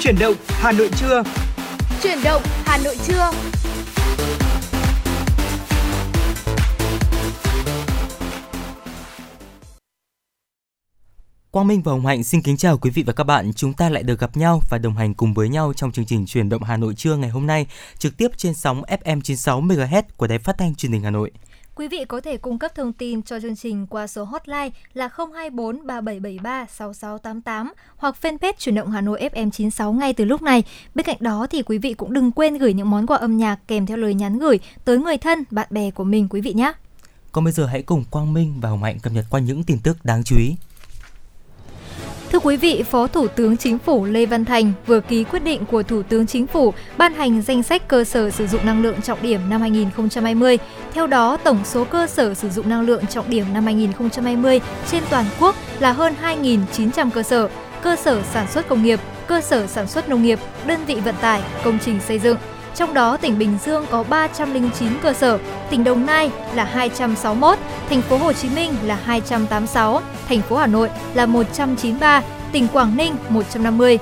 Chuyển động Hà Nội trưa. Chuyển động Hà Nội trưa. Quang Minh và Hồng Hạnh xin kính chào quý vị và các bạn. Chúng ta lại được gặp nhau và đồng hành cùng với nhau trong chương trình Chuyển động Hà Nội trưa ngày hôm nay, trực tiếp trên sóng FM 96 MHz của Đài Phát thanh Truyền hình Hà Nội. Quý vị có thể cung cấp thông tin cho chương trình qua số hotline là 024 3773 6688 hoặc fanpage chuyển động Hà Nội FM 96 ngay từ lúc này. Bên cạnh đó thì quý vị cũng đừng quên gửi những món quà âm nhạc kèm theo lời nhắn gửi tới người thân, bạn bè của mình quý vị nhé. Còn bây giờ hãy cùng Quang Minh và Hồng Hạnh cập nhật qua những tin tức đáng chú ý. Thưa quý vị, Phó Thủ tướng Chính phủ Lê Văn Thành vừa ký quyết định của Thủ tướng Chính phủ ban hành danh sách cơ sở sử dụng năng lượng trọng điểm năm 2020. Theo đó, tổng số cơ sở sử dụng năng lượng trọng điểm năm 2020 trên toàn quốc là hơn 2.900 cơ sở, cơ sở sản xuất công nghiệp, cơ sở sản xuất nông nghiệp, đơn vị vận tải, công trình xây dựng. Trong đó, tỉnh Bình Dương có 309 cơ sở, tỉnh Đồng Nai là 261, thành phố Hồ Chí Minh là 286, thành phố Hà Nội là 193, tỉnh Quảng Ninh 150.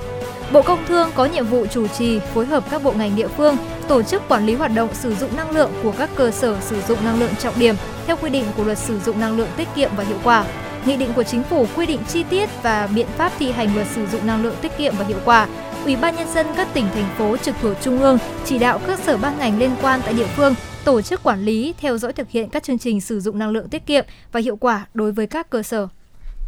Bộ Công Thương có nhiệm vụ chủ trì phối hợp các bộ ngành địa phương tổ chức quản lý hoạt động sử dụng năng lượng của các cơ sở sử dụng năng lượng trọng điểm theo quy định của luật sử dụng năng lượng tiết kiệm và hiệu quả. Nghị định của chính phủ quy định chi tiết và biện pháp thi hành luật sử dụng năng lượng tiết kiệm và hiệu quả. Ủy ban nhân dân các tỉnh thành phố trực thuộc trung ương chỉ đạo các sở ban ngành liên quan tại địa phương tổ chức quản lý, theo dõi thực hiện các chương trình sử dụng năng lượng tiết kiệm và hiệu quả đối với các cơ sở.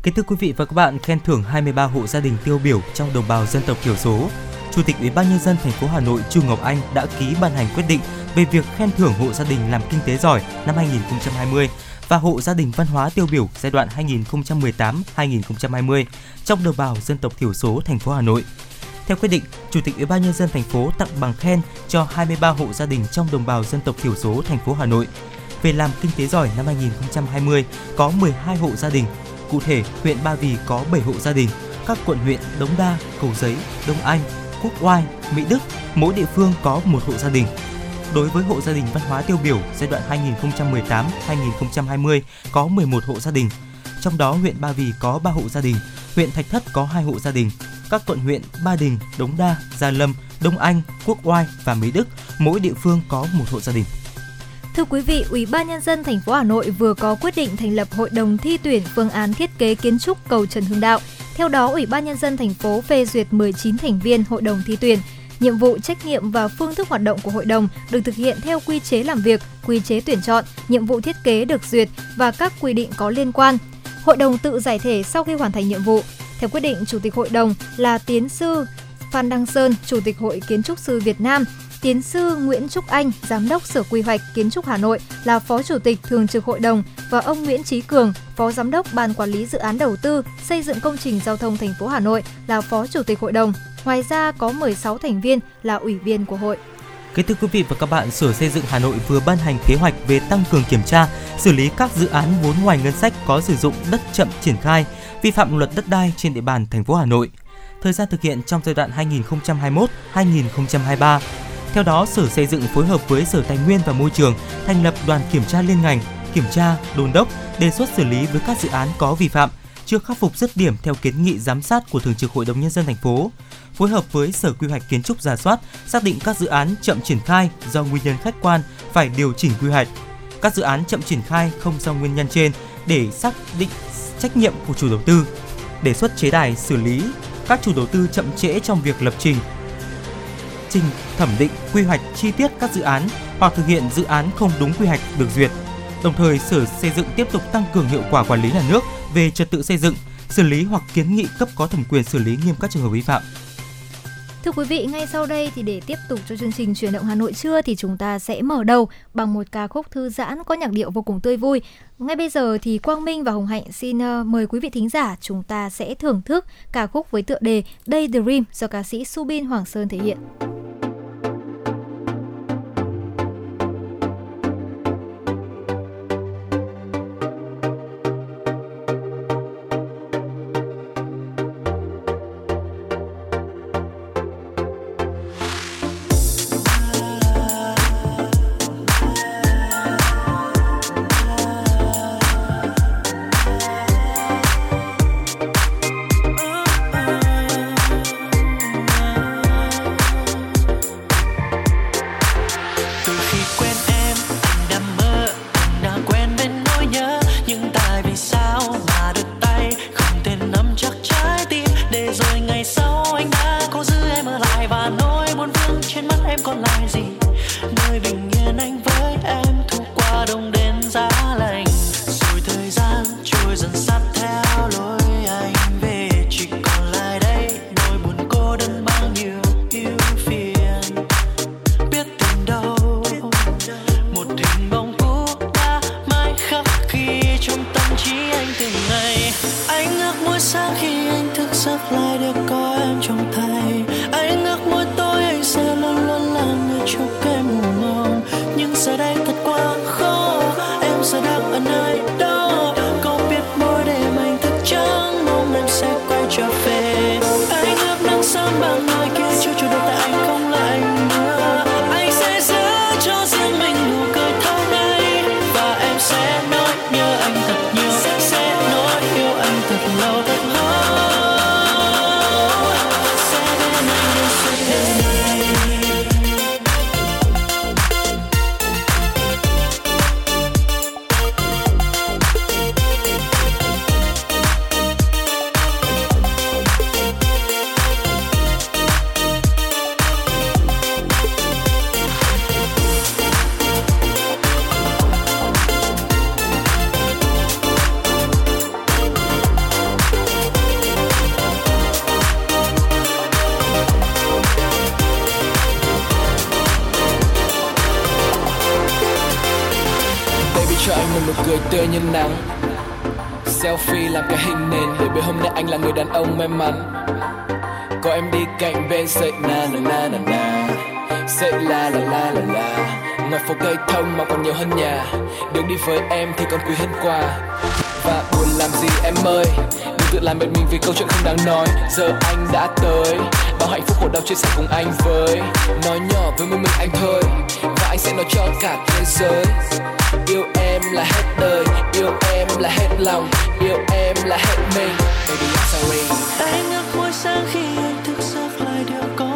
Kính thưa quý vị và các bạn, khen thưởng 23 hộ gia đình tiêu biểu trong đồng bào dân tộc thiểu số. Chủ tịch Ủy ban nhân dân thành phố Hà Nội Chu Ngọc Anh đã ký ban hành quyết định về việc khen thưởng hộ gia đình làm kinh tế giỏi năm 2020 và hộ gia đình văn hóa tiêu biểu giai đoạn 2018-2020 trong đồng bào dân tộc thiểu số thành phố Hà Nội. Theo quyết định, Chủ tịch Ủy ban nhân dân thành phố tặng bằng khen cho 23 hộ gia đình trong đồng bào dân tộc thiểu số thành phố Hà Nội. Về làm kinh tế giỏi năm 2020 có 12 hộ gia đình, cụ thể huyện Ba Vì có 7 hộ gia đình, các quận huyện Đống Đa, Cầu Giấy, Đông Anh, Quốc Oai, Mỹ Đức, mỗi địa phương có một hộ gia đình. Đối với hộ gia đình văn hóa tiêu biểu giai đoạn 2018-2020 có 11 hộ gia đình, trong đó huyện Ba Vì có 3 hộ gia đình, huyện Thạch Thất có 2 hộ gia đình, các quận huyện Ba Đình, Đống Đa, Gia Lâm, Đông Anh, Quốc Oai và Mỹ Đức, mỗi địa phương có một hộ gia đình. Thưa quý vị, Ủy ban nhân dân thành phố Hà Nội vừa có quyết định thành lập hội đồng thi tuyển phương án thiết kế kiến trúc cầu Trần Hưng Đạo. Theo đó, Ủy ban nhân dân thành phố phê duyệt 19 thành viên hội đồng thi tuyển. Nhiệm vụ, trách nhiệm và phương thức hoạt động của hội đồng được thực hiện theo quy chế làm việc, quy chế tuyển chọn, nhiệm vụ thiết kế được duyệt và các quy định có liên quan. Hội đồng tự giải thể sau khi hoàn thành nhiệm vụ. Theo quyết định, Chủ tịch hội đồng là tiến sư Phan Đăng Sơn, Chủ tịch Hội Kiến trúc sư Việt Nam, Tiến sư Nguyễn Trúc Anh, Giám đốc Sở Quy hoạch Kiến trúc Hà Nội là Phó Chủ tịch Thường trực Hội đồng và ông Nguyễn Trí Cường, Phó Giám đốc Ban Quản lý Dự án Đầu tư xây dựng công trình giao thông thành phố Hà Nội là Phó Chủ tịch Hội đồng. Ngoài ra có 16 thành viên là ủy viên của hội. Kính thưa quý vị và các bạn, Sở Xây dựng Hà Nội vừa ban hành kế hoạch về tăng cường kiểm tra, xử lý các dự án vốn ngoài ngân sách có sử dụng đất chậm triển khai, vi phạm luật đất đai trên địa bàn thành phố Hà Nội. Thời gian thực hiện trong giai đoạn 2021-2023. Theo đó, Sở Xây dựng phối hợp với Sở Tài nguyên và Môi trường thành lập đoàn kiểm tra liên ngành, kiểm tra, đôn đốc, đề xuất xử lý với các dự án có vi phạm, chưa khắc phục dứt điểm theo kiến nghị giám sát của Thường trực Hội đồng nhân dân thành phố. Phối hợp với Sở Quy hoạch Kiến trúc giả soát, xác định các dự án chậm triển khai do nguyên nhân khách quan phải điều chỉnh quy hoạch. Các dự án chậm triển khai không do nguyên nhân trên để xác định trách nhiệm của chủ đầu tư, đề xuất chế tài xử lý các chủ đầu tư chậm trễ trong việc lập trình, trình thẩm định quy hoạch chi tiết các dự án hoặc thực hiện dự án không đúng quy hoạch được duyệt. Đồng thời, Sở Xây dựng tiếp tục tăng cường hiệu quả quản lý nhà nước về trật tự xây dựng, xử lý hoặc kiến nghị cấp có thẩm quyền xử lý nghiêm các trường hợp vi phạm. Thưa quý vị, ngay sau đây thì để tiếp tục cho chương trình truyền động Hà Nội trưa thì chúng ta sẽ mở đầu bằng một ca khúc thư giãn có nhạc điệu vô cùng tươi vui. Ngay bây giờ thì Quang Minh và Hồng Hạnh xin ờ, mời quý vị thính giả chúng ta sẽ thưởng thức ca khúc với tựa đề Day Dream do ca sĩ Subin Hoàng Sơn thể hiện. Yêu em là hết đời, Yêu em là hết lòng, Yêu em là hết mình. Baby I'm sorry anh ước mỗi sáng khi anh thức giấc lại điều có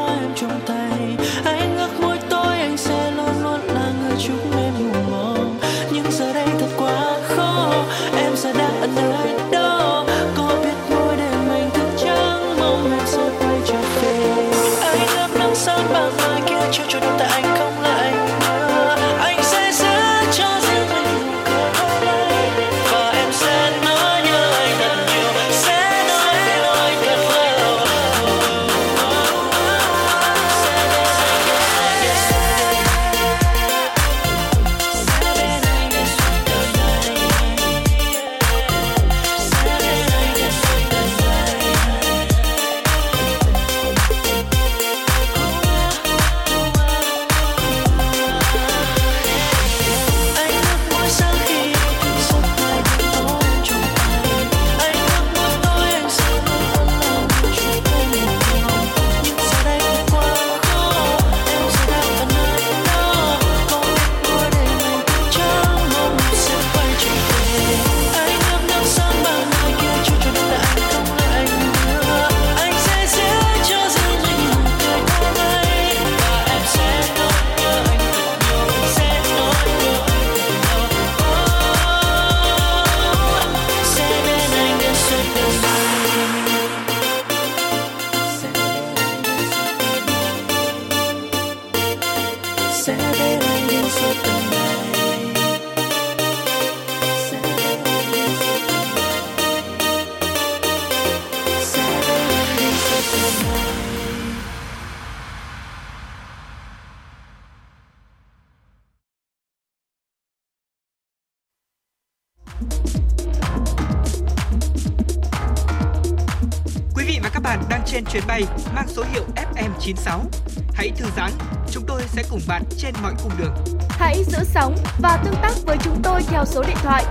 theo số điện thoại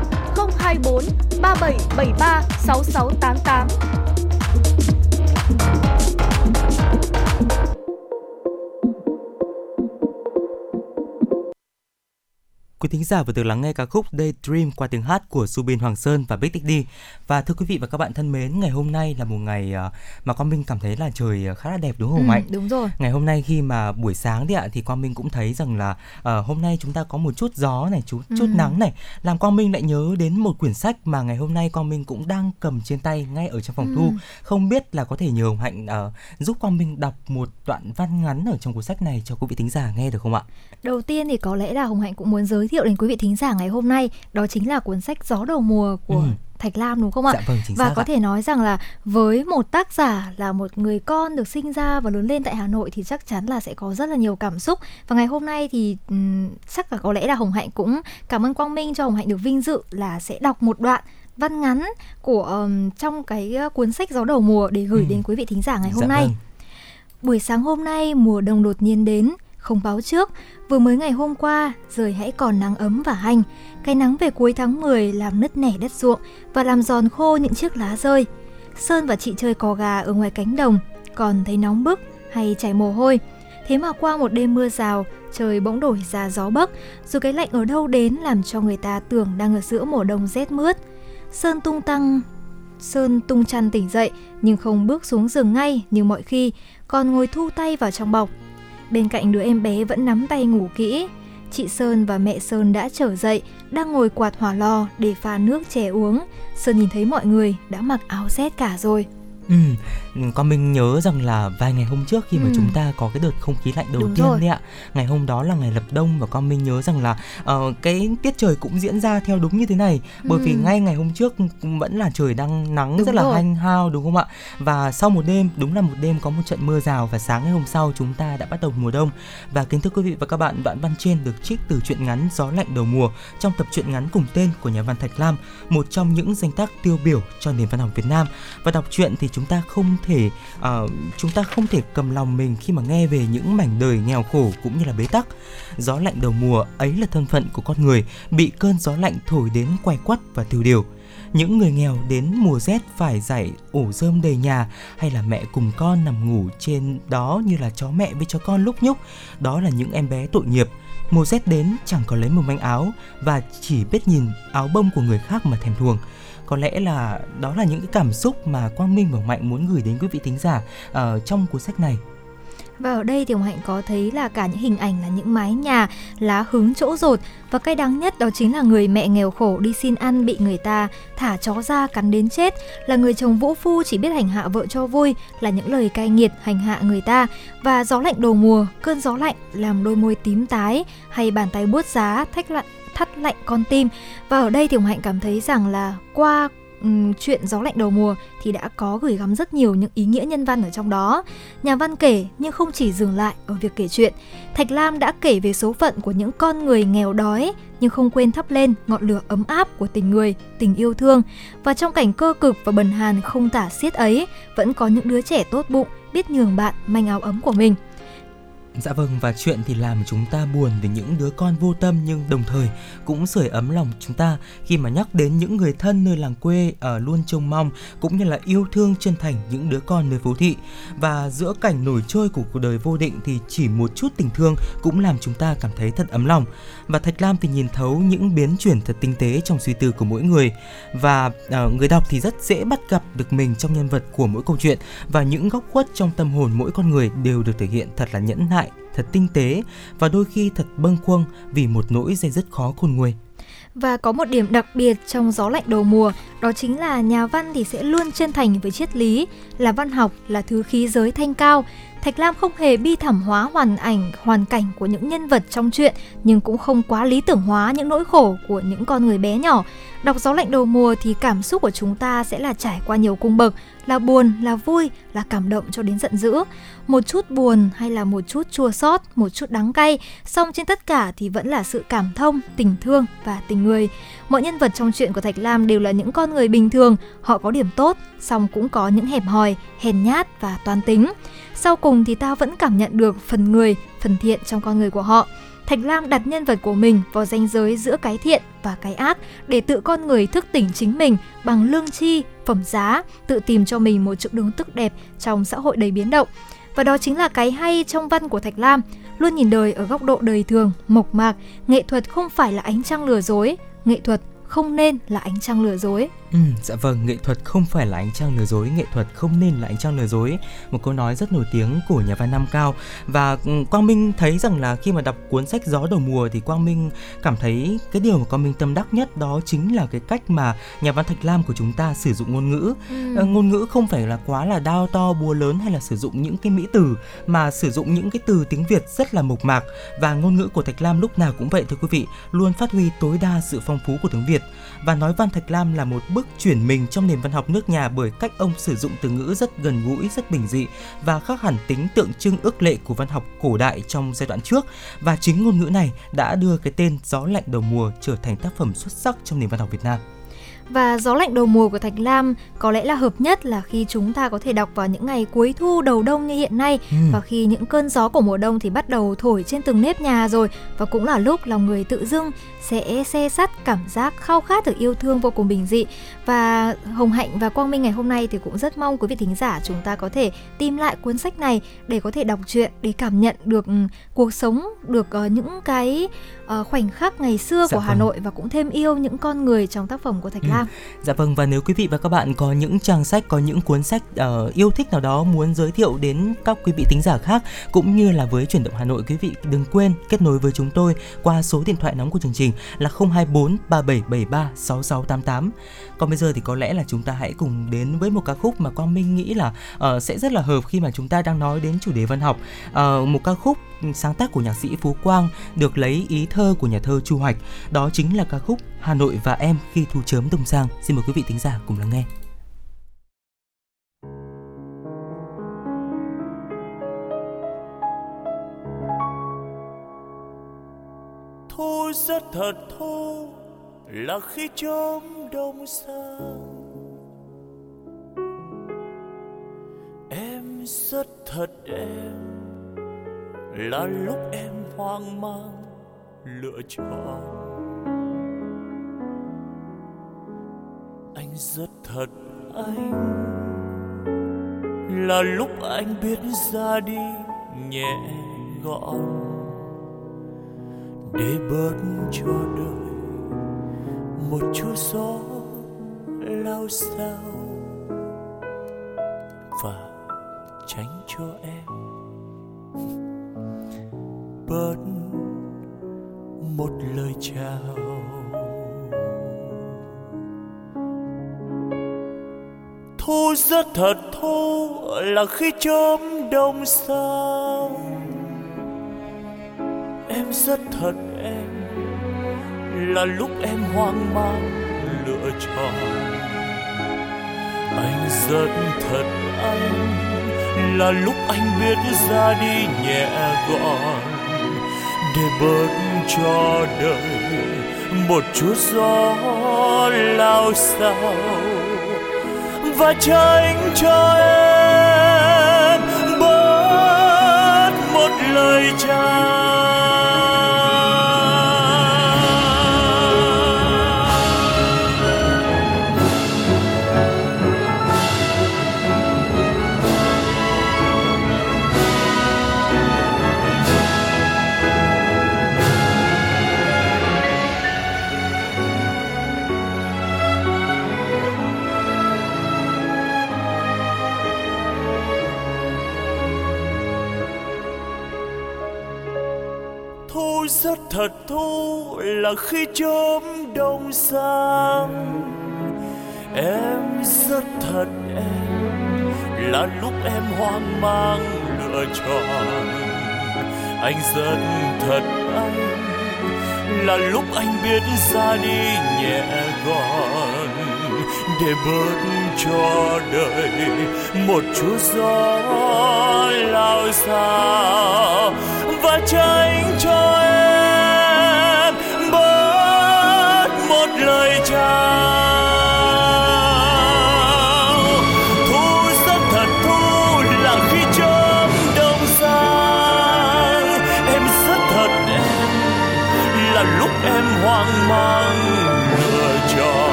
024 3773 6688. Quý thính giả vừa được lắng nghe ca khúc Daydream qua tiếng hát của Subin Hoàng Sơn và Big Tích Đi. Và thưa quý vị và các bạn thân mến, ngày hôm nay là một ngày ờ, mà Quang Minh cảm thấy là trời khá là đẹp đúng không Ừ, Mạnh? đúng rồi. Ngày hôm nay khi mà buổi sáng thì ạ thì Quang Minh cũng thấy rằng là ờ, hôm nay chúng ta có một chút gió này, chút chút Ừ. nắng này, làm Quang Minh lại nhớ đến một quyển sách mà ngày hôm nay Quang Minh cũng đang cầm trên tay ngay ở trong phòng Ừ. thu. Không biết là có thể nhờ Hạnh ờ, giúp Quang Minh đọc một đoạn văn ngắn ở trong cuốn sách này cho quý vị thính giả nghe được không ạ? Đầu tiên thì có lẽ là Hồng Hạnh cũng muốn giới thiệu đến quý vị thính giả ngày hôm nay đó chính là cuốn sách Gió đầu mùa của Ừ. Thạch Lam đúng không ạ? Dạ vâng, chính và xác có ạ. thể nói rằng là với một tác giả là một người con được sinh ra và lớn lên tại Hà Nội thì chắc chắn là sẽ có rất là nhiều cảm xúc và ngày hôm nay thì ừm, chắc là có lẽ là Hồng Hạnh cũng cảm ơn Quang Minh cho Hồng Hạnh được vinh dự là sẽ đọc một đoạn văn ngắn của um, trong cái cuốn sách Gió đầu mùa để gửi Ừ. đến quý vị thính giả ngày hôm Dạ nay. vâng. Buổi sáng hôm nay mùa đông đột nhiên đến, không báo trước, vừa mới ngày hôm qua, trời hãy còn nắng ấm và hanh. Cái nắng về cuối tháng 10 làm nứt nẻ đất ruộng và làm giòn khô những chiếc lá rơi. Sơn và chị chơi cò gà ở ngoài cánh đồng, còn thấy nóng bức hay chảy mồ hôi. Thế mà qua một đêm mưa rào, trời bỗng đổi ra gió bấc, rồi cái lạnh ở đâu đến làm cho người ta tưởng đang ở giữa mùa đông rét mướt. Sơn tung tăng Sơn tung chăn tỉnh dậy nhưng không bước xuống giường ngay như mọi khi, còn ngồi thu tay vào trong bọc. Bên cạnh đứa em bé vẫn nắm tay ngủ kỹ. Chị Sơn và mẹ Sơn đã trở dậy, đang ngồi quạt hỏa lò để pha nước chè uống. Sơn nhìn thấy mọi người đã mặc áo rét cả rồi. Ừ, con mình nhớ rằng là vài ngày hôm trước khi mà Ừ. chúng ta có cái đợt không khí lạnh đầu Đúng tiên rồi. đấy ạ. Ngày hôm đó là ngày lập đông và con mình nhớ rằng là ờ, cái tiết trời cũng diễn ra theo đúng như thế này. Bởi vì Ừ. ngay ngày hôm trước vẫn là trời đang nắng Đúng rất là rồi. hanh hao đúng không ạ? Và sau một đêm, đúng là một đêm có một trận mưa rào và sáng ngày hôm sau chúng ta đã bắt đầu mùa đông. Và kính thưa quý vị và các bạn, đoạn văn trên được trích từ truyện ngắn Gió lạnh đầu mùa trong tập truyện ngắn cùng tên của nhà văn Thạch Lam, một trong những danh tác tiêu biểu cho nền văn học Việt Nam và đọc truyện thì chúng ta không thể uh, chúng ta không thể cầm lòng mình khi mà nghe về những mảnh đời nghèo khổ cũng như là bế tắc. Gió lạnh đầu mùa ấy là thân phận của con người bị cơn gió lạnh thổi đến quay quắt và tiêu điều. Những người nghèo đến mùa rét phải giải ổ rơm đầy nhà hay là mẹ cùng con nằm ngủ trên đó như là chó mẹ với chó con lúc nhúc. Đó là những em bé tội nghiệp. Mùa rét đến chẳng có lấy một manh áo và chỉ biết nhìn áo bông của người khác mà thèm thuồng có lẽ là đó là những cái cảm xúc mà Quang Minh và Mạnh muốn gửi đến quý vị thính giả ở trong cuốn sách này. Và ở đây thì Hồng Hạnh có thấy là cả những hình ảnh là những mái nhà, lá hứng chỗ rột. Và cái đáng nhất đó chính là người mẹ nghèo khổ đi xin ăn bị người ta thả chó ra cắn đến chết, là người chồng vũ phu chỉ biết hành hạ vợ cho vui, là những lời cay nghiệt hành hạ người ta. Và gió lạnh đầu mùa, cơn gió lạnh làm đôi môi tím tái hay bàn tay buốt giá thách lạnh thắt lạnh con tim và ở đây thì Hồng Hạnh cảm thấy rằng là qua chuyện gió lạnh đầu mùa thì đã có gửi gắm rất nhiều những ý nghĩa nhân văn ở trong đó. Nhà văn kể nhưng không chỉ dừng lại ở việc kể chuyện. Thạch Lam đã kể về số phận của những con người nghèo đói nhưng không quên thắp lên ngọn lửa ấm áp của tình người, tình yêu thương. Và trong cảnh cơ cực và bần hàn không tả xiết ấy, vẫn có những đứa trẻ tốt bụng biết nhường bạn manh áo ấm của mình. Dạ vâng và chuyện thì làm chúng ta buồn về những đứa con vô tâm nhưng đồng thời cũng sưởi ấm lòng chúng ta khi mà nhắc đến những người thân nơi làng quê ở luôn trông mong cũng như là yêu thương chân thành những đứa con nơi phố thị. Và giữa cảnh nổi trôi của cuộc đời vô định thì chỉ một chút tình thương cũng làm chúng ta cảm thấy thật ấm lòng. Và Thạch Lam thì nhìn thấu những biến chuyển thật tinh tế trong suy tư của mỗi người. Và uh, người đọc thì rất dễ bắt gặp được mình trong nhân vật của mỗi câu chuyện và những góc khuất trong tâm hồn mỗi con người đều được thể hiện thật là nhẫn nại, thật tinh tế và đôi khi thật bâng khuâng vì một nỗi dây dứt khó khôn nguôi. Và có một điểm đặc biệt trong gió lạnh đầu mùa, đó chính là nhà văn thì sẽ luôn chân thành với triết lý, là văn học là thứ khí giới thanh cao. Thạch Lam không hề bi thảm hóa hoàn ảnh, hoàn cảnh của những nhân vật trong truyện, nhưng cũng không quá lý tưởng hóa những nỗi khổ của những con người bé nhỏ. Đọc gió lạnh đầu mùa thì cảm xúc của chúng ta sẽ là trải qua nhiều cung bậc, là buồn, là vui, là cảm động cho đến giận dữ. Một chút buồn hay là một chút chua xót, một chút đắng cay, song trên tất cả thì vẫn là sự cảm thông, tình thương và tình người. Mọi nhân vật trong truyện của Thạch Lam đều là những con người bình thường, họ có điểm tốt, song cũng có những hẹp hòi, hèn nhát và toan tính. Sau cùng thì tao vẫn cảm nhận được phần người, phần thiện trong con người của họ. Thạch Lam đặt nhân vật của mình vào ranh giới giữa cái thiện và cái ác để tự con người thức tỉnh chính mình bằng lương tri, phẩm giá, tự tìm cho mình một chỗ đứng tức đẹp trong xã hội đầy biến động. Và đó chính là cái hay trong văn của Thạch Lam, luôn nhìn đời ở góc độ đời thường, mộc mạc, nghệ thuật không phải là ánh trăng lừa dối, nghệ thuật không nên là ánh trăng lừa dối. Ừ, dạ vâng, nghệ thuật không phải là ánh trăng lừa dối, nghệ thuật không nên là ánh trăng lừa dối. Một câu nói rất nổi tiếng của nhà văn Nam Cao và ừ, Quang Minh thấy rằng là khi mà đọc cuốn sách Gió đầu mùa thì Quang Minh cảm thấy cái điều mà Quang Minh tâm đắc nhất đó chính là cái cách mà nhà văn Thạch Lam của chúng ta sử dụng ngôn ngữ. Ờ, ngôn ngữ không phải là quá là đao to búa lớn hay là sử dụng những cái mỹ từ mà sử dụng những cái từ tiếng Việt rất là mộc mạc và ngôn ngữ của Thạch Lam lúc nào cũng vậy thưa quý vị, luôn phát huy tối đa sự phong phú của tiếng Việt và nói văn Thạch Lam là một bước chuyển mình trong nền văn học nước nhà bởi cách ông sử dụng từ ngữ rất gần gũi, rất bình dị và khác hẳn tính tượng trưng ước lệ của văn học cổ đại trong giai đoạn trước và chính ngôn ngữ này đã đưa cái tên Gió lạnh đầu mùa trở thành tác phẩm xuất sắc trong nền văn học Việt Nam. Và gió lạnh đầu mùa của Thạch Lam có lẽ là hợp nhất là khi chúng ta có thể đọc vào những ngày cuối thu đầu đông như hiện nay. Ừ. và khi những cơn gió của mùa đông thì bắt đầu thổi trên từng nếp nhà rồi. Và cũng là lúc lòng người tự dưng sẽ xe sắt cảm giác khao khát được yêu thương vô cùng bình dị. Và Hồng Hạnh và Quang Minh ngày hôm nay thì cũng rất mong quý vị thính giả chúng ta có thể tìm lại cuốn sách này để có thể đọc truyện để cảm nhận được ừ, cuộc sống được ờ, những cái ờ, khoảnh khắc ngày xưa Dạ của Hà vâng. Nội và cũng thêm yêu những con người trong tác phẩm của Thạch Ừ. Lam. Dạ vâng và nếu quý vị và các bạn có những trang sách, có những cuốn sách ờ, yêu thích nào đó muốn giới thiệu đến các quý vị thính giả khác cũng như là với chuyển động Hà Nội quý vị đừng quên kết nối với chúng tôi qua số điện thoại nóng của chương trình là 024 3773 6688. Còn bây giờ thì có lẽ là chúng ta hãy cùng đến với một ca khúc mà Quang Minh nghĩ là ờ, sẽ rất là hợp khi mà chúng ta đang nói đến chủ đề văn học. Ờ, một ca khúc sáng tác của nhạc sĩ Phú Quang được lấy ý thơ của nhà thơ Chu Hoạch. Đó chính là ca khúc Hà Nội và em khi thu chớm đông sang. Xin mời quý vị thính giả cùng lắng nghe. thu rất thật thu là khi chớm đông sang em rất thật em là lúc em hoang mang, lựa chọn. Anh rất thật, anh. Là lúc anh biết ra đi, nhẹ gọn. Để bớt cho đời một chút gió lao sao. Và tránh cho em bớt một lời chào. Thu rất thật, thu là khi chớm đông sao. Em rất thật, em là lúc em hoang mang lựa chọn. Anh rất thật, anh là lúc anh biết ra đi nhẹ gọn để bớt cho đời. Một chút gió lao sao và tránh cho em bớt một lời chào. Thật thu là khi chớm đông sang. Em rất thật em, là lúc em hoang mang lựa chọn. Anh rất thật anh, là lúc anh biết ra đi nhẹ gọn. Để bớt cho đời một chút gió lao xao và tránh cho em.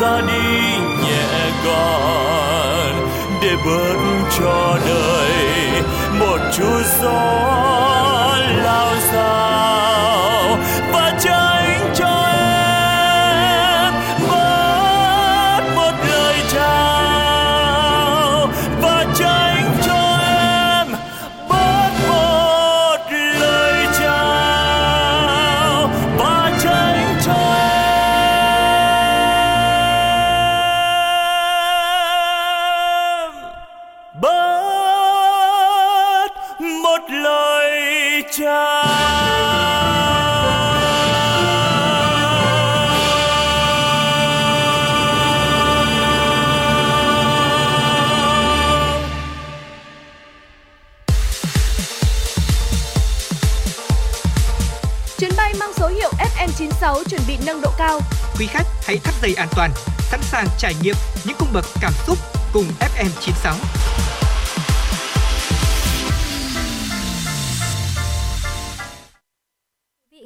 Ra đi nhẹ gọn để bớt cho đời một chút gió lao Quý khách hãy thắt dây an toàn, sẵn sàng trải nghiệm những cung bậc cảm xúc cùng FM 96.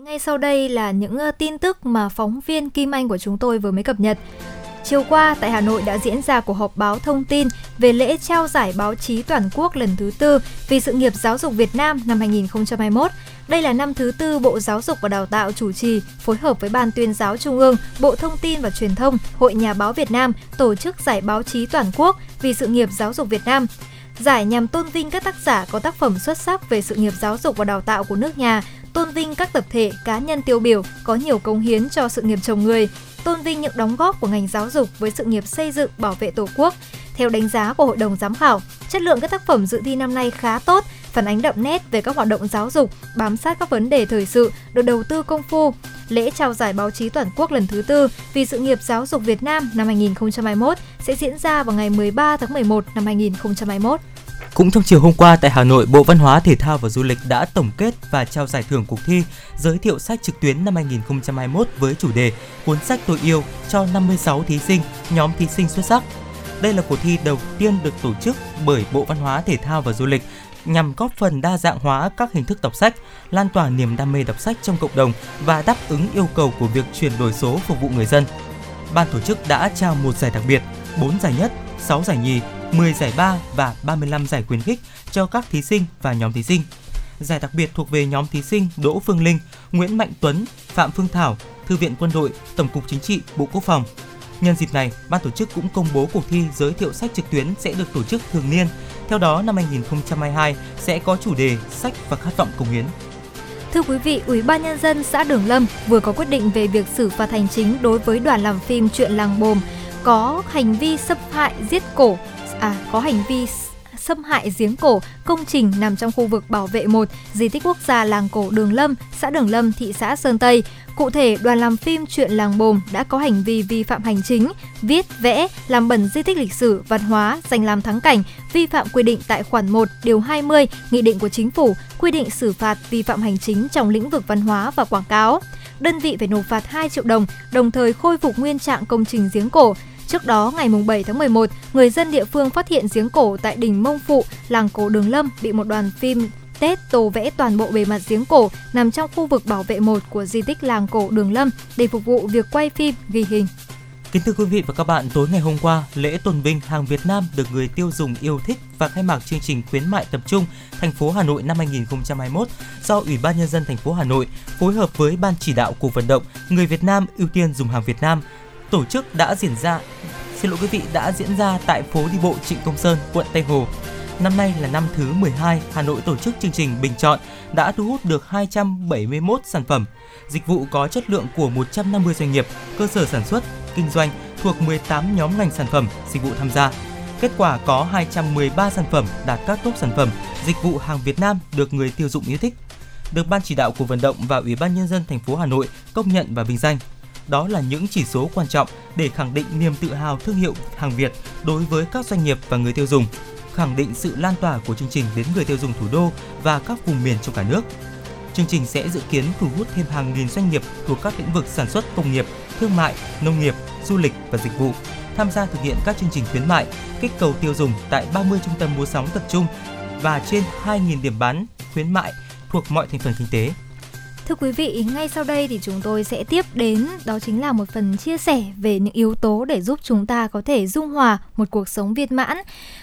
Ngay sau đây là những tin tức mà phóng viên Kim Anh của chúng tôi vừa mới cập nhật. Chiều qua tại Hà Nội đã diễn ra cuộc họp báo thông tin về lễ trao giải báo chí toàn quốc lần thứ tư vì sự nghiệp giáo dục Việt Nam năm 2021. Đây là năm thứ tư Bộ Giáo dục và Đào tạo chủ trì phối hợp với Ban tuyên giáo Trung ương, Bộ Thông tin và Truyền thông, Hội Nhà báo Việt Nam tổ chức giải báo chí toàn quốc vì sự nghiệp giáo dục Việt Nam. Giải nhằm tôn vinh các tác giả có tác phẩm xuất sắc về sự nghiệp giáo dục và đào tạo của nước nhà, tôn vinh các tập thể, cá nhân tiêu biểu có nhiều công hiến cho sự nghiệp chồng người, tôn vinh những đóng góp của ngành giáo dục với sự nghiệp xây dựng bảo vệ Tổ quốc. Theo đánh giá của Hội đồng giám khảo, chất lượng các tác phẩm dự thi năm nay khá tốt, phản ánh đậm nét về các hoạt động giáo dục, bám sát các vấn đề thời sự, được đầu tư công phu. Lễ trao giải báo chí toàn quốc lần thứ tư vì sự nghiệp giáo dục Việt Nam năm 2021 sẽ diễn ra vào ngày 13 tháng 11 năm 2021. Cũng trong chiều hôm qua tại Hà Nội, Bộ Văn hóa, Thể thao và Du lịch đã tổng kết và trao giải thưởng cuộc thi giới thiệu sách trực tuyến năm 2021 với chủ đề Cuốn sách tôi yêu cho 56 thí sinh, nhóm thí sinh xuất sắc. Đây là cuộc thi đầu tiên được tổ chức bởi Bộ Văn hóa, Thể thao và Du lịch nhằm góp phần đa dạng hóa các hình thức đọc sách, lan tỏa niềm đam mê đọc sách trong cộng đồng và đáp ứng yêu cầu của việc chuyển đổi số phục vụ người dân. Ban tổ chức đã trao một giải đặc biệt, 4 giải nhất, 6 giải nhì, 10 giải ba và 35 giải khuyến khích cho các thí sinh và nhóm thí sinh. Giải đặc biệt thuộc về nhóm thí sinh Đỗ Phương Linh, Nguyễn Mạnh Tuấn, Phạm Phương Thảo, Thư viện Quân đội, Tổng cục Chính trị, Bộ Quốc phòng. Nhân dịp này, ban tổ chức cũng công bố cuộc thi giới thiệu sách trực tuyến sẽ được tổ chức thường niên. Theo đó, năm 2022 sẽ có chủ đề sách và khát vọng công hiến. Thưa quý vị, Ủy ban nhân dân xã Đường Lâm vừa có quyết định về việc xử phạt hành chính đối với đoàn làm phim Chuyện làng Bồm có hành vi xâm hại giết cổ à có hành vi xâm hại giếng cổ công trình nằm trong khu vực bảo vệ 1 di tích quốc gia làng cổ Đường Lâm, xã Đường Lâm, thị xã Sơn Tây. Cụ thể, đoàn làm phim Chuyện làng Bồm đã có hành vi vi phạm hành chính, viết, vẽ, làm bẩn di tích lịch sử, văn hóa, danh làm thắng cảnh, vi phạm quy định tại khoản 1, điều 20, Nghị định của Chính phủ, quy định xử phạt vi phạm hành chính trong lĩnh vực văn hóa và quảng cáo. Đơn vị phải nộp phạt 2 triệu đồng, đồng thời khôi phục nguyên trạng công trình giếng cổ, Trước đó, ngày 7 tháng 11, người dân địa phương phát hiện giếng cổ tại đỉnh Mông Phụ, làng cổ Đường Lâm bị một đoàn phim Tết tô vẽ toàn bộ bề mặt giếng cổ nằm trong khu vực bảo vệ 1 của di tích làng cổ Đường Lâm để phục vụ việc quay phim, ghi hình. Kính thưa quý vị và các bạn, tối ngày hôm qua, lễ tôn vinh hàng Việt Nam được người tiêu dùng yêu thích và khai mạc chương trình khuyến mại tập trung thành phố Hà Nội năm 2021 do Ủy ban nhân dân thành phố Hà Nội phối hợp với ban chỉ đạo cuộc vận động người Việt Nam ưu tiên dùng hàng Việt Nam tổ chức đã diễn ra xin lỗi quý vị đã diễn ra tại phố đi bộ Trịnh Công Sơn, quận Tây Hồ. Năm nay là năm thứ 12 Hà Nội tổ chức chương trình bình chọn đã thu hút được 271 sản phẩm, dịch vụ có chất lượng của 150 doanh nghiệp, cơ sở sản xuất, kinh doanh thuộc 18 nhóm ngành sản phẩm, dịch vụ tham gia. Kết quả có 213 sản phẩm đạt các top sản phẩm, dịch vụ hàng Việt Nam được người tiêu dụng yêu thích. Được ban chỉ đạo của vận động và Ủy ban nhân dân thành phố Hà Nội công nhận và vinh danh đó là những chỉ số quan trọng để khẳng định niềm tự hào thương hiệu hàng Việt đối với các doanh nghiệp và người tiêu dùng, khẳng định sự lan tỏa của chương trình đến người tiêu dùng thủ đô và các vùng miền trong cả nước. Chương trình sẽ dự kiến thu hút thêm hàng nghìn doanh nghiệp thuộc các lĩnh vực sản xuất công nghiệp, thương mại, nông nghiệp, du lịch và dịch vụ tham gia thực hiện các chương trình khuyến mại, kích cầu tiêu dùng tại 30 trung tâm mua sắm tập trung và trên 2.000 điểm bán khuyến mại thuộc mọi thành phần kinh tế. Thưa quý vị, ngay sau đây thì chúng tôi sẽ tiếp đến đó chính là một phần chia sẻ về những yếu tố để giúp chúng ta có thể dung hòa một cuộc sống viên mãn.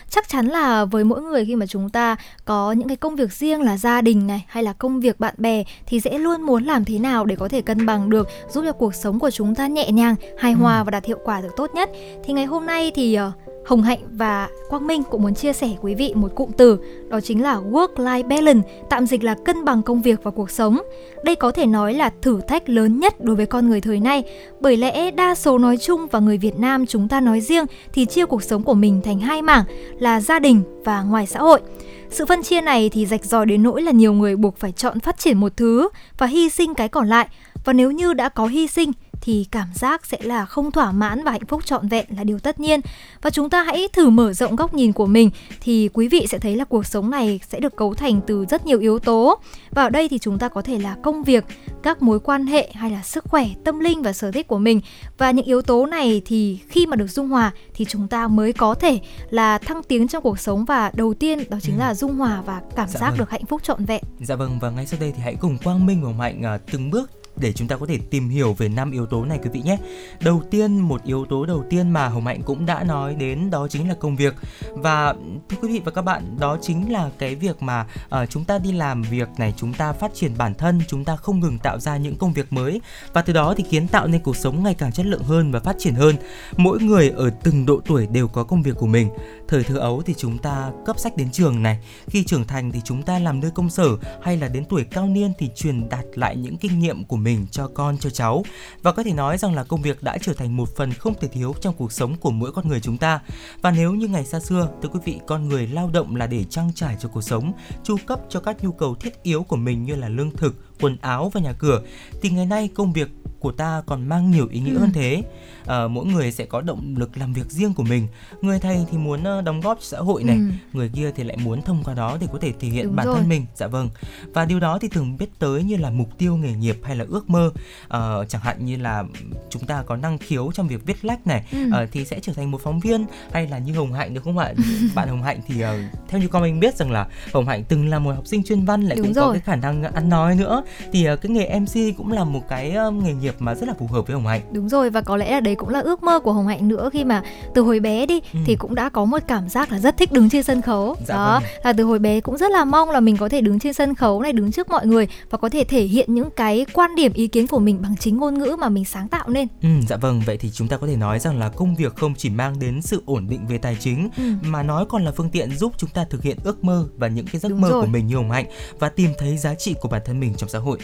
Chắc chắn là với mỗi người khi mà chúng ta có những cái công việc riêng là gia đình này hay là công việc bạn bè thì sẽ luôn muốn làm thế nào để có thể cân bằng được giúp cho cuộc sống của chúng ta nhẹ nhàng, hài hòa ừ. và đạt hiệu quả được tốt nhất. Thì ngày hôm nay thì uh, Hồng Hạnh và Quang Minh cũng muốn chia sẻ quý vị một cụm từ, đó chính là work-life balance, tạm dịch là cân bằng công việc và cuộc sống. Đây có thể nói là thử thách lớn nhất đối với con người thời nay, bởi lẽ đa số nói chung và người Việt Nam chúng ta nói riêng thì chia cuộc sống của mình thành hai mảng là gia đình và ngoài xã hội. Sự phân chia này thì rạch ròi đến nỗi là nhiều người buộc phải chọn phát triển một thứ và hy sinh cái còn lại. Và nếu như đã có hy sinh thì cảm giác sẽ là không thỏa mãn và hạnh phúc trọn vẹn là điều tất nhiên. Và chúng ta hãy thử mở rộng góc nhìn của mình thì quý vị sẽ thấy là cuộc sống này sẽ được cấu thành từ rất nhiều yếu tố. Và ở đây thì chúng ta có thể là công việc, các mối quan hệ hay là sức khỏe, tâm linh và sở thích của mình. Và những yếu tố này thì khi mà được dung hòa thì chúng ta mới có thể là thăng tiến trong cuộc sống và đầu tiên đó chính Ừ. là dung hòa và cảm Dạ giác vâng. được hạnh phúc trọn vẹn. Dạ vâng và ngay sau đây thì hãy cùng Quang Minh và Hạnh à, từng bước để chúng ta có thể tìm hiểu về năm yếu tố này quý vị nhé. Đầu tiên một yếu tố đầu tiên mà Hồng Hạnh cũng đã nói đến đó chính là công việc và thưa quý vị và các bạn đó chính là cái việc mà uh, chúng ta đi làm việc này chúng ta phát triển bản thân chúng ta không ngừng tạo ra những công việc mới và từ đó thì kiến tạo nên cuộc sống ngày càng chất lượng hơn và phát triển hơn. Mỗi người ở từng độ tuổi đều có công việc của mình. Thời thơ ấu thì chúng ta cấp sách đến trường này, khi trưởng thành thì chúng ta làm nơi công sở hay là đến tuổi cao niên thì truyền đạt lại những kinh nghiệm của mình cho con, cho cháu. Và có thể nói rằng là công việc đã trở thành một phần không thể thiếu trong cuộc sống của mỗi con người chúng ta. Và nếu như ngày xa xưa, thưa quý vị, con người lao động là để trang trải cho cuộc sống, chu cấp cho các nhu cầu thiết yếu của mình như là lương thực quần áo và nhà cửa thì ngày nay công việc của ta còn mang nhiều ý nghĩa Ừ. hơn thế Ờ, mỗi người sẽ có động lực làm việc riêng của mình người thầy thì muốn ờ, đóng góp cho xã hội này Ừ. người kia thì lại muốn thông qua đó để có thể thể hiện Đúng bản rồi. thân mình dạ vâng và điều đó thì thường biết tới như là mục tiêu nghề nghiệp hay là ước mơ Ờ, chẳng hạn như là chúng ta có năng khiếu trong việc viết lách này Ừ. ờ, thì sẽ trở thành một phóng viên hay là như hồng hạnh được không ạ bạn hồng hạnh thì ờ, theo như con mình biết rằng là hồng hạnh từng là một học sinh chuyên văn lại Đúng cũng có rồi. cái khả năng ăn nói nữa thì ờ, cái nghề mc cũng là một cái nghề nghiệp mà rất là phù hợp với hồng hạnh Đúng rồi và có lẽ là đấy cũng là ước mơ của Hồng Hạnh nữa khi mà từ hồi bé đi Ừ. thì cũng đã có một cảm giác là rất thích đứng trên sân khấu. Dạ Đó, vâng. là từ hồi bé cũng rất là mong là mình có thể đứng trên sân khấu này đứng trước mọi người và có thể thể hiện những cái quan điểm ý kiến của mình bằng chính ngôn ngữ mà mình sáng tạo nên. Ừ, dạ vâng, vậy thì chúng ta có thể nói rằng là công việc không chỉ mang đến sự ổn định về tài chính Ừ. mà nó còn là phương tiện giúp chúng ta thực hiện ước mơ và những cái giấc Đúng mơ rồi. của mình như Hồng Hạnh và tìm thấy giá trị của bản thân mình trong xã hội.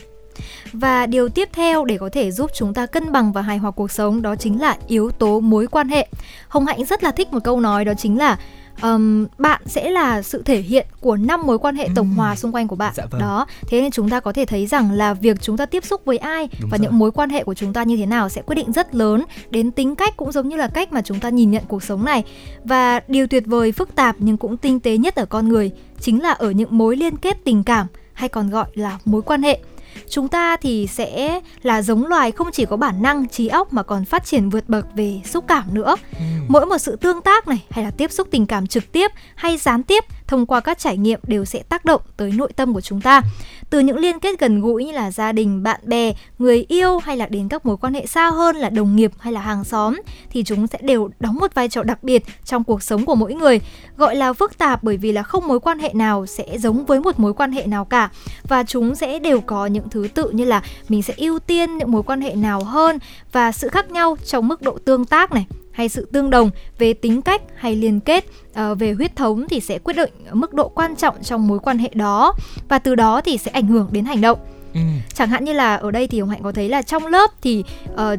Và điều tiếp theo để có thể giúp chúng ta cân bằng và hài hòa cuộc sống đó chính là yếu tố mối quan hệ. Hồng Hạnh rất là thích một câu nói đó chính là ừm, bạn sẽ là sự thể hiện của năm mối quan hệ tổng hòa xung quanh của bạn. Dạ vâng. Đó, thế nên chúng ta có thể thấy rằng là việc chúng ta tiếp xúc với ai Đúng và rồi. những mối quan hệ của chúng ta như thế nào sẽ quyết định rất lớn đến tính cách cũng giống như là cách mà chúng ta nhìn nhận cuộc sống này. Và điều tuyệt vời, phức tạp nhưng cũng tinh tế nhất ở con người chính là ở những mối liên kết tình cảm hay còn gọi là mối quan hệ chúng ta thì sẽ là giống loài không chỉ có bản năng trí óc mà còn phát triển vượt bậc về xúc cảm nữa Ừ. mỗi một sự tương tác này hay là tiếp xúc tình cảm trực tiếp hay gián tiếp thông qua các trải nghiệm đều sẽ tác động tới nội tâm của chúng ta. Từ những liên kết gần gũi như là gia đình, bạn bè, người yêu hay là đến các mối quan hệ xa hơn là đồng nghiệp hay là hàng xóm thì chúng sẽ đều đóng một vai trò đặc biệt trong cuộc sống của mỗi người. Gọi là phức tạp bởi vì là không mối quan hệ nào sẽ giống với một mối quan hệ nào cả. Và chúng sẽ đều có những thứ tự như là mình sẽ ưu tiên những mối quan hệ nào hơn và sự khác nhau trong mức độ tương tác này hay sự tương đồng về tính cách hay liên kết ờ, về huyết thống thì sẽ quyết định mức độ quan trọng trong mối quan hệ đó và từ đó thì sẽ ảnh hưởng đến hành động Ừ. chẳng hạn như là ở đây thì hồng hạnh có thấy là trong lớp thì ờ,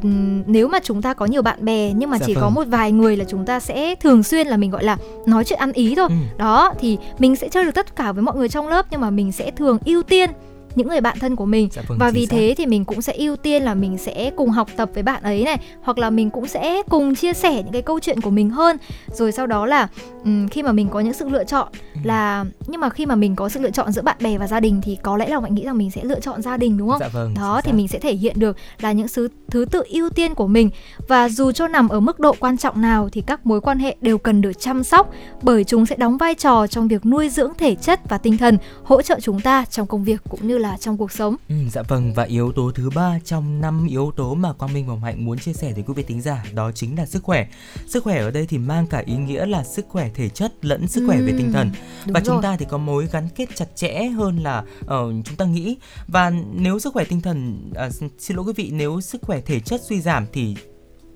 nếu mà chúng ta có nhiều bạn bè nhưng mà Dạ chỉ có vâng. một vài người là chúng ta sẽ thường xuyên là mình gọi là nói chuyện ăn ý thôi Ừ. đó thì mình sẽ chơi được tất cả với mọi người trong lớp nhưng mà mình sẽ thường ưu tiên những người bạn thân của mình Dạ vâng, và vì xác. thế thì mình cũng sẽ ưu tiên là mình sẽ cùng học tập với bạn ấy này hoặc là mình cũng sẽ cùng chia sẻ những cái câu chuyện của mình hơn rồi sau đó là ừm, khi mà mình có những sự lựa chọn Ừ. là nhưng mà khi mà mình có sự lựa chọn giữa bạn bè và gia đình thì có lẽ là mình nghĩ rằng mình sẽ lựa chọn gia đình đúng không Dạ vâng. đó thì xác. mình sẽ thể hiện được là những thứ thứ tự ưu tiên của mình và dù cho nằm ở mức độ quan trọng nào thì các mối quan hệ đều cần được chăm sóc bởi chúng sẽ đóng vai trò trong việc nuôi dưỡng thể chất và tinh thần hỗ trợ chúng ta trong công việc cũng như là trong cuộc sống Ừ, dạ vâng và yếu tố thứ ba trong năm yếu tố mà Quang Minh và Hồng Hạnh muốn chia sẻ với quý vị thính giả đó chính là sức khỏe. Sức khỏe ở đây thì mang cả ý nghĩa là sức khỏe thể chất lẫn sức khỏe về tinh thần. Đúng và chúng rồi. ta thì có mối gắn kết chặt chẽ hơn là ờ, chúng ta nghĩ và nếu sức khỏe tinh thần xin xin lỗi quý vị nếu sức khỏe thể chất suy giảm thì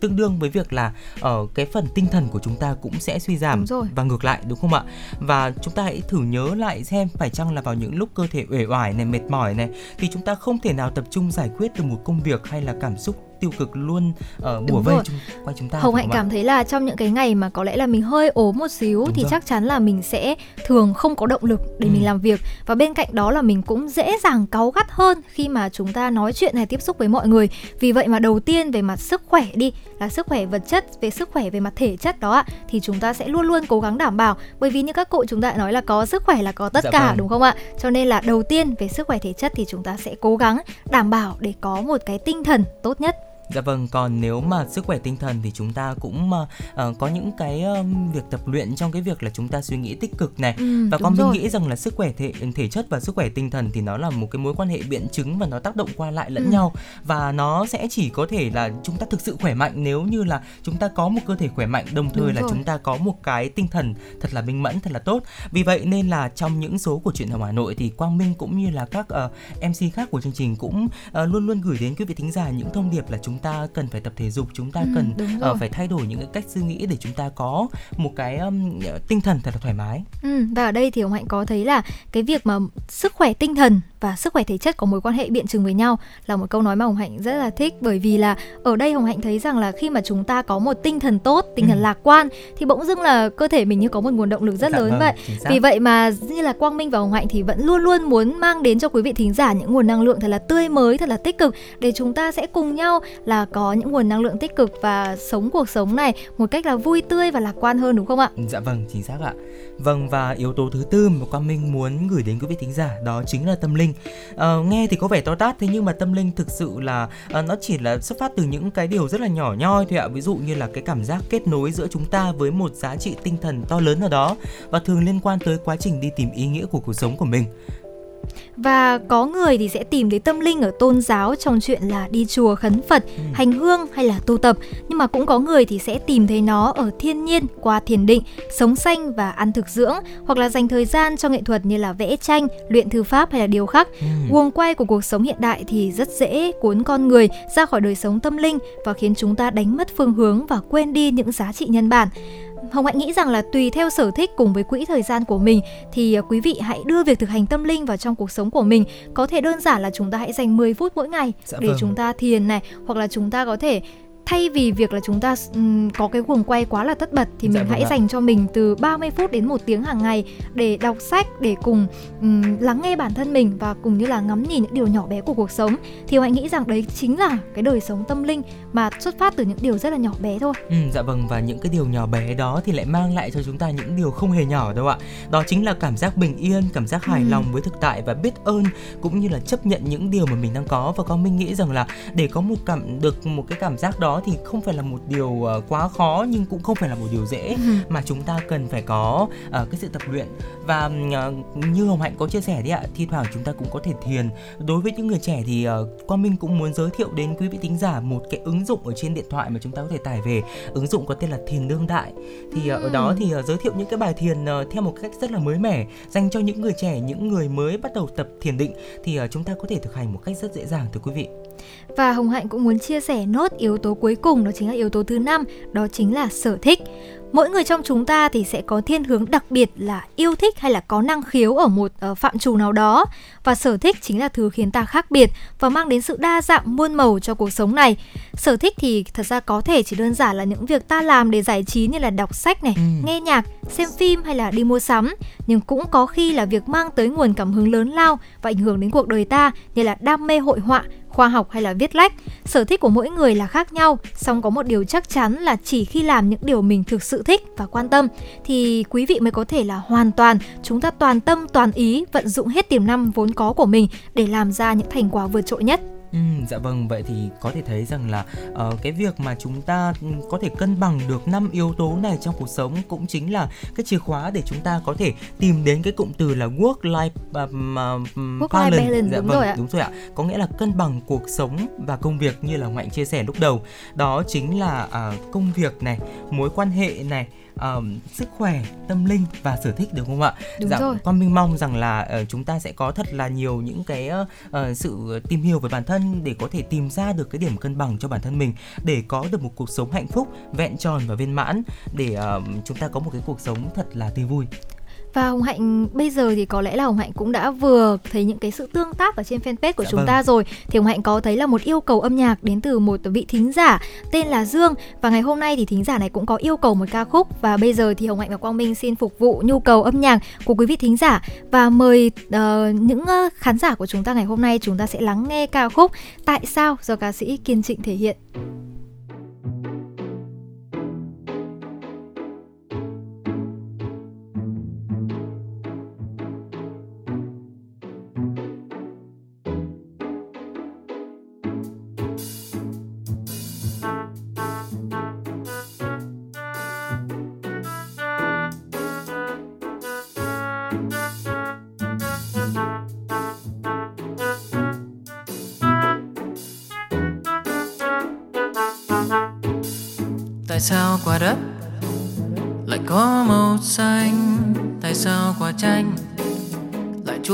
tương đương với việc là ở cái phần tinh thần của chúng ta cũng sẽ suy giảm Đúng rồi. và ngược lại đúng không ạ và chúng ta hãy thử nhớ lại xem phải chăng là vào những lúc cơ thể uể oải này mệt mỏi này thì chúng ta không thể nào tập trung giải quyết được một công việc hay là cảm xúc tiêu cực luôn uh, bủa Đúng vây rồi. chung quanh chúng ta Hồng Hạnh cảm thấy là trong những cái ngày mà có lẽ là mình hơi ốm một xíu Đúng thì rồi. chắc chắn là mình sẽ thường không có động lực để Ừ. mình làm việc và bên cạnh đó là mình cũng dễ dàng cáu gắt hơn khi mà chúng ta nói chuyện hay tiếp xúc với mọi người. Vì vậy mà đầu tiên về mặt sức khỏe đi là sức khỏe vật chất, về sức khỏe về mặt thể chất đó ạ thì chúng ta sẽ luôn luôn cố gắng đảm bảo bởi vì như các cụ chúng ta nói là có sức khỏe là có tất Dạ cả vâng. đúng không ạ? Cho nên là đầu tiên về sức khỏe thể chất thì chúng ta sẽ cố gắng đảm bảo để có một cái tinh thần tốt nhất. Dạ vâng, còn nếu mà sức khỏe tinh thần thì chúng ta cũng ờ, có những cái ờm, việc tập luyện trong cái việc là chúng ta suy nghĩ tích cực này. Ừ, và con mình nghĩ rằng là sức khỏe thể thể chất và sức khỏe tinh thần thì nó là một cái mối quan hệ biện chứng và nó tác động qua lại lẫn Ừ. nhau và nó sẽ chỉ có thể là chúng ta thực sự khỏe mạnh nếu như là chúng ta có một cơ thể khỏe mạnh đồng thời Đúng là rồi. chúng ta có một cái tinh thần thật là minh mẫn thật là tốt. Vì vậy nên là trong những số của chuyện Hồng Hà Nội thì Quang Minh cũng như là các ờ, MC khác của chương trình cũng ờ, luôn luôn gửi đến quý vị thính giả những thông điệp là chúng ta cần phải tập thể dục, chúng ta Ừ, cần rồi. phải thay đổi những cái cách suy nghĩ để chúng ta có một cái ừm, tinh thần thật là thoải mái. Ừ, và ở đây thì Hồng Hạnh có thấy là cái việc mà sức khỏe tinh thần và sức khỏe thể chất có mối quan hệ biện chứng với nhau là một câu nói mà Hồng Hạnh rất là thích bởi vì là ở đây Hồng Hạnh thấy rằng là khi mà chúng ta có một tinh thần tốt, tinh thần Ừ. lạc quan thì bỗng dưng là cơ thể mình như có một nguồn động lực rất Dạ lớn vâng, vậy. Vì vậy mà như là Quang Minh và Hồng Hạnh thì vẫn luôn luôn muốn mang đến cho quý vị thính giả những nguồn năng lượng thật là tươi mới, thật là tích cực để chúng ta sẽ cùng nhau là có những nguồn năng lượng tích cực và sống cuộc sống này một cách là vui tươi và lạc quan hơn đúng không ạ? Dạ vâng, chính xác ạ. Vâng và yếu tố thứ tư mà Quang Minh muốn gửi đến quý vị thính giả đó chính là tâm linh. À, nghe thì có vẻ to tát thế nhưng mà tâm linh thực sự là à, nó chỉ là xuất phát từ những cái điều rất là nhỏ nhoi thôi ạ. Ví dụ như là cái cảm giác kết nối giữa chúng ta với một giá trị tinh thần to lớn nào đó và thường liên quan tới quá trình đi tìm ý nghĩa của cuộc sống của mình. Và có người thì sẽ tìm thấy tâm linh ở tôn giáo trong chuyện là đi chùa khấn Phật, hành hương hay là tu tập. Nhưng mà cũng có người thì sẽ tìm thấy nó ở thiên nhiên qua thiền định, sống xanh và ăn thực dưỡng hoặc là dành thời gian cho nghệ thuật như là vẽ tranh, luyện thư pháp hay là điêu khắc. Guồng quay của cuộc sống hiện đại thì rất dễ cuốn con người ra khỏi đời sống tâm linh và khiến chúng ta đánh mất phương hướng và quên đi những giá trị nhân bản. Hồng Hạnh nghĩ rằng là tùy theo sở thích cùng với quỹ thời gian của mình thì à, quý vị hãy đưa việc thực hành tâm linh vào trong cuộc sống của mình. Có thể đơn giản là chúng ta hãy dành 10 phút mỗi ngày Dạ để vâng. chúng ta thiền này hoặc là chúng ta có thể thay vì việc là chúng ta ừm, có cái guồng quay quá là tất bật thì Dạ mình vâng hãy dành cho mình từ 30 phút đến một tiếng hàng ngày để đọc sách để cùng ừm, lắng nghe bản thân mình và cùng như là ngắm nhìn những điều nhỏ bé của cuộc sống thì Hạnh nghĩ rằng đấy chính là cái đời sống tâm linh mà xuất phát từ những điều rất là nhỏ bé thôi. Ừ, dạ vâng và những cái điều nhỏ bé đó thì lại mang lại cho chúng ta những điều không hề nhỏ đâu ạ. Đó chính là cảm giác bình yên, cảm giác hài Ừ. lòng với thực tại và biết ơn cũng như là chấp nhận những điều mà mình đang có và con mình nghĩ rằng là để có một cảm được một cái cảm giác đó thì không phải là một điều ờ, quá khó nhưng cũng không phải là một điều dễ Ừ. mà chúng ta cần phải có ờ, cái sự tập luyện và ờ, như Hồng Hạnh có chia sẻ đấy ạ, thi thoảng chúng ta cũng có thể thiền. Đối với những người trẻ thì uh, Quang Minh cũng muốn giới thiệu đến quý vị thính giả một cái ứng dụng ở trên điện thoại mà chúng ta có thể tải về. Ứng dụng có tên là Thiền đương đại. Thì ờ, ở đó thì ờ, giới thiệu những cái bài thiền ờ, theo một cách rất là mới mẻ dành cho những người trẻ, những người mới bắt đầu tập thiền định thì ờ, chúng ta có thể thực hành một cách rất dễ dàng thưa quý vị. Và Hồng Hạnh cũng muốn chia sẻ nốt yếu tố cuối cùng đó chính là yếu tố thứ năm, đó chính là sở thích. Mỗi người trong chúng ta thì sẽ có thiên hướng đặc biệt là yêu thích hay là có năng khiếu ở một ờ, phạm trù nào đó và sở thích chính là thứ khiến ta khác biệt và mang đến sự đa dạng muôn màu cho cuộc sống này. Sở thích thì thật ra có thể chỉ đơn giản là những việc ta làm để giải trí như là đọc sách này, Ừ. nghe nhạc, xem phim hay là đi mua sắm, nhưng cũng có khi là việc mang tới nguồn cảm hứng lớn lao và ảnh hưởng đến cuộc đời ta như là đam mê hội họa, khoa học hay là viết lách. Sở thích của mỗi người là khác nhau, song có một điều chắc chắn là chỉ khi làm những điều mình thực sự thích và quan tâm thì quý vị mới có thể là hoàn toàn chúng ta toàn tâm toàn ý vận dụng hết tiềm năng vốn có của mình để làm ra những thành quả vượt trội nhất. Ừ, dạ vâng vậy thì có thể thấy rằng là ờ, cái việc mà chúng ta có thể cân bằng được năm yếu tố này trong cuộc sống cũng chính là cái chìa khóa để chúng ta có thể tìm đến cái cụm từ là work life um, Work-life balance, dạ đúng vâng, rồi ạ. đúng rồi ạ. Có nghĩa là cân bằng cuộc sống và công việc như là Mạnh chia sẻ lúc đầu. Đó chính là à, công việc này mối quan hệ này ờm, sức khỏe tâm linh và sở thích đúng không ạ Đúng dạ, rồi. con minh mong rằng là ờ, chúng ta sẽ có thật là nhiều những cái ờ, sự tìm hiểu về bản thân để có thể tìm ra được cái điểm cân bằng cho bản thân mình để có được một cuộc sống hạnh phúc vẹn tròn và viên mãn để ờ, chúng ta có một cái cuộc sống thật là tươi vui Và Hồng Hạnh bây giờ thì có lẽ là Hồng Hạnh cũng đã vừa thấy những cái sự tương tác ở trên fanpage của Dạ chúng vâng. ta rồi. Thì Hồng Hạnh có thấy là một yêu cầu âm nhạc đến từ một vị thính giả tên là Dương và ngày hôm nay thì thính giả này cũng có yêu cầu một ca khúc và bây giờ thì Hồng Hạnh và Quang Minh xin phục vụ nhu cầu âm nhạc của quý vị thính giả và mời ờ, những ờ, khán giả của chúng ta ngày hôm nay chúng ta sẽ lắng nghe ca khúc Tại sao do ca sĩ Kiên Trịnh thể hiện.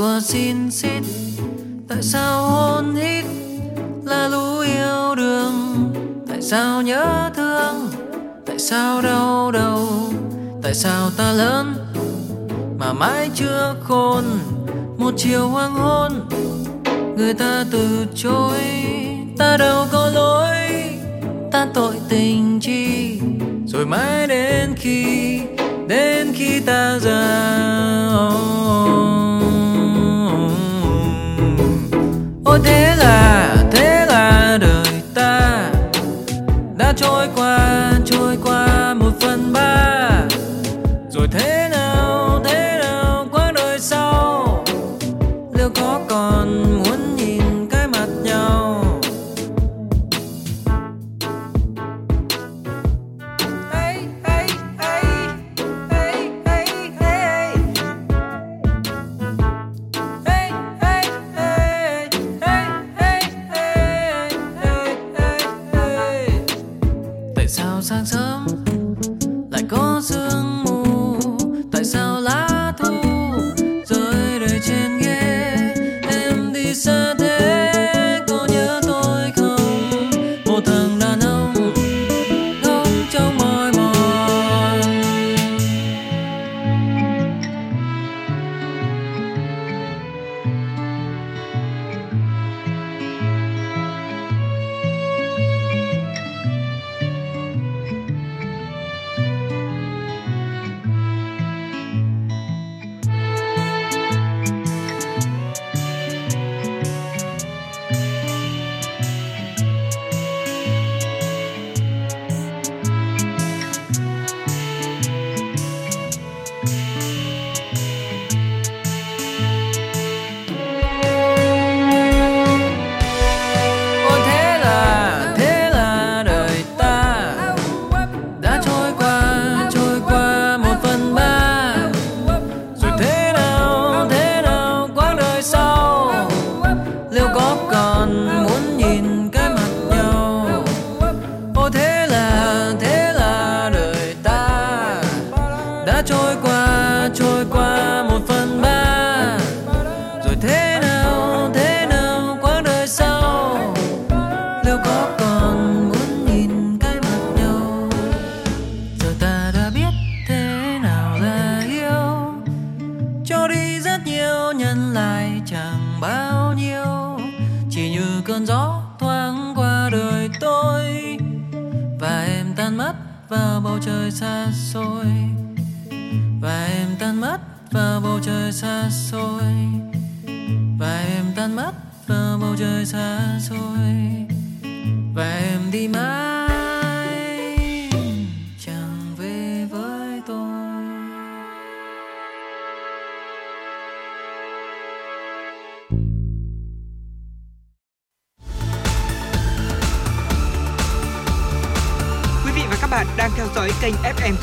Lại xin xin xít? Tại sao hôn hít là lũ yêu đương? Tại sao nhớ thương? Tại sao đau đầu? Tại sao ta lớn mà mãi chưa khôn? Một chiều hoàng hôn người ta từ chối ta đâu có lỗi ta tội tình chi rồi mãi đến khi đến khi ta già oh, oh. Là thế là đời ta đã trôi qua. trôi qua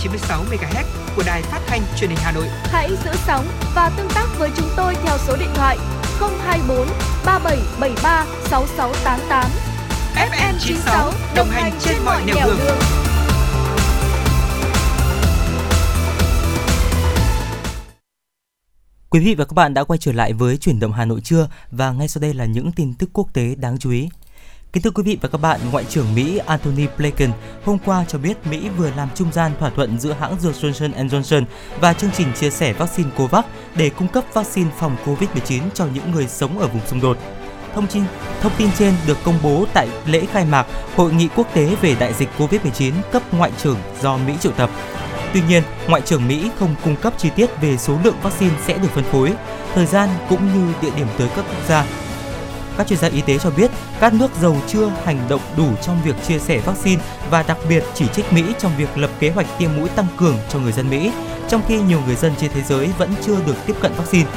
96 MHz của đài phát thanh truyền hình Hà Nội. Hãy giữ sóng và tương tác với chúng tôi theo số điện thoại 024 3773 6688. FM 96 đồng hành trên mọi nẻo đường. Quý vị và các bạn đã quay trở lại với chuyển động Hà Nội trưa và ngay sau đây là những tin tức quốc tế đáng chú ý. Kính thưa quý vị và các bạn, Ngoại trưởng Mỹ Antony Blinken hôm qua cho biết Mỹ vừa làm trung gian thỏa thuận giữa hãng dược Johnson Johnson và chương trình chia sẻ vaccine COVAX để cung cấp vaccine phòng COVID-19 cho những người sống ở vùng xung đột. Thông tin thông tin trên được công bố tại lễ khai mạc Hội nghị quốc tế về đại dịch COVID-19 cấp ngoại trưởng do Mỹ triệu tập. Tuy nhiên, Ngoại trưởng Mỹ không cung cấp chi tiết về số lượng vaccine sẽ được phân phối, thời gian cũng như địa điểm tới các quốc gia. Các chuyên gia y tế cho biết các nước giàu chưa hành động đủ trong việc chia sẻ vaccine và đặc biệt chỉ trích Mỹ trong việc lập kế hoạch tiêm mũi tăng cường cho người dân Mỹ, trong khi nhiều người dân trên thế giới vẫn chưa được tiếp cận vaccine.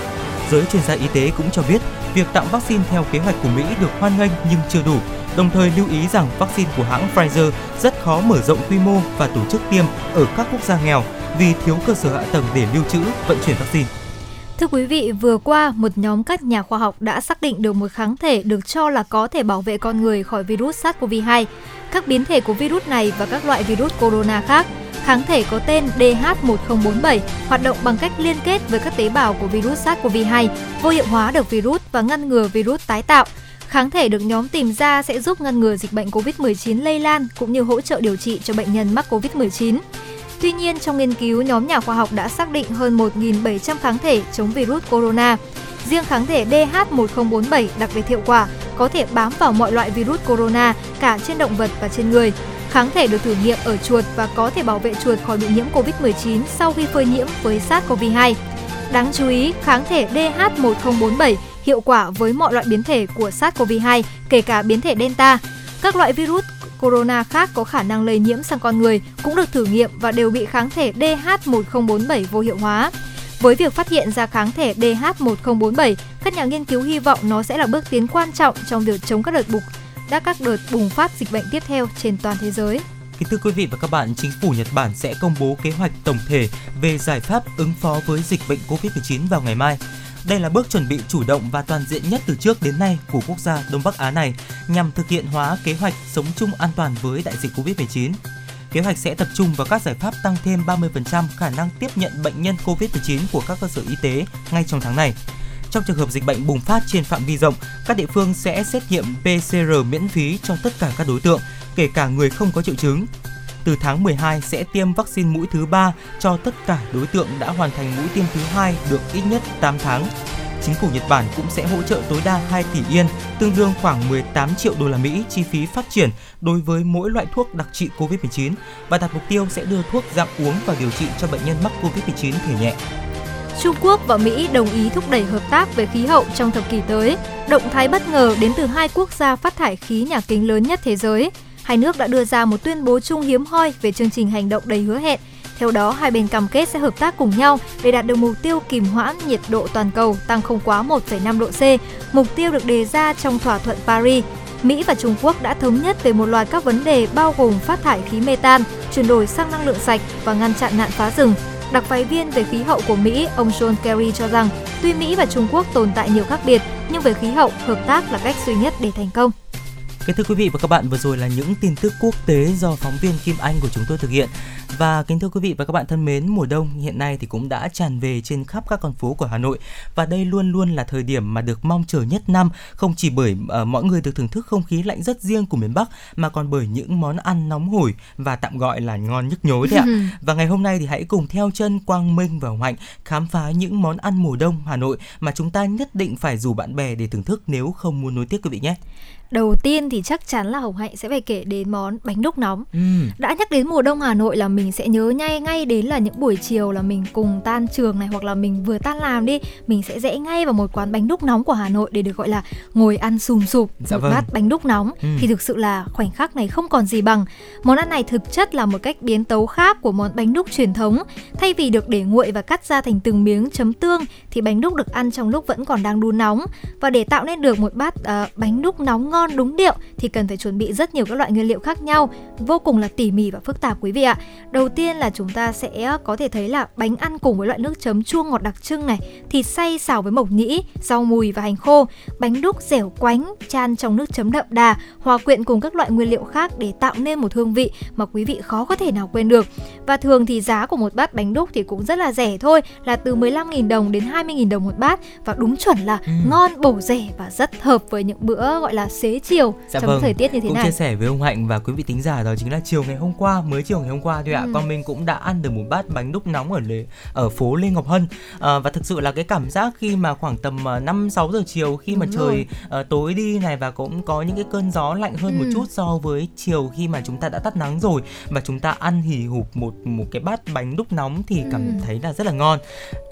Giới chuyên gia y tế cũng cho biết việc tặng vaccine theo kế hoạch của Mỹ được hoan nghênh nhưng chưa đủ, đồng thời lưu ý rằng vaccine của hãng Pfizer rất khó mở rộng quy mô và tổ chức tiêm ở các quốc gia nghèo vì thiếu cơ sở hạ tầng để lưu trữ, vận chuyển vaccine. Thưa quý vị, vừa qua, một nhóm các nhà khoa học đã xác định được một kháng thể được cho là có thể bảo vệ con người khỏi virus SARS-CoV-2, các biến thể của virus này và các loại virus corona khác. Kháng thể có tên DH1047 hoạt động bằng cách liên kết với các tế bào của virus SARS-CoV-2, vô hiệu hóa được virus và ngăn ngừa virus tái tạo. Kháng thể được nhóm tìm ra sẽ giúp ngăn ngừa dịch bệnh COVID-19 lây lan cũng như hỗ trợ điều trị cho bệnh nhân mắc COVID-19. Tuy nhiên, trong nghiên cứu, nhóm nhà khoa học đã xác định hơn 1.700 kháng thể chống virus corona. Riêng kháng thể DH1047 đặc biệt hiệu quả, có thể bám vào mọi loại virus corona, cả trên động vật và trên người. Kháng thể được thử nghiệm ở chuột và có thể bảo vệ chuột khỏi bị nhiễm COVID-19 sau khi phơi nhiễm với SARS-CoV-2. Đáng chú ý, kháng thể DH1047 hiệu quả với mọi loại biến thể của SARS-CoV-2, kể cả biến thể Delta. Các loại virus corona khác có khả năng lây nhiễm sang con người cũng được thử nghiệm và đều bị kháng thể DH1047 vô hiệu hóa. Với việc phát hiện ra kháng thể DH1047, các nhà nghiên cứu hy vọng nó sẽ là bước tiến quan trọng trong việc chống các đợt bùng đã các đợt bùng phát dịch bệnh tiếp theo trên toàn thế giới. Kính thưa quý vị và các bạn, chính phủ Nhật Bản sẽ công bố kế hoạch tổng thể về giải pháp ứng phó với dịch bệnh COVID-19 vào ngày mai. Đây là bước chuẩn bị chủ động và toàn diện nhất từ trước đến nay của quốc gia Đông Bắc Á này nhằm thực hiện hóa kế hoạch sống chung an toàn với đại dịch COVID-19. Kế hoạch sẽ tập trung vào các giải pháp tăng thêm 30% khả năng tiếp nhận bệnh nhân COVID-19 của các cơ sở y tế ngay trong tháng này. Trong trường hợp dịch bệnh bùng phát trên phạm vi rộng, các địa phương sẽ xét nghiệm PCR miễn phí cho tất cả các đối tượng, kể cả người không có triệu chứng. Từ tháng 12 sẽ tiêm vaccine mũi thứ 3 cho tất cả đối tượng đã hoàn thành mũi tiêm thứ hai được ít nhất 8 tháng. Chính phủ Nhật Bản cũng sẽ hỗ trợ tối đa 2 tỷ yên, tương đương khoảng 18 triệu đô la Mỹ chi phí phát triển đối với mỗi loại thuốc đặc trị COVID-19 và đặt mục tiêu sẽ đưa thuốc dạng uống và điều trị cho bệnh nhân mắc COVID-19 thể nhẹ. Trung Quốc và Mỹ đồng ý thúc đẩy hợp tác về khí hậu trong thập kỷ tới. Động thái bất ngờ đến từ hai quốc gia phát thải khí nhà kính lớn nhất thế giới. Hai nước đã đưa ra một tuyên bố chung hiếm hoi về chương trình hành động đầy hứa hẹn. Theo đó, hai bên cam kết sẽ hợp tác cùng nhau để đạt được mục tiêu kìm hoãn nhiệt độ toàn cầu tăng không quá 1,5 độ C, mục tiêu được đề ra trong thỏa thuận Paris. Mỹ và Trung Quốc đã thống nhất về một loạt các vấn đề bao gồm phát thải khí metan, chuyển đổi sang năng lượng sạch và ngăn chặn nạn phá rừng. Đặc phái viên về khí hậu của Mỹ, ông John Kerry cho rằng, tuy Mỹ và Trung Quốc tồn tại nhiều khác biệt, nhưng về khí hậu, hợp tác là cách duy nhất để thành công. Kính thưa quý vị và các bạn, vừa rồi là những tin tức quốc tế do phóng viên Kim Anh của chúng tôi thực hiện. Và kính thưa quý vị và các bạn thân mến, mùa đông hiện nay thì cũng đã tràn về trên khắp các con phố của Hà Nội và đây luôn luôn là thời điểm mà được mong chờ nhất năm, không chỉ bởi uh, mọi người được thưởng thức không khí lạnh rất riêng của miền Bắc mà còn bởi những món ăn nóng hổi và tạm gọi là ngon nhức nhối đấy ạ. và ngày hôm nay thì hãy cùng theo chân Quang Minh và Hồng Hạnh khám phá những món ăn mùa đông Hà Nội mà chúng ta nhất định phải rủ bạn bè để thưởng thức nếu không muốn nối tiếc quý vị nhé. Đầu tiên thì chắc chắn là Hồng Hạnh sẽ phải kể đến món bánh đúc nóng. Ừ. Đã nhắc đến mùa đông Hà Nội là mình sẽ nhớ ngay ngay đến là những buổi chiều là mình cùng tan trường này hoặc là mình vừa tan làm đi, mình sẽ rẽ ngay vào một quán bánh đúc nóng của Hà Nội để được gọi là ngồi ăn sùm sụp Dạ một vâng. bát bánh đúc nóng Ừ. thì thực sự là khoảnh khắc này không còn gì bằng. Món ăn này thực chất là một cách biến tấu khác của món bánh đúc truyền thống. Thay vì được để nguội và cắt ra thành từng miếng chấm tương thì bánh đúc được ăn trong lúc vẫn còn đang đun nóng và để tạo nên được một bát ờ, bánh đúc nóng ngon đúng điệu thì cần phải chuẩn bị rất nhiều các loại nguyên liệu khác nhau vô cùng là tỉ mỉ và phức tạp quý vị ạ Đầu tiên là chúng ta sẽ có thể thấy là bánh ăn cùng với loại nước chấm chua ngọt đặc trưng này, thịt xay xào với mộc nhĩ, rau mùi và hành khô, bánh đúc dẻo quánh chan trong nước chấm đậm đà, hòa quyện cùng các loại nguyên liệu khác để tạo nên một hương vị mà quý vị khó có thể nào quên được. Và thường thì giá của một bát bánh đúc thì cũng rất là rẻ thôi, là từ 15.000 đồng đến 20.000 đồng một bát và đúng chuẩn là Ừ. ngon, bổ rẻ và rất hợp với những bữa gọi là xế chiều Dạ trong vâng, thời tiết như thế cũng này. chia sẻ với ông Hạnh và quý vị tính giả đó chính là chiều ngày hôm qua mới chiều ngày hôm qua thôi ạ Ừ. con mình cũng đã ăn được một bát bánh đúc nóng ở lề, ở phố Lê Ngọc Hân à, và thực sự là cái cảm giác khi mà khoảng tầm à, năm sáu giờ chiều khi mà Đúng trời à, tối đi này và cũng có những cái cơn gió lạnh hơn một Ừ. chút so với chiều khi mà chúng ta đã tắt nắng rồi và chúng ta ăn hì hục một một cái bát bánh đúc nóng thì cảm Ừ. thấy là rất là ngon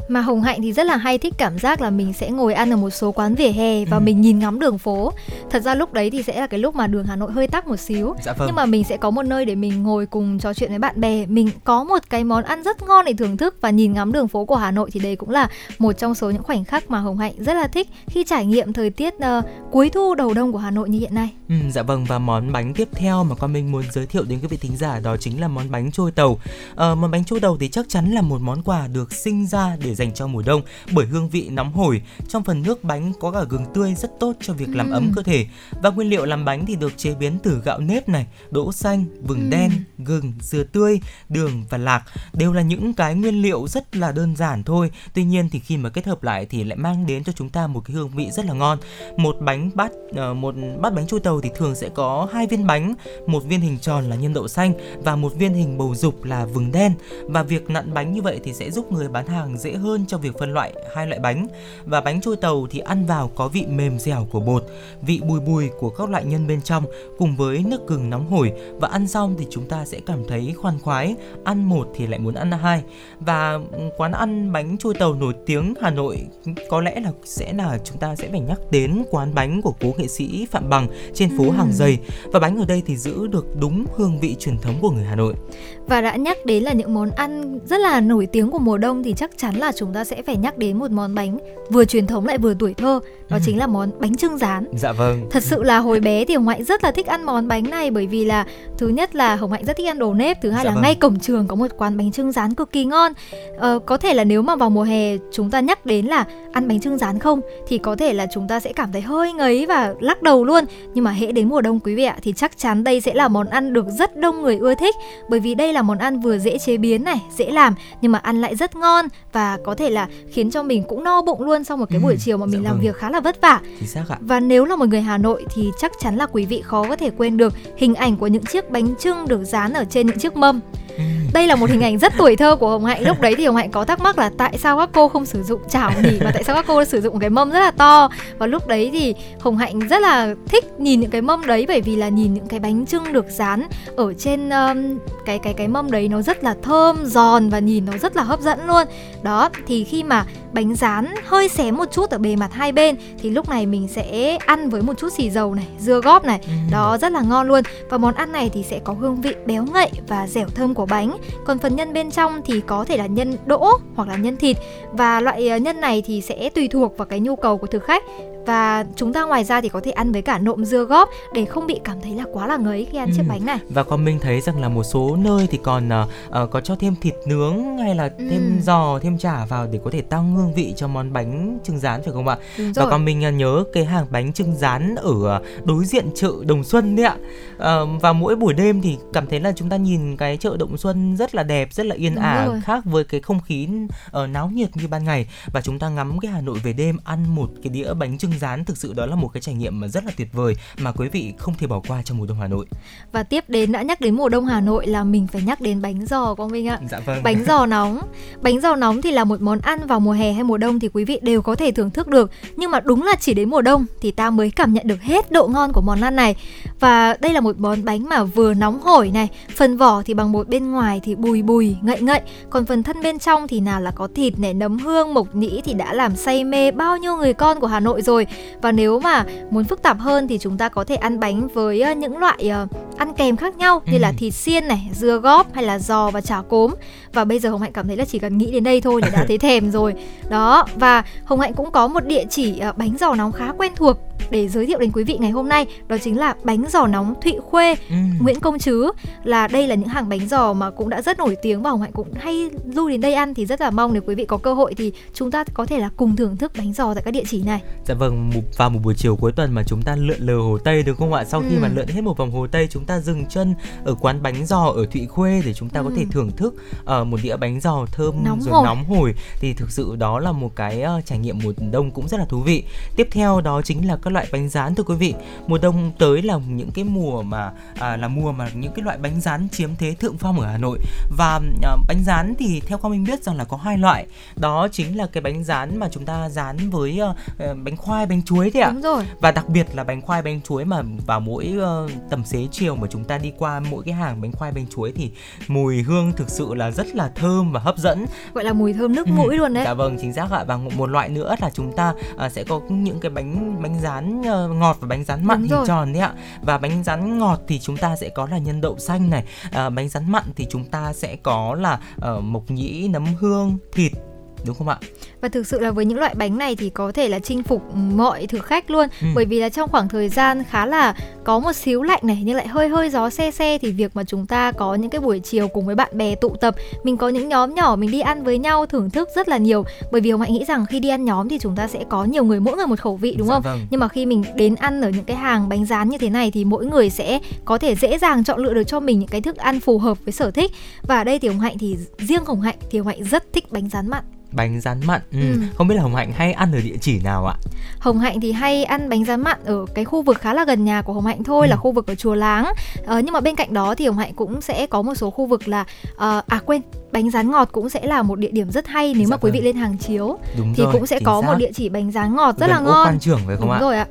Mà Hồng Hạnh thì rất là hay thích cảm giác là mình sẽ ngồi ăn ở một số quán vỉa hè và Ừ. mình nhìn ngắm đường phố. Thật ra lúc đấy thì sẽ là cái lúc mà đường Hà Nội hơi tắc một xíu. dạ vâng Nhưng mà mình sẽ có một nơi để mình ngồi cùng trò chuyện với bạn bè Mình có một cái món ăn rất ngon để thưởng thức Và nhìn ngắm đường phố của Hà Nội Thì đây cũng là một trong số những khoảnh khắc mà Hồng Hạnh rất là thích Khi trải nghiệm thời tiết ờ, cuối thu đầu đông của Hà Nội như hiện nay Ừ, dạ vâng và món bánh tiếp theo mà con mình muốn giới thiệu đến quý vị thính giả đó chính là món bánh trôi tàu. Ờ, món bánh trôi tàu thì chắc chắn là một món quà được sinh ra để dành cho mùa đông bởi hương vị nóng hổi. Trong phần nước bánh có cả gừng tươi rất tốt cho việc làm Ừ. ấm cơ thể và nguyên liệu làm bánh thì được chế biến từ gạo nếp này, đỗ xanh, vừng Ừ. đen, gừng, dừa tươi, đường và lạc đều là những cái nguyên liệu rất là đơn giản thôi. Tuy nhiên thì khi mà kết hợp lại thì lại mang đến cho chúng ta một cái hương vị rất là ngon. Một bánh bát ờ, một bát bánh trôi tàu thì thường sẽ có hai viên bánh, một viên hình tròn là nhân đậu xanh và một viên hình bầu dục là vừng đen. Và việc nặn bánh như vậy thì sẽ giúp người bán hàng dễ hơn trong việc phân loại hai loại bánh. Và bánh trôi tàu thì ăn vào có vị mềm dẻo của bột, vị bùi bùi của các loại nhân bên trong cùng với nước gừng nóng hổi và ăn xong thì chúng ta sẽ cảm thấy khoan khoái, ăn một thì lại muốn ăn hai. Và quán ăn bánh trôi tàu nổi tiếng Hà Nội có lẽ là sẽ là chúng ta sẽ phải nhắc đến quán bánh của cố nghệ sĩ Phạm Bằng trên phố. Hàng Giày và bánh ở đây thì giữ được đúng hương vị truyền thống của người Hà Nội. Và đã nhắc đến là những món ăn rất là nổi tiếng của mùa đông Thì chắc chắn là chúng ta sẽ phải nhắc đến một món bánh vừa truyền thống lại vừa tuổi thơ Đó Ừ. chính là món bánh trưng rán Dạ vâng. Thật sự là hồi bé thì Hồng Hạnh rất là thích ăn món bánh này bởi vì là thứ nhất là Hồng Hạnh rất thích ăn đồ nếp, thứ hai Dạ là vâng. ngay cổng trường có một quán bánh trưng rán cực kỳ ngon. Ờ, có thể là nếu mà vào mùa hè chúng ta nhắc đến là ăn bánh trưng rán không thì có thể là chúng ta sẽ cảm thấy hơi ngấy và lắc đầu luôn. Nhưng mà hễ đến mùa đông quý vị ạ thì chắc chắn đây sẽ là món ăn được rất đông người ưa thích bởi vì đây là món ăn vừa dễ chế biến này, dễ làm nhưng mà ăn lại rất ngon và có thể là khiến cho mình cũng no bụng luôn sau một cái Ừ, buổi chiều mà mình dạ làm vâng. việc khá là vất vả. Chính xác ạ. Và nếu là một người Hà Nội thì chắc chắn là quý vị khó có thể quên được hình ảnh của những chiếc bánh trưng được dán ở trên những chiếc mâm. Ừ. Đây là một hình ảnh rất tuổi thơ của Hồng Hạnh. Lúc đấy thì Hồng Hạnh có thắc mắc là tại sao các cô không sử dụng chảo nhỉ mà tại sao các cô sử dụng cái mâm rất là to. Và lúc đấy thì Hồng Hạnh rất là thích nhìn những cái mâm đấy bởi vì là nhìn những cái bánh trưng được dán ở trên um, cái cái cái mâm đấy nó rất là thơm, giòn và nhìn nó rất là hấp dẫn luôn. Đó, thì khi mà bánh rán hơi xém một chút ở bề mặt hai bên thì lúc này mình sẽ ăn với một chút xì dầu này, dưa góp này. Ừ. Đó rất là ngon luôn. Và món ăn này thì sẽ có hương vị béo ngậy và dẻo thơm của bánh. Còn phần nhân bên trong thì có thể là nhân đỗ hoặc là nhân thịt và loại ờ, nhân này thì sẽ tùy thuộc vào cái nhu cầu của thực khách. Và chúng ta ngoài ra thì có thể ăn với cả nộm dưa góp để không bị cảm thấy là quá là ngấy khi ăn chiếc Ừ. bánh này. Và con mình thấy rằng là một số nơi thì còn ờ, có cho thêm thịt nướng hay là thêm Ừ. giò, thêm chả vào để có thể tăng hương vị cho món bánh trưng rán phải không ạ? Đúng Và rồi. con mình ờ, nhớ cái hàng bánh trưng rán ở đối diện chợ Đồng Xuân đấy ạ. Ờ, và mỗi buổi đêm thì cảm thấy là chúng ta nhìn cái chợ Đồng Xuân rất là đẹp, rất là yên Đúng ả rồi. khác với cái không khí ờ, náo nhiệt như ban ngày và chúng ta ngắm cái Hà Nội về đêm ăn một cái đĩa bánh trưng rán thực sự đó là một cái trải nghiệm mà rất là tuyệt vời mà quý vị không thể bỏ qua trong mùa đông Hà Nội. Và tiếp đến đã nhắc đến mùa đông Hà Nội là mình phải nhắc đến bánh giò Quang Minh ạ. Dạ vâng. Bánh giò nóng Bánh giò nóng thì là một món ăn vào mùa hè hay mùa đông thì quý vị đều có thể thưởng thức được Nhưng mà đúng là chỉ đến mùa đông thì ta mới cảm nhận được hết độ ngon của món ăn này Và đây là một món bánh mà vừa nóng hổi này Phần vỏ thì bằng bột bên ngoài thì bùi bùi, ngậy ngậy. Còn phần thân bên trong thì nào là có thịt này, nấm hương, mộc nhĩ thì đã làm say mê bao nhiêu người con của Hà Nội rồi. Và nếu mà muốn phức tạp hơn thì chúng ta có thể ăn bánh với ờ, những loại ờ, ăn kèm khác nhau như là Ừ. thịt xiên này, dưa góp hay là giò và chả cốm. Và bây giờ Hồng Hạnh cảm thấy là chỉ cần nghĩ đến đây thôi là đã thấy thèm rồi. Đó và Hồng Hạnh cũng có một địa chỉ ờ, bánh giò nóng khá quen thuộc để giới thiệu đến quý vị ngày hôm nay đó chính là bánh giò nóng Thụy Khuê, Ừ. Nguyễn Công Trứ là đây là những hàng bánh giò mà cũng đã rất nổi tiếng và Hồng Hạnh cũng hay lui đến đây ăn thì rất là mong nếu quý vị có cơ hội thì chúng ta có thể là cùng thưởng thức bánh giò tại các địa chỉ này. Dạ vâng, vào một buổi chiều cuối tuần mà chúng ta lượn lờ Hồ Tây đúng không ạ? Sau khi Ừ. mà lượn hết một vòng Hồ Tây, chúng ta dừng chân ở quán bánh giò ở Thụy Khuê để chúng ta có Ừ. thể thưởng thức ờ, một đĩa bánh giò thơm Nóng rồi hổi. nóng hổi thì thực sự đó là một cái ờ, trải nghiệm mùa đông cũng rất là thú vị. Tiếp theo đó chính là các loại bánh rán thưa quý vị. Mùa đông tới là những cái mùa mà à, là mùa mà những cái loại bánh rán chiếm thế thượng phong ở Hà Nội và à, bánh rán thì theo Quang Minh biết rằng là có hai loại đó chính là cái bánh rán mà chúng ta rán với ờ, bánh khoai bánh chuối đấy ạ Đúng rồi. và đặc biệt là bánh khoai bánh chuối mà vào mỗi ờ, tầm xế chiều mà chúng ta đi qua mỗi cái hàng bánh khoai bánh chuối thì mùi hương thực sự là rất là thơm và hấp dẫn Gọi là mùi thơm nước Ừ, mũi luôn đấy. Dạ vâng, chính xác ạ. Và một loại nữa là chúng ta à, sẽ có những cái bánh bánh rán ờ, ngọt và bánh rán mặn Đúng hình rồi. tròn đấy ạ. Và bánh rán ngọt thì chúng ta sẽ có là nhân đậu xanh này, à, bánh rán mặn thì chúng ta sẽ có là ờ, mộc nhĩ, nấm hương, thịt đúng không ạ? Và thực sự là với những loại bánh này thì có thể là chinh phục mọi thực khách luôn Ừ. Bởi vì là trong khoảng thời gian khá là có một xíu lạnh này Nhưng lại hơi hơi gió se se Thì việc mà chúng ta có những cái buổi chiều cùng với bạn bè tụ tập Mình có những nhóm nhỏ mình đi ăn với nhau thưởng thức rất là nhiều Bởi vì Hồng Hạnh nghĩ rằng khi đi ăn nhóm thì chúng ta sẽ có nhiều người mỗi người một khẩu vị đúng Dạ không? vâng. Nhưng mà khi mình đến ăn ở những cái hàng bánh rán như thế này thì mỗi người sẽ có thể dễ dàng chọn lựa được cho mình những cái thức ăn phù hợp với sở thích Và ở đây thì Hồng Hạnh thì riêng Hồng Hạnh thì Hồng Hạnh rất thích bánh rán mặn Bánh rán mặn. Ừ. Ừ. Không biết là Hồng Hạnh hay ăn ở địa chỉ nào ạ? Hồng Hạnh thì hay ăn bánh rán mặn ở cái khu vực khá là gần nhà của Hồng Hạnh thôi Ừ. là khu vực ở chùa Láng. Ờ, nhưng mà bên cạnh đó thì Hồng Hạnh cũng sẽ có một số khu vực là ờ, à quên bánh rán ngọt cũng sẽ là một địa điểm rất hay nếu Dạ mà quý vị vâng. lên hàng chiếu Đúng thì rồi. cũng sẽ có một xác. địa chỉ bánh rán ngọt rất Gần là ngon. Quan Trường phải không Đúng ạ? rồi ạ.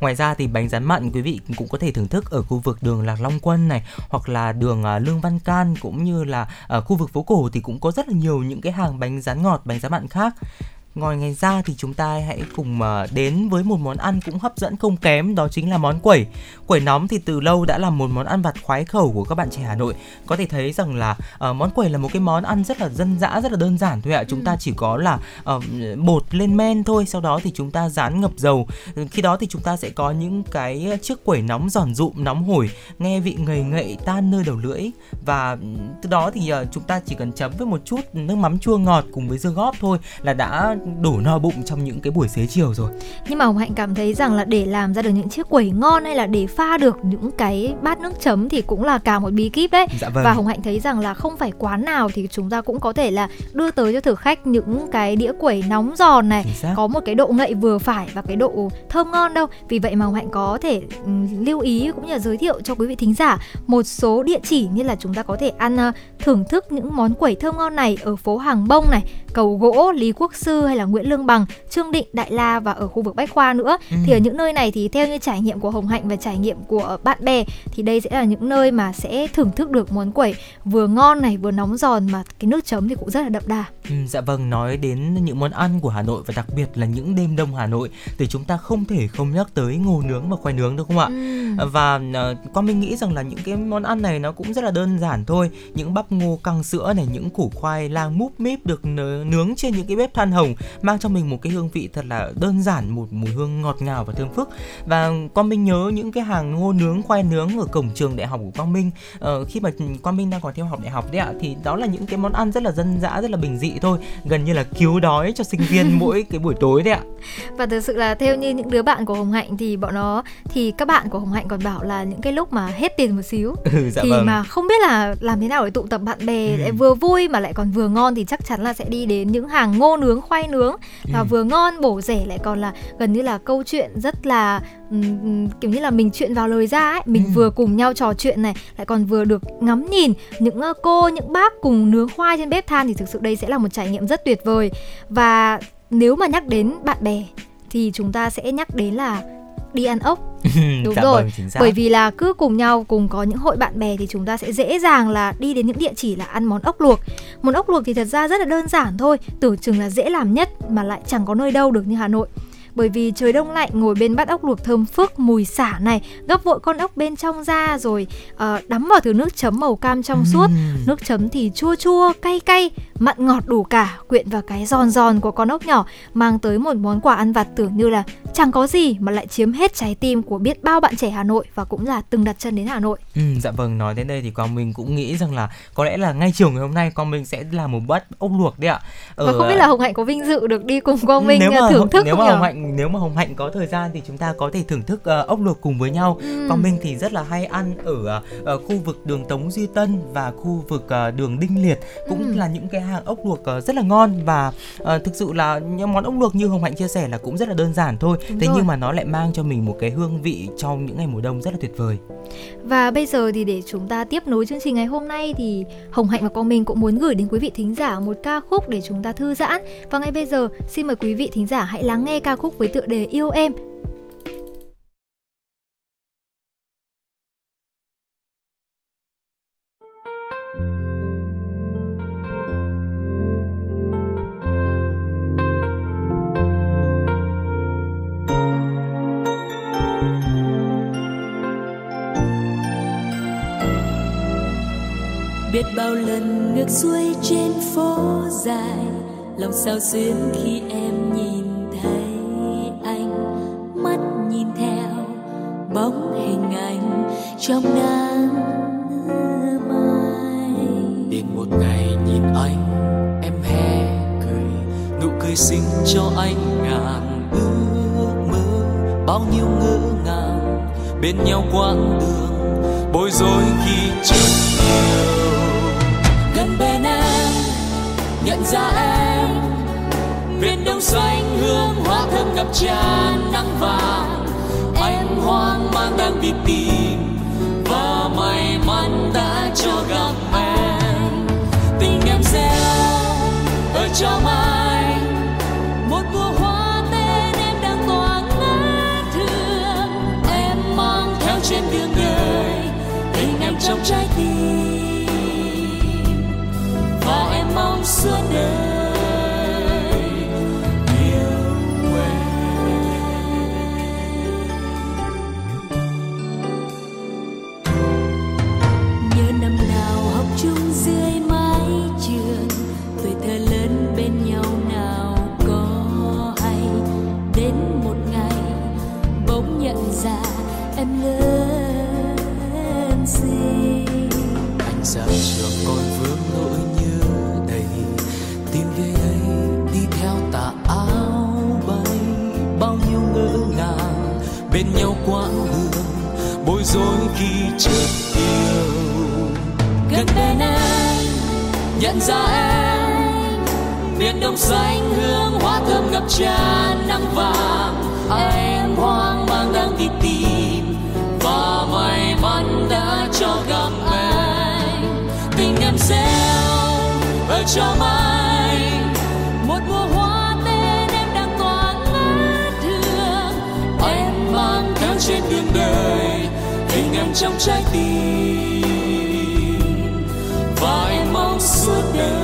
Ngoài ra thì bánh rán mặn quý vị cũng có thể thưởng thức ở khu vực đường Lạc Long Quân này hoặc là đường à, Lương Văn Can cũng như là ở khu vực phố cổ thì cũng có rất là nhiều những cái hàng bánh rán ngọt, bánh rán mặn khác. Ngoài ngày ra thì chúng ta hãy cùng à, đến với một món ăn cũng hấp dẫn không kém đó chính là món quẩy. Quẩy nóng thì từ lâu đã là một món ăn vặt khoái khẩu của các bạn trẻ Hà Nội. Có thể thấy rằng là ờ, món quẩy là một cái món ăn rất là dân dã, rất là đơn giản thôi ạ. Chúng ta chỉ có là ờ, bột lên men thôi, sau đó thì chúng ta rán ngập dầu. Khi đó thì chúng ta sẽ có những cái chiếc quẩy nóng giòn rụm, nóng hổi, nghe vị ngậy ngậy tan nơi đầu lưỡi và ừ, từ đó thì ờ, chúng ta chỉ cần chấm với một chút nước mắm chua ngọt cùng với dưa góp thôi là đã đủ no bụng trong những cái buổi xế chiều rồi. Nhưng mà Hồng Hạnh cảm thấy rằng là để làm ra được những chiếc quẩy ngon hay là để pha được những cái bát nước chấm thì cũng là cả một bí kíp đấy. Dạ vâng. Và Hồng Hạnh thấy rằng là không phải quán nào thì chúng ta cũng có thể là đưa tới cho thực khách những cái đĩa quẩy nóng giòn này có một cái độ ngậy vừa phải và cái độ thơm ngon đâu. Vì vậy mà Hồng Hạnh có thể ừm, lưu ý cũng như là giới thiệu cho quý vị thính giả một số địa chỉ như là chúng ta có thể ăn ờ, thưởng thức những món quẩy thơm ngon này ở phố Hàng Bông này, Cầu Gỗ, Lý Quốc Sư hay là Nguyễn Lương Bằng, Trương Định, Đại La và ở khu vực Bách Khoa nữa. Ừ. Thì ở những nơi này thì theo như trải nghiệm của Hồng Hạnh và trải nghiệm của bạn bè thì đây sẽ là những nơi mà sẽ thưởng thức được món quẩy vừa ngon này vừa nóng giòn mà cái nước chấm thì cũng rất là đậm đà. Ừ, dạ vâng, nói đến những món ăn của Hà Nội và đặc biệt là những đêm đông Hà Nội thì chúng ta không thể không nhắc tới ngô nướng và khoai nướng đúng không ạ? Ừm. Và uh, con mình nghĩ rằng là những cái món ăn này nó cũng rất là đơn giản thôi Những bắp ngô căng sữa này, những củ khoai lang múp míp được nướng trên những cái bếp than hồng Mang cho mình một cái hương vị thật là đơn giản, một mùi hương ngọt ngào và thơm phức. Và con mình nhớ những cái hàng ngô nướng, khoai nướng ở cổng trường đại học của Quang Minh. Ờ, Khi mà Quang Minh đang còn theo học đại học đấy ạ Thì đó là những cái món ăn rất là dân dã, rất là bình dị thôi Gần như là cứu đói cho sinh viên mỗi cái buổi tối đấy ạ. Và thực sự là theo như những đứa bạn của Hồng Hạnh thì bọn nó thì các bạn của Hồng Hạnh còn bảo là những cái lúc mà hết tiền một xíu Ừ, dạ thì vâng. mà không biết là làm thế nào để tụ tập bạn bè Ừ. lại vừa vui mà lại còn vừa ngon thì chắc chắn là sẽ đi đến những hàng ngô nướng khoai nướng là Ừ. vừa ngon bổ rẻ lại còn là gần như là câu chuyện rất là ừm, kiểu như là mình chuyện vào lời ra ấy mình Ừ. vừa cùng nhau trò chuyện này lại còn vừa được ngắm nhìn những cô những bác cùng nướng khoai trên bếp than thì thực sự đây sẽ là một trải nghiệm rất tuyệt vời và nếu mà nhắc đến bạn bè thì chúng ta sẽ nhắc đến là đi ăn ốc Đúng dạ rồi, vâng, chính xác. bởi vì là cứ cùng nhau cùng có những hội bạn bè thì chúng ta sẽ dễ dàng là đi đến những địa chỉ là ăn món ốc luộc. Món ốc luộc thì thật ra rất là đơn giản thôi tưởng chừng là dễ làm nhất mà lại chẳng có nơi đâu được như hà nội. Bởi vì trời đông lạnh ngồi bên bát ốc luộc thơm phức mùi xả này gấp vội con ốc bên trong ra rồi ờ, đắm vào thứ nước chấm màu cam trong suốt. Nước chấm thì chua chua cay cay mặn ngọt đủ cả quyện vào cái giòn giòn của con ốc nhỏ mang tới một món quà ăn vặt tưởng như là chẳng có gì mà lại chiếm hết trái tim của biết bao bạn trẻ Hà Nội và cũng là từng đặt chân đến Hà Nội. Ừ, dạ vâng nói đến đây thì quang minh cũng nghĩ rằng là có lẽ là ngay chiều ngày hôm nay quang minh sẽ làm một bát ốc luộc đấy ạ Và không biết là Hồng Hạnh có vinh dự được đi cùng Quang Minh nếu mà thưởng thức nếu mà hồng hạnh nếu mà hồng hạnh có thời gian thì chúng ta có thể thưởng thức ờ, ốc luộc cùng với nhau Ừ. quang minh thì rất là hay ăn ở ờ, khu vực đường tống duy tân và khu vực ờ, đường đinh liệt cũng Ừ. là những cái hàng ốc luộc ờ, rất là ngon và ờ, thực sự là những món ốc luộc như hồng hạnh chia sẻ là cũng rất là đơn giản thôi Đúng thế rồi. nhưng mà nó lại mang cho mình một cái hương vị trong những ngày mùa đông rất là tuyệt vời Và bây giờ thì để chúng ta tiếp nối chương trình ngày hôm nay thì Hồng Hạnh và Quang Minh cũng muốn gửi đến quý vị thính giả một ca khúc để chúng ta thư giãn. Và ngay bây giờ xin mời quý vị thính giả hãy lắng nghe ca khúc với tựa đề Yêu Em biết bao lần ngược xuôi trên phố dài, lòng sao xuyến khi em nhìn thấy anh, mắt nhìn theo bóng hình ảnh trong nắng mai đến một ngày nhìn anh, em hé cười, nụ cười xinh cho anh ngàn ước mơ. Bao nhiêu ngỡ ngàng, bên nhau quãng đường, bối rối khi chợt yêu ra em. Biển đông xanh hương hoa thơm ngập tràn nắng vàng. Anh hoang mang đang đi tìm Và may mắn đã cho gặp em. Tình em gieo ở trong anh một mùa hoa tên em đang tỏa ngát hương Em mang theo trên đường đời Tình em trong trái tim. Mong đời yêu nhớ năm nào học chung dưới mái trường, tuổi thơ lớn bên nhau nào có hay. Đến một ngày bỗng nhận ra em lớn dối khi chợt yêu. Gần bên anh nhận ra em, miền đông xanh hương, hoa thơm ngập tràn nắng vàng. Em hoang mang đang đi tìm và may mắn đã cho gặp anh. Tình em gieo ở trong anh. Trong trái tim. Và em mong suốt đời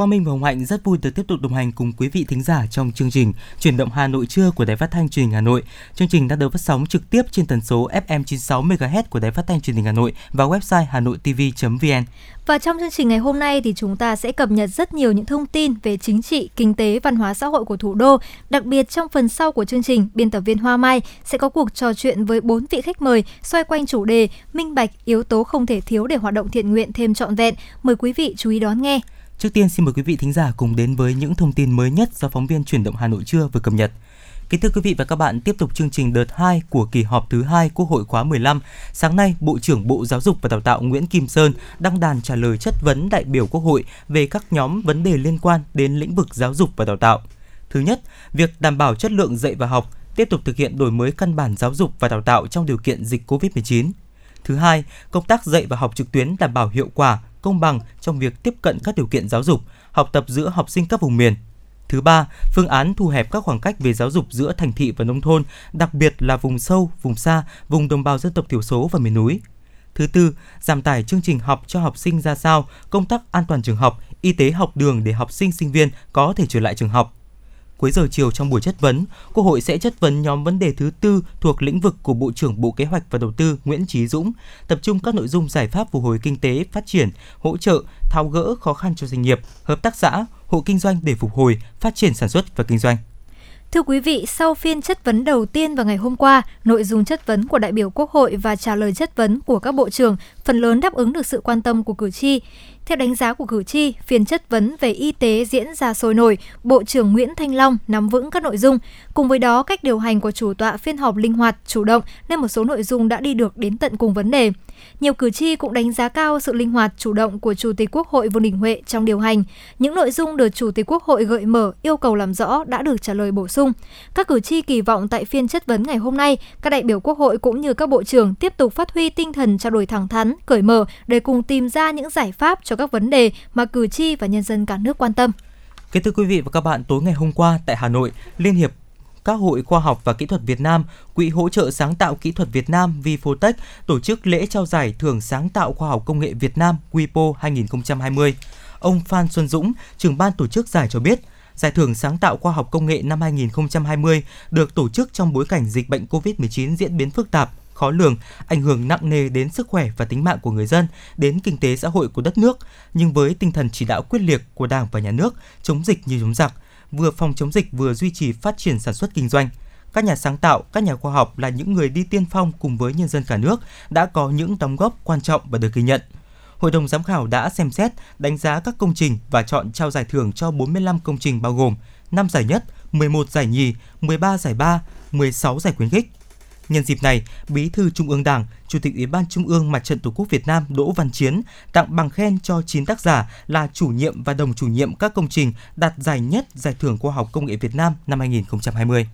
Quang Minh và Hồng Hạnh rất vui được tiếp tục đồng hành cùng quý vị thính giả trong chương trình Chuyển động Hà Nội trưa của Đài Phát thanh Truyền hình Hà Nội. Chương trình đã được phát sóng trực tiếp trên tần số FM 96 MHz của Đài Phát thanh Truyền hình Hà Nội và website hanoitv.vn. Và trong chương trình ngày hôm nay thì chúng ta sẽ cập nhật rất nhiều những thông tin về chính trị, kinh tế, văn hóa xã hội của thủ đô. Đặc biệt trong phần sau của chương trình, biên tập viên Hoa Mai sẽ có cuộc trò chuyện với bốn vị khách mời xoay quanh chủ đề minh bạch yếu tố không thể thiếu để hoạt động thiện nguyện thêm trọn vẹn. Mời quý vị chú ý đón nghe. Trước tiên xin mời quý vị thính giả cùng đến với những thông tin mới nhất do phóng viên chuyển động Hà Nội trưa vừa cập nhật. Kính thưa quý vị và các bạn, tiếp tục chương trình đợt 2 của kỳ họp thứ hai Quốc hội khóa 15. Sáng nay, Bộ trưởng Bộ Giáo dục và Đào tạo Nguyễn Kim Sơn đăng đàn trả lời chất vấn đại biểu Quốc hội về các nhóm vấn đề liên quan đến lĩnh vực giáo dục và đào tạo. Thứ nhất, việc đảm bảo chất lượng dạy và học, tiếp tục thực hiện đổi mới căn bản giáo dục và đào tạo trong điều kiện dịch COVID-19. Thứ hai, công tác dạy và học trực tuyến đảm bảo hiệu quả, công bằng trong việc tiếp cận các điều kiện giáo dục, học tập giữa học sinh các vùng miền. Thứ ba, phương án thu hẹp các khoảng cách về giáo dục giữa thành thị và nông thôn, đặc biệt là vùng sâu, vùng xa, vùng đồng bào dân tộc thiểu số và miền núi. Thứ tư, giảm tải chương trình học cho học sinh ra sao, công tác an toàn trường học, y tế học đường để học sinh sinh viên có thể trở lại trường học. Cuối giờ chiều trong buổi chất vấn, Quốc hội sẽ chất vấn nhóm vấn đề thứ tư thuộc lĩnh vực của Bộ trưởng Bộ Kế hoạch và Đầu tư Nguyễn Chí Dũng, tập trung các nội dung giải pháp phục hồi kinh tế, phát triển, hỗ trợ, tháo gỡ khó khăn cho doanh nghiệp, hợp tác xã, hộ kinh doanh để phục hồi, phát triển sản xuất và kinh doanh. Thưa quý vị, sau phiên chất vấn đầu tiên vào ngày hôm qua, nội dung chất vấn của đại biểu Quốc hội và trả lời chất vấn của các bộ trưởng phần lớn đáp ứng được sự quan tâm của cử tri. Theo đánh giá của cử tri, phiên chất vấn về y tế diễn ra sôi nổi, Bộ trưởng Nguyễn Thanh Long nắm vững các nội dung. Cùng với đó, cách điều hành của chủ tọa phiên họp linh hoạt, chủ động nên một số nội dung đã đi được đến tận cùng vấn đề. Nhiều cử tri cũng đánh giá cao sự linh hoạt, chủ động của Chủ tịch Quốc hội Vương Đình Huệ trong điều hành. Những nội dung được Chủ tịch Quốc hội gợi mở, yêu cầu làm rõ đã được trả lời bổ sung. Các cử tri kỳ vọng tại phiên chất vấn ngày hôm nay, các đại biểu Quốc hội cũng như các bộ trưởng tiếp tục phát huy tinh thần trao đổi thẳng thắn, cởi mở để cùng tìm ra những giải pháp cho các vấn đề mà cử tri và nhân dân cả nước quan tâm. Kính thưa quý vị và các bạn, tối ngày hôm qua tại Hà Nội, Liên hiệp các hội khoa học và kỹ thuật Việt Nam, Quỹ hỗ trợ sáng tạo kỹ thuật Việt Nam Vifotech tổ chức lễ trao giải thưởng sáng tạo khoa học công nghệ Việt Nam WIPO 2020. Ông Phan Xuân Dũng, trưởng ban tổ chức giải cho biết, Giải thưởng sáng tạo khoa học công nghệ năm 2020 được tổ chức trong bối cảnh dịch bệnh COVID-19 diễn biến phức tạp, khó lường, ảnh hưởng nặng nề đến sức khỏe và tính mạng của người dân, đến kinh tế xã hội của đất nước, nhưng với tinh thần chỉ đạo quyết liệt của Đảng và Nhà nước, chống dịch như chống giặc, vừa phòng chống dịch vừa duy trì phát triển sản xuất kinh doanh. Các nhà sáng tạo, các nhà khoa học là những người đi tiên phong cùng với nhân dân cả nước đã có những đóng góp quan trọng và được ghi nhận. Hội đồng giám khảo đã xem xét, đánh giá các công trình và chọn trao giải thưởng cho 45 công trình bao gồm 5 giải nhất, 11 giải nhì, 13 giải ba, 16 giải khuyến khích. Nhân dịp này, Bí thư Trung ương Đảng, Chủ tịch Ủy ban Trung ương Mặt trận Tổ quốc Việt Nam Đỗ Văn Chiến tặng bằng khen cho 9 tác giả là chủ nhiệm và đồng chủ nhiệm các công trình đạt giải nhất Giải thưởng Khoa học Công nghệ Việt Nam năm 2020.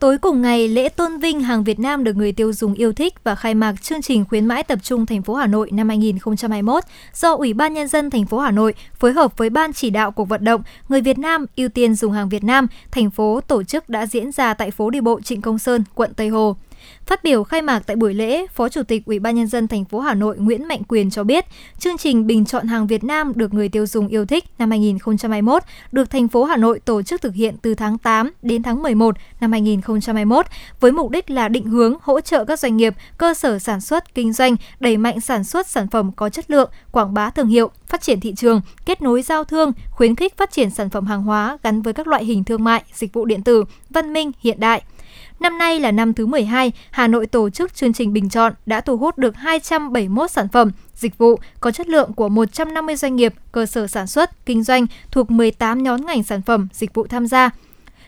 Tối cùng ngày, lễ tôn vinh hàng Việt Nam được người tiêu dùng yêu thích và khai mạc chương trình khuyến mãi tập trung thành phố Hà Nội năm 2021 do Ủy ban nhân dân thành phố Hà Nội phối hợp với ban chỉ đạo cuộc vận động người Việt Nam ưu tiên dùng hàng Việt Nam thành phố tổ chức đã diễn ra tại phố đi bộ Trịnh Công Sơn, quận Tây Hồ. Phát biểu khai mạc tại buổi lễ, Phó Chủ tịch Ủy ban nhân dân thành phố Hà Nội Nguyễn Mạnh Quyền cho biết, chương trình bình chọn hàng Việt Nam được người tiêu dùng yêu thích năm 2021 được thành phố Hà Nội tổ chức thực hiện từ tháng 8 đến tháng 11 năm 2021 với mục đích là định hướng hỗ trợ các doanh nghiệp, cơ sở sản xuất, kinh doanh đẩy mạnh sản xuất sản phẩm có chất lượng, quảng bá thương hiệu, phát triển thị trường, kết nối giao thương, khuyến khích phát triển sản phẩm hàng hóa gắn với các loại hình thương mại, dịch vụ điện tử, văn minh, hiện đại. Năm nay là năm thứ 12, Hà Nội tổ chức chương trình bình chọn đã thu hút được 271 sản phẩm, dịch vụ có chất lượng của 150 doanh nghiệp, cơ sở sản xuất, kinh doanh thuộc 18 nhóm ngành sản phẩm, dịch vụ tham gia.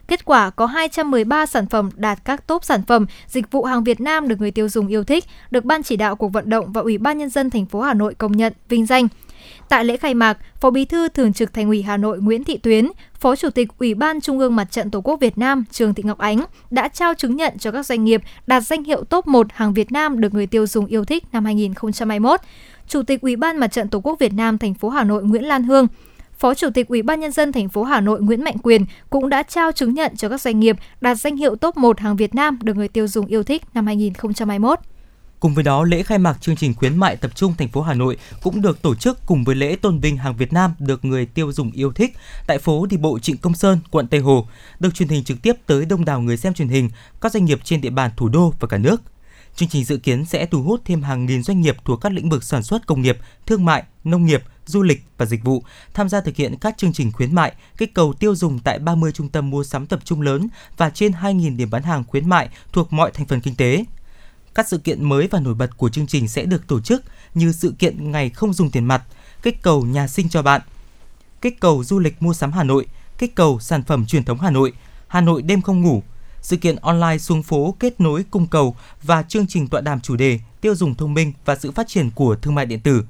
Kết quả có 213 sản phẩm đạt các top sản phẩm, dịch vụ hàng Việt Nam được người tiêu dùng yêu thích, được Ban chỉ đạo cuộc vận động và Ủy ban nhân dân thành phố Hà Nội công nhận, vinh danh. Tại lễ khai mạc, Phó Bí thư Thường trực Thành ủy Hà Nội Nguyễn Thị Tuyến, Phó Chủ tịch Ủy ban Trung ương Mặt trận Tổ quốc Việt Nam Trường Thị Ngọc Ánh đã trao chứng nhận cho các doanh nghiệp đạt danh hiệu top 1 hàng Việt Nam được người tiêu dùng yêu thích năm 2021. Chủ tịch Ủy ban Mặt trận Tổ quốc Việt Nam thành phố Hà Nội Nguyễn Lan Hương, Phó Chủ tịch Ủy ban nhân dân thành phố Hà Nội Nguyễn Mạnh Quyền cũng đã trao chứng nhận cho các doanh nghiệp đạt danh hiệu top 1 hàng Việt Nam được người tiêu dùng yêu thích năm 2021. Cùng với đó, lễ khai mạc chương trình khuyến mại tập trung thành phố Hà Nội cũng được tổ chức cùng với lễ tôn vinh hàng Việt Nam được người tiêu dùng yêu thích tại phố đi bộ Trịnh Công Sơn, quận Tây Hồ, được truyền hình trực tiếp tới đông đảo người xem truyền hình, các doanh nghiệp trên địa bàn thủ đô và cả nước. Chương trình dự kiến sẽ thu hút thêm hàng nghìn doanh nghiệp thuộc các lĩnh vực sản xuất công nghiệp, thương mại, nông nghiệp, du lịch và dịch vụ tham gia thực hiện các chương trình khuyến mại, kích cầu tiêu dùng tại 30 trung tâm mua sắm tập trung lớn và trên 2.000 điểm bán hàng khuyến mại thuộc mọi thành phần kinh tế. Các sự kiện mới và nổi bật của chương trình sẽ được tổ chức như sự kiện ngày không dùng tiền mặt, kích cầu nhà sinh cho bạn, kích cầu du lịch mua sắm Hà Nội, kích cầu sản phẩm truyền thống Hà Nội, Hà Nội đêm không ngủ, sự kiện online xuống phố kết nối cung cầu và chương trình tọa đàm chủ đề tiêu dùng thông minh và sự phát triển của thương mại điện tử.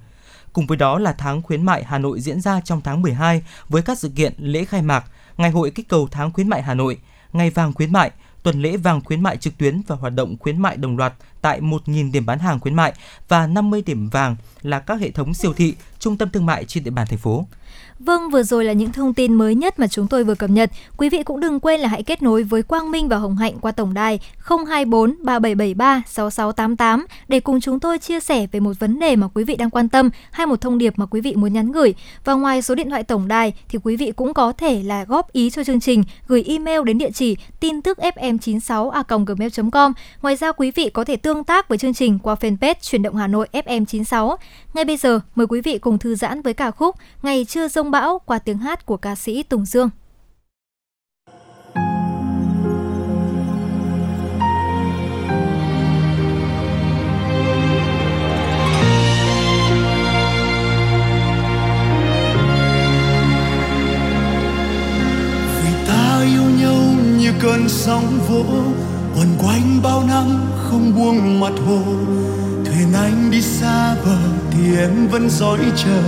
Cùng với đó là tháng khuyến mại Hà Nội diễn ra trong tháng 12 với các sự kiện lễ khai mạc, ngày hội kích cầu tháng khuyến mại Hà Nội, ngày vàng khuyến mại, tuần lễ vàng khuyến mại trực tuyến và hoạt động khuyến mại đồng loạt tại 1.000 điểm bán hàng khuyến mại và 50 điểm vàng là các hệ thống siêu thị, trung tâm thương mại trên địa bàn thành phố. Vâng, vừa rồi là những thông tin mới nhất mà chúng tôi vừa cập nhật. Quý vị cũng đừng quên là hãy kết nối với Quang Minh và Hồng Hạnh qua tổng đài 024 3773 6688 để cùng chúng tôi chia sẻ về một vấn đề mà quý vị đang quan tâm hay một thông điệp mà quý vị muốn nhắn gửi. Và ngoài số điện thoại tổng đài thì quý vị cũng có thể là góp ý cho chương trình, gửi email đến địa chỉ tin tức fm96a.gmail.com. Ngoài ra quý vị có thể tương tác với chương trình qua fanpage Chuyển động Hà Nội FM96. Ngay bây giờ, mời quý vị cùng thư giãn với ca khúc Ngày chưa rông bão qua tiếng hát của ca sĩ Tùng Dương. vì ta yêu nhau như cơn sóng vỗ, quần quanh bao năm không buông mặt hồ thuyền anh đi xa bờ thì em vẫn dõi chờ.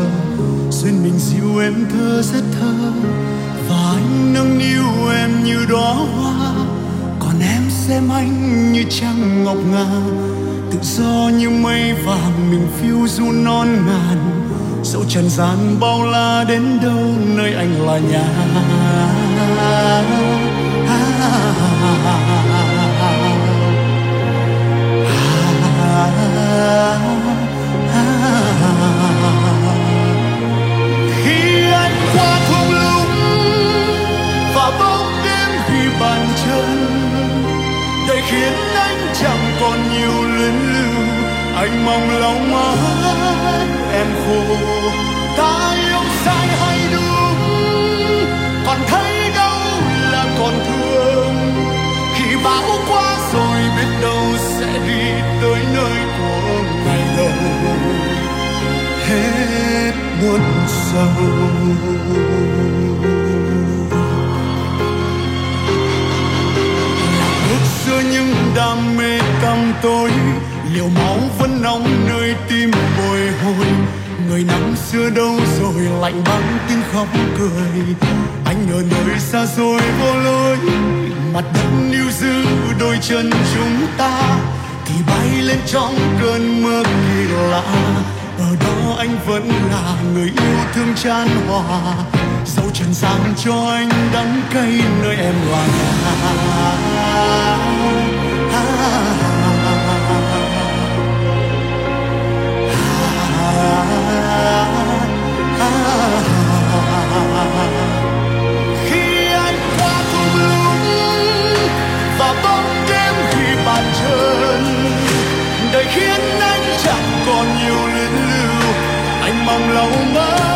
Duyên mình dịu em thơ rất thơ. Và anh nâng niu em như đóa hoa. Còn em xem anh như trăng ngọc ngà. Tự do như mây vàng mình phiêu du non ngàn. Dẫu trần gian bao la đến đâu, nơi anh là nhà. Khi anh qua thung lũng và bóng đêm khi bàn chân, để khiến anh chẳng còn nhiều luyến lưu. Anh mong lòng mãi em khô ta yêu sai hay đúng còn thân sâu Bước xưa những đam mê căm tối, liều máu vẫn nóng nơi tim bồi hồi. Người nắng xưa đâu rồi, lạnh băng tiếng khóc cười. Anh ở nơi xa xôi vô lối, mặt đất níu giữ đôi chân chúng ta. Thì bay lên trong cơn mưa kỳ lạ ở đó anh vẫn là người yêu thương chan hòa. Dẫu trần gian cho anh đắng cay nơi em là khi anh qua thung lũng và bóng đêm khi bàn chân, đời khiến anh chẳng còn nhiều luyến mong lâu mất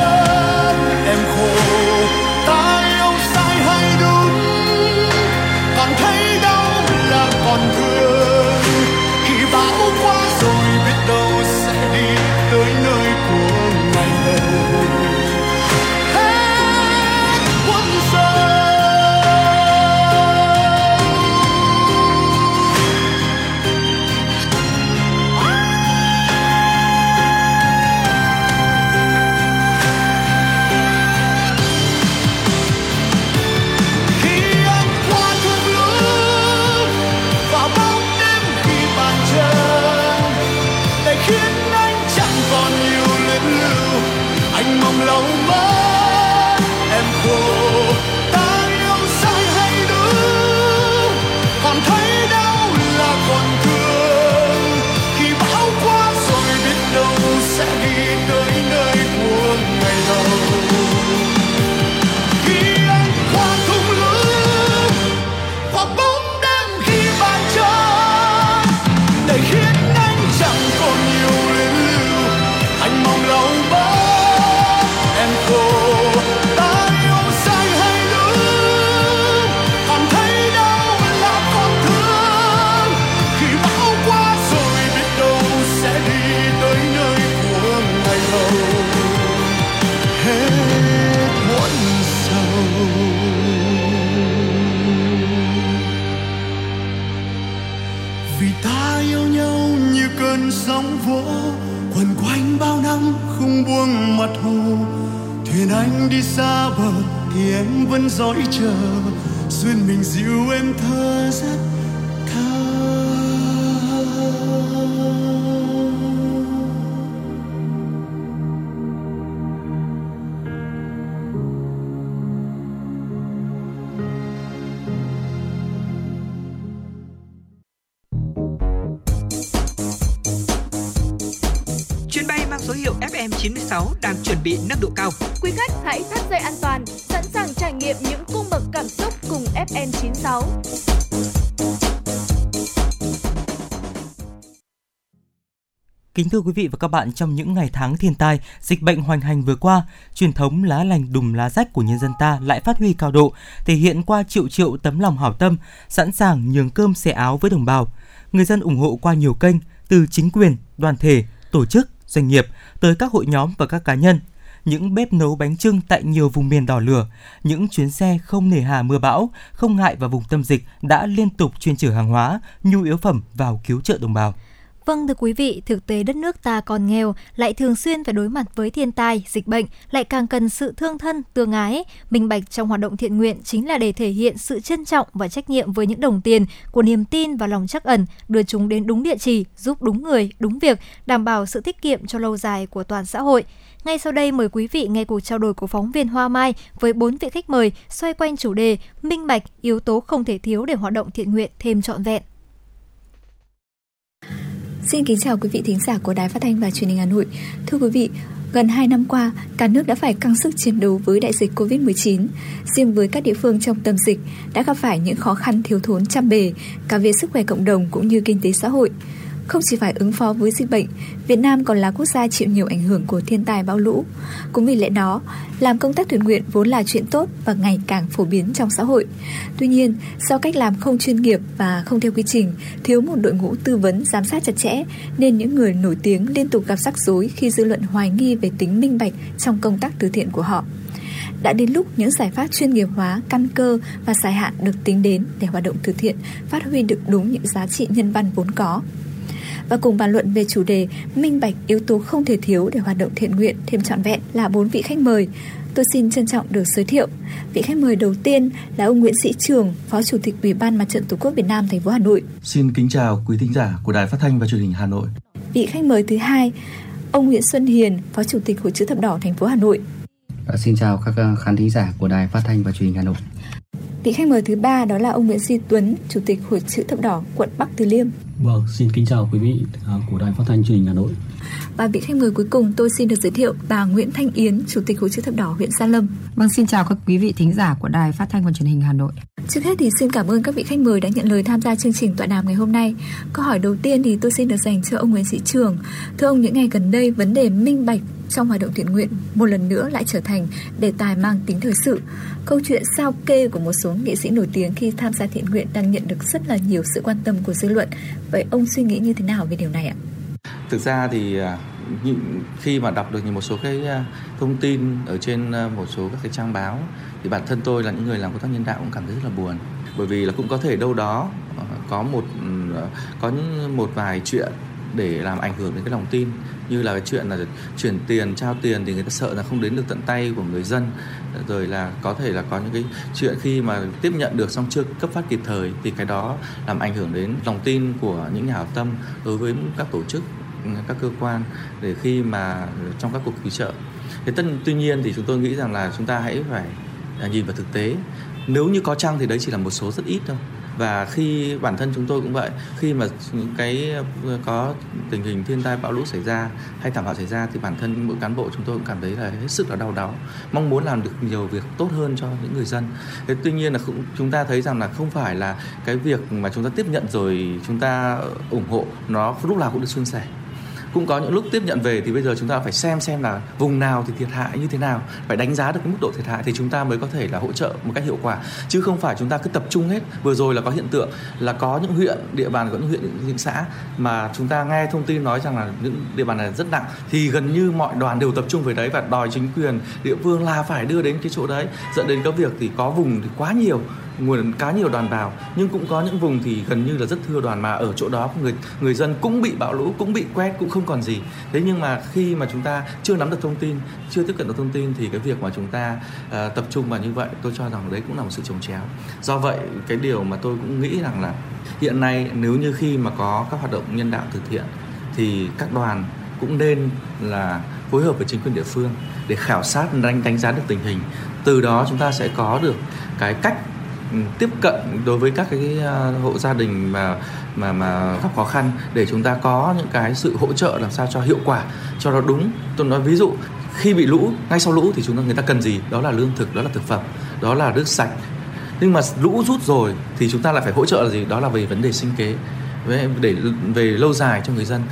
anh đi xa bờ thì em vẫn dõi chờ, duyên mình dịu em thơ rất Kính thưa quý vị và các bạn, trong những ngày tháng thiên tai, dịch bệnh hoành hành vừa qua, truyền thống lá lành đùm lá rách của nhân dân ta lại phát huy cao độ, thể hiện qua triệu triệu tấm lòng hảo tâm, sẵn sàng nhường cơm xẻ áo với đồng bào. Người dân ủng hộ qua nhiều kênh, từ chính quyền, đoàn thể, tổ chức, doanh nghiệp tới các hội nhóm và các cá nhân. Những bếp nấu bánh trưng tại nhiều vùng miền đỏ lửa, những chuyến xe không nề hà mưa bão, không ngại vào vùng tâm dịch đã liên tục chuyên chở hàng hóa, nhu yếu phẩm vào cứu trợ đồng bào. Vâng thưa quý vị, thực tế đất nước ta còn nghèo, lại thường xuyên phải đối mặt với thiên tai, dịch bệnh, lại càng cần sự thương thân, tương ái. Minh bạch trong hoạt động thiện nguyện chính là để thể hiện sự trân trọng và trách nhiệm với những đồng tiền của niềm tin và lòng trắc ẩn, đưa chúng đến đúng địa chỉ, giúp đúng người, đúng việc, đảm bảo sự tiết kiệm cho lâu dài của toàn xã hội. Ngay sau đây mời quý vị nghe cuộc trao đổi của phóng viên Hoa Mai với bốn vị khách mời xoay quanh chủ đề Minh bạch, yếu tố không thể thiếu để hoạt động thiện nguyện thêm trọn vẹn. Xin kính chào quý vị thính giả của Đài Phát thanh và Truyền hình Hà Nội. Thưa quý vị, gần 2 năm qua, cả nước đã phải căng sức chiến đấu với đại dịch Covid-19. Riêng với các địa phương trong tâm dịch đã gặp phải những khó khăn thiếu thốn trăm bề, cả về sức khỏe cộng đồng cũng như kinh tế xã hội. Không chỉ phải ứng phó với dịch bệnh, Việt Nam còn là quốc gia chịu nhiều ảnh hưởng của thiên tai bão lũ. Cũng vì lẽ đó, làm công tác thiện nguyện vốn là chuyện tốt và ngày càng phổ biến trong xã hội. Tuy nhiên, do cách làm không chuyên nghiệp và không theo quy trình, thiếu một đội ngũ tư vấn giám sát chặt chẽ, nên những người nổi tiếng liên tục gặp rắc rối khi dư luận hoài nghi về tính minh bạch trong công tác từ thiện của họ đã đến lúc những giải pháp chuyên nghiệp hóa, căn cơ và dài hạn được tính đến để hoạt động từ thiện phát huy được đúng những giá trị nhân văn vốn có và cùng bàn luận về chủ đề minh bạch yếu tố không thể thiếu để hoạt động thiện nguyện thêm trọn vẹn là bốn vị khách mời. Tôi xin trân trọng được giới thiệu. Vị khách mời đầu tiên là ông Nguyễn Sĩ Trường, Phó Chủ tịch Ủy ban Mặt trận Tổ quốc Việt Nam thành phố Hà Nội. Xin kính chào quý thính giả của Đài Phát thanh và Truyền hình Hà Nội. Vị khách mời thứ hai, ông Nguyễn Xuân Hiền, Phó Chủ tịch Hội chữ thập đỏ thành phố Hà Nội. À, xin chào các khán thính giả của Đài Phát thanh và Truyền hình Hà Nội. Vị khách mời thứ ba đó là ông Nguyễn Duy Tuấn, Chủ tịch Hội chữ thập đỏ quận Bắc Từ Liêm. Vâng, xin kính chào quý vị à, của Đài Phát thanh Truyền hình Hà Nội. Và vị khách mời cuối cùng tôi xin được giới thiệu bà Nguyễn Thanh Yến, Chủ tịch Hội chữ thập đỏ huyện Gia Lâm. Vâng, xin chào các quý vị thính giả của Đài Phát thanh và Truyền hình Hà Nội. Trước hết thì xin cảm ơn các vị khách mời đã nhận lời tham gia chương trình tọa đàm ngày hôm nay. Câu hỏi đầu tiên thì tôi xin được dành cho ông Nguyễn Sĩ Trường. Thưa ông, những ngày gần đây vấn đề minh bạch trong hoạt động thiện nguyện, một lần nữa lại trở thành đề tài mang tính thời sự. Câu chuyện sao kê của một số nghệ sĩ nổi tiếng khi tham gia thiện nguyện đang nhận được rất là nhiều sự quan tâm của dư luận. Vậy ông suy nghĩ như thế nào về điều này ạ? Thực ra thì à, khi mà đọc được một số cái à, thông tin ở trên à, một số các cái trang báo, thì bản thân tôi là những người làm công tác nhân đạo cũng cảm thấy rất là buồn bởi vì là cũng có thể đâu đó ờ, có một ừ, ờ, có những, một vài chuyện để làm ảnh hưởng đến cái lòng tin như là cái chuyện là chuyển tiền, trao tiền thì người ta sợ là không đến được tận tay của người dân. Rồi là có thể là có những cái chuyện khi mà tiếp nhận được xong chưa cấp phát kịp thời thì cái đó làm ảnh hưởng đến lòng tin của những nhà hảo tâm đối với các tổ chức, các cơ quan để khi mà trong các cuộc cứu trợ. Thế tất, tuy nhiên thì chúng tôi nghĩ rằng là chúng ta hãy phải à, nhìn vào thực tế. Nếu như có chăng thì đấy chỉ là một số rất ít thôi và khi bản thân chúng tôi cũng vậy khi mà cái ờ, có tình hình thiên tai bão lũ xảy ra hay thảm họa xảy ra thì bản thân mỗi cán bộ chúng tôi cũng cảm thấy là hết sức là đau đáu. Mong muốn làm được nhiều việc tốt hơn cho những người dân. Thế tuy nhiên là cũng, chúng ta thấy rằng là không phải là cái việc mà chúng ta tiếp nhận rồi chúng ta ủng hộ nó lúc nào cũng được suôn sẻ cũng có những lúc tiếp nhận về thì bây giờ chúng ta phải xem xem là vùng nào thì thiệt hại như thế nào, phải đánh giá được cái mức độ thiệt hại thì chúng ta mới có thể là hỗ trợ một cách hiệu quả. Chứ không phải chúng ta cứ tập trung hết. Vừa rồi là có hiện tượng là có những huyện, địa bàn có những huyện, những xã mà chúng ta nghe thông tin nói rằng là những địa bàn này rất nặng, thì gần như mọi đoàn đều tập trung về đấy và đòi chính quyền địa phương là phải đưa đến cái chỗ đấy. Dẫn đến cái việc thì có vùng thì quá nhiều nguồn cá nhiều đoàn vào nhưng cũng có những vùng thì gần như là rất thưa đoàn mà ở chỗ đó người người dân cũng bị bão lũ cũng bị quét cũng không còn gì. Thế nhưng mà khi mà chúng ta chưa nắm được thông tin chưa tiếp cận được thông tin thì cái việc mà chúng ta uh, tập trung vào như vậy tôi cho rằng đấy cũng là một sự trồng chéo. Do vậy cái điều mà tôi cũng nghĩ rằng là hiện nay nếu như khi mà có các hoạt động nhân đạo từ thiện thì các đoàn cũng nên là phối hợp với chính quyền địa phương để khảo sát đánh đánh giá được tình hình. Từ đó chúng ta sẽ có được cái cách tiếp cận đối với các cái à, hộ gia đình mà mà mà gặp khó khăn để chúng ta có những cái sự hỗ trợ làm sao cho hiệu quả, cho nó đúng. Tôi nói ví dụ, khi bị lũ, ngay sau lũ thì chúng ta, người ta cần gì? Đó là lương thực, đó là thực phẩm, đó là nước sạch. Nhưng mà lũ rút rồi thì chúng ta lại phải hỗ trợ là gì? Đó là về vấn đề sinh kế về để về lâu dài cho người dân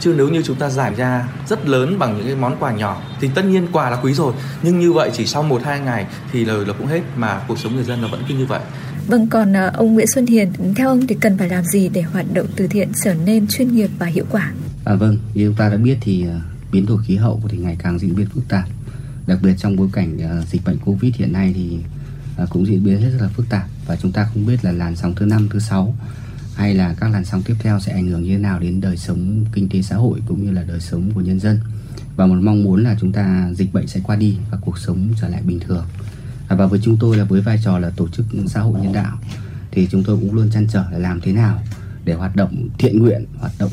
chứ nếu như chúng ta giảm ra rất lớn bằng những cái món quà nhỏ thì tất nhiên quà là quý rồi nhưng như vậy chỉ sau một hai ngày thì lời là cũng hết mà cuộc sống người dân nó vẫn cứ như vậy Vâng, còn à, ông Nguyễn Xuân Hiền, theo ông thì cần phải làm gì để hoạt động từ thiện trở nên chuyên nghiệp và hiệu quả? À vâng, như chúng ta đã biết thì uh, biến đổi khí hậu thì ngày càng diễn biến phức tạp. Đặc biệt trong bối cảnh uh, dịch bệnh Covid hiện nay thì cũng diễn biến hết rất là phức tạp và chúng ta không biết là làn sóng thứ năm, thứ sáu hay là các làn sóng tiếp theo sẽ ảnh hưởng như thế nào đến đời sống kinh tế xã hội cũng như là đời sống của nhân dân. Và một mong muốn là chúng ta dịch bệnh sẽ qua đi và cuộc sống trở lại bình thường. À, và với chúng tôi là với vai trò là tổ chức xã hội nhân đạo thì chúng tôi cũng luôn chăn trở là làm thế nào để hoạt động thiện nguyện, hoạt động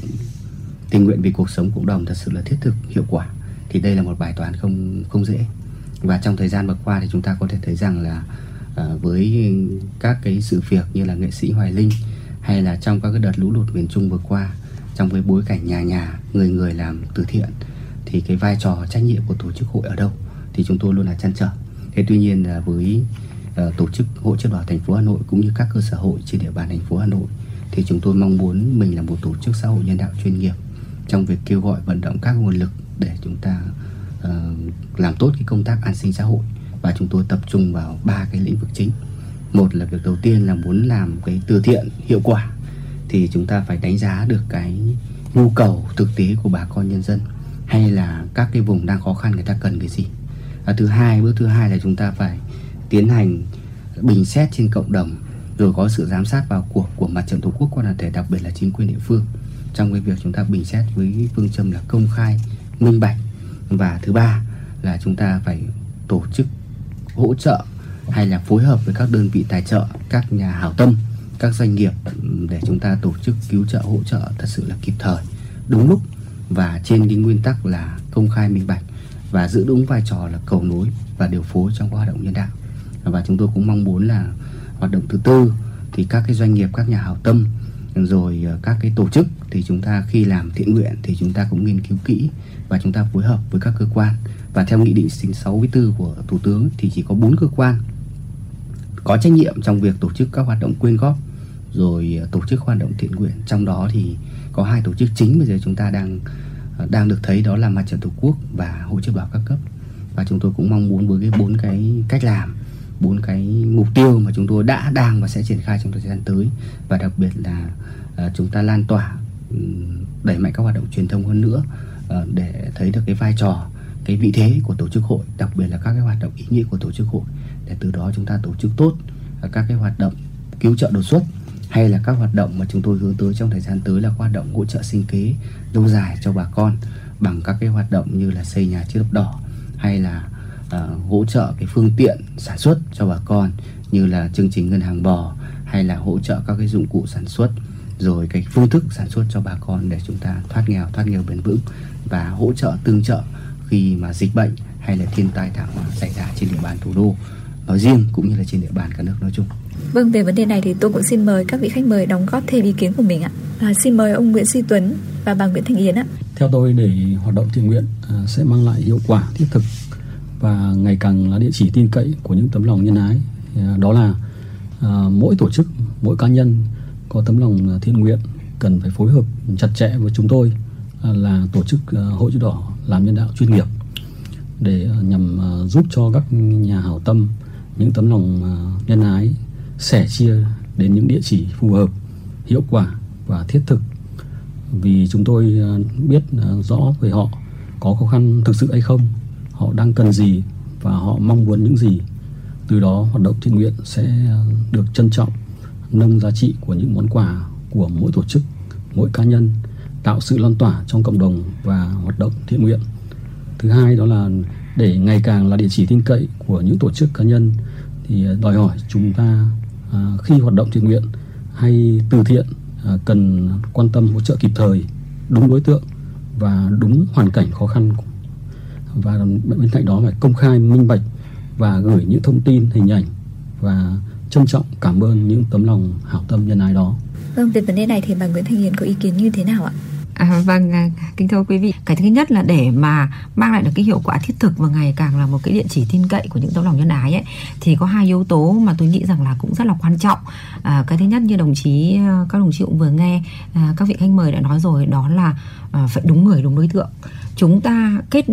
tình nguyện vì cuộc sống cộng đồng thật sự là thiết thực, hiệu quả. Thì đây là một bài toán không không dễ. Và trong thời gian vừa qua thì chúng ta có thể thấy rằng là à, với các cái sự việc như là nghệ sĩ Hoài Linh hay là trong các cái đợt lũ lụt miền Trung vừa qua trong cái bối cảnh nhà nhà người người làm từ thiện thì cái vai trò trách nhiệm của tổ chức hội ở đâu thì chúng tôi luôn là chăn trở. Thế tuy nhiên là với uh, tổ chức hội chữ đỏ thành phố Hà Nội cũng như các cơ sở hội trên địa bàn thành phố Hà Nội thì chúng tôi mong muốn mình là một tổ chức xã hội nhân đạo chuyên nghiệp trong việc kêu gọi vận động các nguồn lực để chúng ta uh, làm tốt cái công tác an sinh xã hội và chúng tôi tập trung vào ba cái lĩnh vực chính một là việc đầu tiên là muốn làm cái từ thiện, hiệu quả. Thì chúng ta phải đánh giá được cái nhu cầu thực tế của bà con nhân dân, hay là các cái vùng đang khó khăn người ta cần cái gì. Và thứ hai, bước thứ hai là chúng ta phải tiến hành bình xét trên cộng đồng, rồi có sự giám sát vào cuộc của mặt trận tổ quốc quan đoàn thể, đặc biệt là chính quyền địa phương, trong cái việc chúng ta bình xét với phương châm là công khai, minh bạch. Và thứ ba là chúng ta phải tổ chức hỗ trợ hay là phối hợp với các đơn vị tài trợ, các nhà hảo tâm, các doanh nghiệp để chúng ta tổ chức cứu trợ, hỗ trợ thật sự là kịp thời, đúng lúc và trên cái nguyên tắc là công khai minh bạch và giữ đúng vai trò là cầu nối và điều phối trong các hoạt động nhân đạo. Và chúng tôi cũng mong muốn là hoạt động thứ tư thì các cái doanh nghiệp, các nhà hảo tâm, rồi ờ, các cái tổ chức thì chúng ta khi làm thiện nguyện thì chúng ta cũng nghiên cứu kỹ và chúng ta phối hợp với các cơ quan. Và theo nghị định 64 của thủ tướng thì chỉ có bốn cơ quan có trách nhiệm trong việc tổ chức các hoạt động quyên góp rồi ờ, tổ chức hoạt động thiện nguyện. Trong đó thì có hai tổ chức chính bây giờ chúng ta đang ờ, đang được thấy đó là mặt trận tổ quốc và hội chữ bảo các cấp. Và chúng tôi cũng mong muốn với cái bốn cái cách làm bốn cái mục tiêu mà chúng tôi đã đang và sẽ triển khai trong thời gian tới. Và đặc biệt là uh, chúng ta lan tỏa đẩy mạnh các hoạt động truyền thông hơn nữa uh, để thấy được cái vai trò cái vị thế của tổ chức hội đặc biệt là các cái hoạt động ý nghĩa của tổ chức hội để từ đó chúng ta tổ chức tốt các cái hoạt động cứu trợ đột xuất hay là các hoạt động mà chúng tôi hướng tới trong thời gian tới là hoạt động hỗ trợ sinh kế lâu dài cho bà con bằng các cái hoạt động như là xây nhà chữ thập đỏ hay là uh, hỗ trợ cái phương tiện sản xuất cho bà con như là chương trình ngân hàng bò hay là hỗ trợ các cái dụng cụ sản xuất rồi cái phương thức sản xuất cho bà con để chúng ta thoát nghèo thoát nghèo bền vững và hỗ trợ tương trợ khi mà dịch bệnh hay là thiên tai thảm họa xảy ra trên địa bàn thủ đô nói riêng cũng như là trên địa bàn cả nước nói chung. Vâng, về vấn đề này thì tôi cũng xin mời các vị khách mời đóng góp thêm ý kiến của mình ạ. À, xin mời ông Nguyễn Duy Tuấn và bà Nguyễn Thành Yến ạ. Theo tôi để hoạt động thiện nguyện à, sẽ mang lại hiệu quả thiết thực và ngày càng là địa chỉ tin cậy của những tấm lòng nhân ái. À, đó là à, mỗi tổ chức, mỗi cá nhân có tấm lòng thiện nguyện cần phải phối hợp chặt chẽ với chúng tôi là tổ chức hội chữ đỏ làm nhân đạo chuyên nghiệp để nhằm giúp cho các nhà hảo tâm những tấm lòng à, nhân ái, sẻ chia đến những địa chỉ phù hợp, hiệu quả và thiết thực. Vì chúng tôi à, biết à, rõ về họ có khó khăn thực sự hay không, họ đang cần gì và họ mong muốn những gì. Từ đó, hoạt động thiện nguyện sẽ được trân trọng, nâng giá trị của những món quà của mỗi tổ chức, mỗi cá nhân, tạo sự lan tỏa trong cộng đồng và hoạt động thiện nguyện. Thứ hai đó là để ngày càng là địa chỉ tin cậy của những tổ chức cá nhân thì à, đòi hỏi chúng ta à, khi hoạt động thiện nguyện hay từ thiện à, cần quan tâm hỗ trợ kịp thời đúng đối tượng và đúng hoàn cảnh khó khăn và bên cạnh đó phải công khai minh bạch và gửi những thông tin hình ảnh và trân trọng cảm ơn những tấm lòng hảo tâm nhân ái đó. Vâng, về vấn đề này thì bà Nguyễn Thanh Hiền có ý kiến như thế nào ạ? À, vâng, à, kính thưa quý vị, cái thứ nhất là để mà mang lại được cái hiệu quả thiết thực và ngày càng là một cái địa chỉ tin cậy của những tấm lòng nhân ái ấy, thì có hai yếu tố mà tôi nghĩ rằng là cũng rất là quan trọng. À, cái thứ nhất như đồng chí à, các đồng chí cũng vừa nghe à, các vị khách mời đã nói rồi, đó là à, phải đúng người đúng đối tượng. Chúng ta kết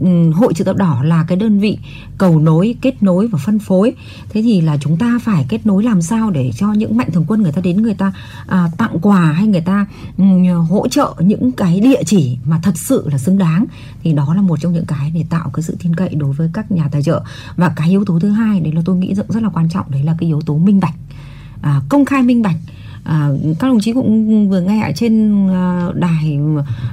ừ, hội chữ thập đỏ là cái đơn vị cầu nối kết nối và phân phối. Thế thì là chúng ta phải kết nối làm sao để cho những mạnh thường quân người ta đến người ta à, tặng quà hay người ta um, hỗ trợ những cái địa chỉ mà thật sự là xứng đáng. Thì đó là một trong những cái để tạo cái sự tin cậy đối với các nhà tài trợ. Và cái yếu tố thứ hai đấy là tôi nghĩ rất, rất là quan trọng đấy là cái yếu tố minh bạch. À, công khai minh bạch à, các đồng chí cũng vừa nghe ở trên à, đài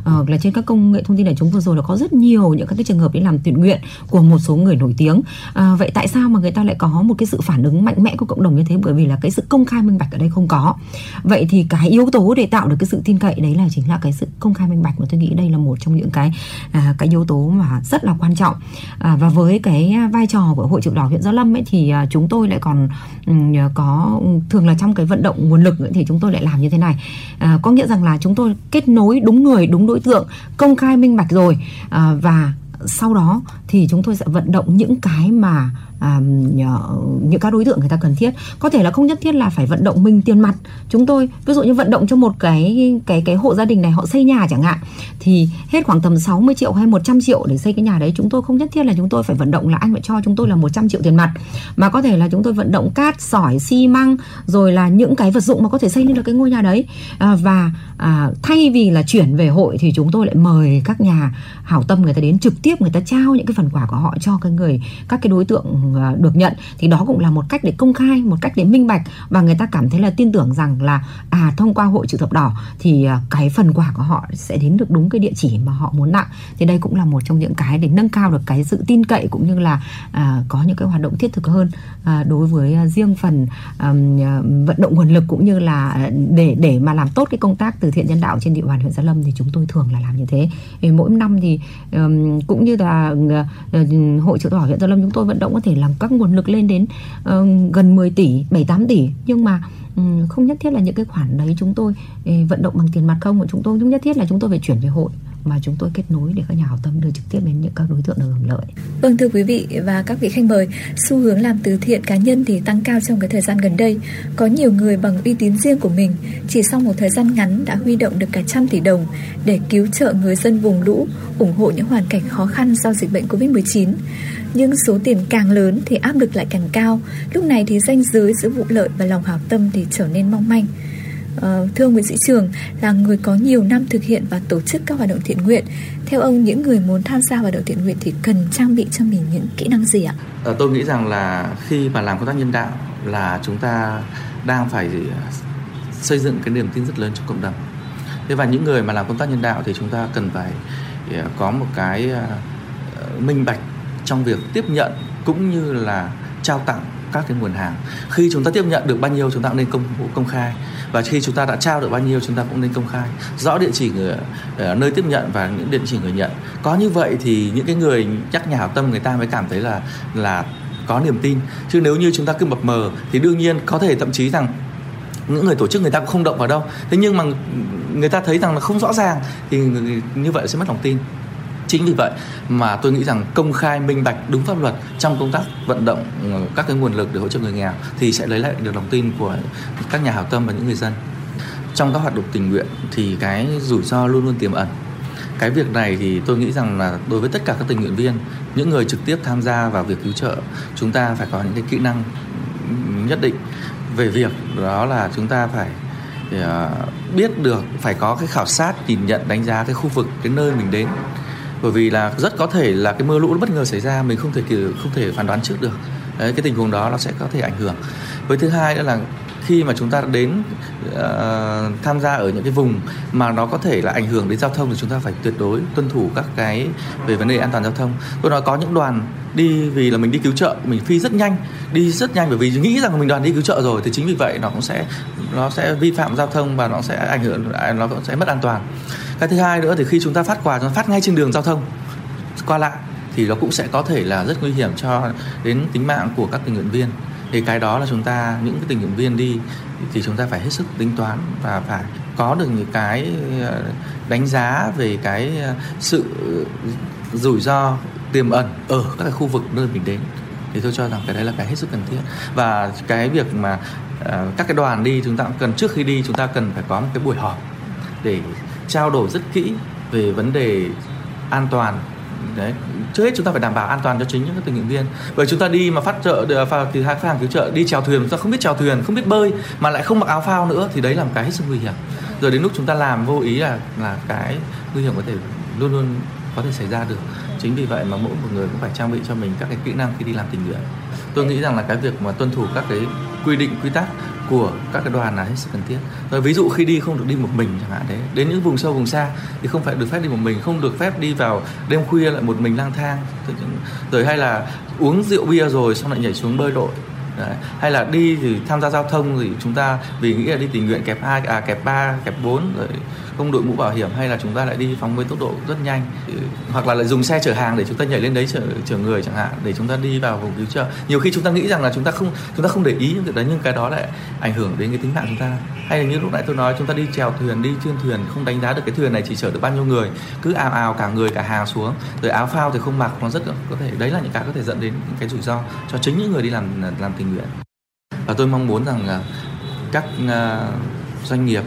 ờ, là trên các công nghệ thông tin đại chúng vừa rồi là có rất nhiều những các cái trường hợp đi làm thiện nguyện của một số người nổi tiếng. À, vậy tại sao mà người ta lại có một cái sự phản ứng mạnh mẽ của cộng đồng như thế? Bởi vì là cái sự công khai minh bạch ở đây không có. Vậy thì cái yếu tố để tạo được cái sự tin cậy đấy là chính là cái sự công khai minh bạch mà tôi nghĩ đây là một trong những cái à, cái yếu tố mà rất là quan trọng. À, và với cái vai trò của hội chữ đỏ huyện gia lâm ấy thì à, chúng tôi lại còn um, có ừ, thường là trong cái vận động nguồn lực ấy, thì chúng tôi lại làm như thế này. À, có nghĩa rằng là chúng tôi kết nối đúng người đúng đối tượng công khai minh bạch rồi. À, và sau đó thì chúng tôi sẽ vận động những cái mà à, những các đối tượng người ta cần thiết. Có thể là không nhất thiết là phải vận động mình tiền mặt. Chúng tôi ví dụ như vận động cho một cái cái cái hộ gia đình này họ xây nhà chẳng hạn thì hết khoảng tầm 60 triệu hay 100 triệu để xây cái nhà đấy chúng tôi không nhất thiết là chúng tôi phải vận động là anh phải cho chúng tôi là 100 triệu tiền mặt. Mà có thể là chúng tôi vận động cát sỏi xi măng rồi là những cái vật dụng mà có thể xây lên được cái ngôi nhà đấy. À, và à, thay vì là chuyển về hội thì chúng tôi lại mời các nhà hảo tâm người ta đến trực tiếp người ta trao những cái phần quà của họ cho cái người các cái đối tượng Ờ, được nhận thì đó cũng là một cách để công khai một cách để minh bạch và người ta cảm thấy là tin tưởng rằng là à thông qua hội chữ thập đỏ thì ờ, cái phần quà của họ sẽ đến được đúng cái địa chỉ mà họ muốn tặng thì đây cũng là một trong những cái để nâng cao được cái sự tin cậy cũng như là à, có những cái hoạt động thiết thực hơn. À, đối với à, riêng phần à, vận động nguồn lực cũng như là để để mà làm tốt cái công tác từ thiện nhân đạo trên địa bàn huyện gia lâm thì chúng tôi thường là làm như thế. Mỗi năm thì cũng như là hội chữ thỏ đỏ huyện gia lâm chúng tôi vận động có thể làm các nguồn lực lên đến ờ, gần 10 tỷ 7 8 tỷ. Nhưng mà không nhất thiết là những cái khoản đấy chúng tôi vận động bằng tiền mặt không. Chúng tôi không nhất thiết là chúng tôi phải chuyển về hội mà chúng tôi kết nối để các nhà hảo tâm đưa trực tiếp đến những các đối tượng được hưởng lợi. Vâng thưa quý vị và các vị khách mời, xu hướng làm từ thiện cá nhân thì tăng cao trong cái thời gian gần đây. Có nhiều người bằng uy tín riêng của mình chỉ sau một thời gian ngắn đã huy động được cả trăm tỷ đồng để cứu trợ người dân vùng lũ, ủng hộ những hoàn cảnh khó khăn do dịch bệnh Covid-19 nhưng số tiền càng lớn thì áp lực lại càng cao. Lúc này thì ranh giới giữa vụ lợi và lòng hảo tâm thì trở nên mong manh. Uh, thưa ông Nguyễn Sĩ Trường là người có nhiều năm thực hiện và tổ chức các hoạt động thiện nguyện. Theo ông những người muốn tham gia hoạt động thiện nguyện thì cần trang bị cho mình những kỹ năng gì ạ? À, tôi nghĩ rằng là khi mà làm công tác nhân đạo là chúng ta đang phải xây dựng cái niềm tin rất lớn trong cộng đồng. Thế và những người mà làm công tác nhân đạo thì chúng ta cần phải ờ, có một cái minh bạch trong việc tiếp nhận cũng như là trao tặng các cái nguồn hàng khi chúng ta tiếp nhận được bao nhiêu chúng ta cũng nên công công khai và khi chúng ta đã trao được bao nhiêu, chúng ta cũng nên công khai. Rõ địa chỉ người ờ, nơi tiếp nhận và những địa chỉ người nhận. Có như vậy thì những cái người chắc nhà hảo tâm người ta mới cảm thấy là là có niềm tin. Chứ nếu như chúng ta cứ mập mờ thì đương nhiên có thể thậm chí rằng những người tổ chức người ta cũng không động vào đâu. Thế nhưng mà người ta thấy rằng là không rõ ràng thì như vậy sẽ mất lòng tin chính vì vậy mà tôi nghĩ rằng công khai, minh bạch, đúng pháp luật trong công tác vận động ừ, các cái nguồn lực để hỗ trợ người nghèo thì sẽ lấy lại được lòng tin của các nhà hảo tâm và những người dân. Trong các hoạt động tình nguyện thì cái rủi ro luôn luôn tiềm ẩn. Cái việc này thì tôi nghĩ rằng là đối với tất cả các tình nguyện viên, những người trực tiếp tham gia vào việc cứu trợ, chúng ta phải có những cái kỹ năng nhất định về việc đó là chúng ta phải ờ, biết được, phải có cái khảo sát, nhìn nhận, đánh giá cái khu vực, cái nơi mình đến bởi vì là rất có thể là cái mưa lũ bất ngờ xảy ra mình không thể không thể phán đoán trước được. Đấy, cái tình huống đó nó sẽ có thể ảnh hưởng. Với thứ hai nữa là khi mà chúng ta đến uh, tham gia ở những cái vùng mà nó có thể là ảnh hưởng đến giao thông thì chúng ta phải tuyệt đối tuân thủ các cái về vấn đề an toàn giao thông. Tôi nói có những đoàn đi vì là mình đi cứu trợ mình phi rất nhanh đi rất nhanh bởi vì nghĩ rằng mình đoàn đi cứu trợ rồi thì chính vì vậy nó cũng sẽ nó sẽ vi phạm giao thông và nó sẽ ảnh hưởng nó cũng sẽ mất an toàn cái thứ hai nữa thì khi chúng ta phát quà, chúng ta phát ngay trên đường giao thông, qua lại, thì nó cũng sẽ có thể là rất nguy hiểm cho đến tính mạng của các tình nguyện viên. Thì cái đó là chúng ta, những cái tình nguyện viên đi thì chúng ta phải hết sức tính toán và phải có được những cái ờ, đánh giá về cái ờ, sự rủi ro, tiềm ẩn ở các cái khu vực nơi mình đến. Thì tôi cho rằng cái đấy là cái hết sức cần thiết. Và cái việc mà ờ, các cái đoàn đi chúng ta cũng cần, trước khi đi chúng ta cần phải có một cái buổi họp để trao đổi rất kỹ về vấn đề an toàn. Đấy, trước hết chúng ta phải đảm bảo an toàn cho chính những tình nguyện viên. Bởi chúng ta đi mà phát trợ phao hai hàng cứu trợ, đi chèo thuyền, chúng ta không biết chèo thuyền, không biết bơi, mà lại không mặc áo phao nữa, thì đấy là một cái hết sức nguy hiểm. Rồi đến lúc chúng ta làm vô ý là là cái nguy hiểm có thể luôn luôn có thể xảy ra được. Chính vì vậy mà mỗi một người cũng phải trang bị cho mình các cái kỹ năng khi đi làm tình nguyện. Tôi nghĩ rằng là cái việc mà tuân thủ các cái quy định, quy tắc của các cái đoàn là hết sức cần thiết rồi ví dụ khi đi không được đi một mình chẳng hạn, đấy, đến những vùng sâu, vùng xa thì không phải được phép đi một mình, không được phép đi vào đêm khuya lại một mình lang thang rồi hay là uống rượu bia rồi xong lại nhảy xuống bơi lội Đấy. hay là đi thì tham gia giao thông thì chúng ta vì nghĩ là đi tình nguyện kẹp hai à kẹp ba, kẹp bốn, rồi không đội mũ bảo hiểm hay là chúng ta lại đi phóng với tốc độ rất nhanh? Ừ, hoặc là lại dùng xe chở hàng để chúng ta nhảy lên đấy chở chở người chẳng hạn, để chúng ta đi vào vùng cứu trợ. Nhiều khi chúng ta nghĩ rằng là chúng ta không, chúng ta không để ý những cái đấy, nhưng cái đó lại ảnh hưởng đến cái tính mạng chúng ta. Hay là như lúc nãy tôi nói, chúng ta đi chèo thuyền, đi trên thuyền, không đánh giá được cái thuyền này chỉ chở được bao nhiêu người, cứ ào ào cả người, cả hàng xuống, rồi áo phao thì không mặc, nó rất có thể, đấy là những cái có thể dẫn đến những cái rủi ro cho chính những người đi làm làm tình nguyện. Và tôi mong muốn rằng các à, doanh nghiệp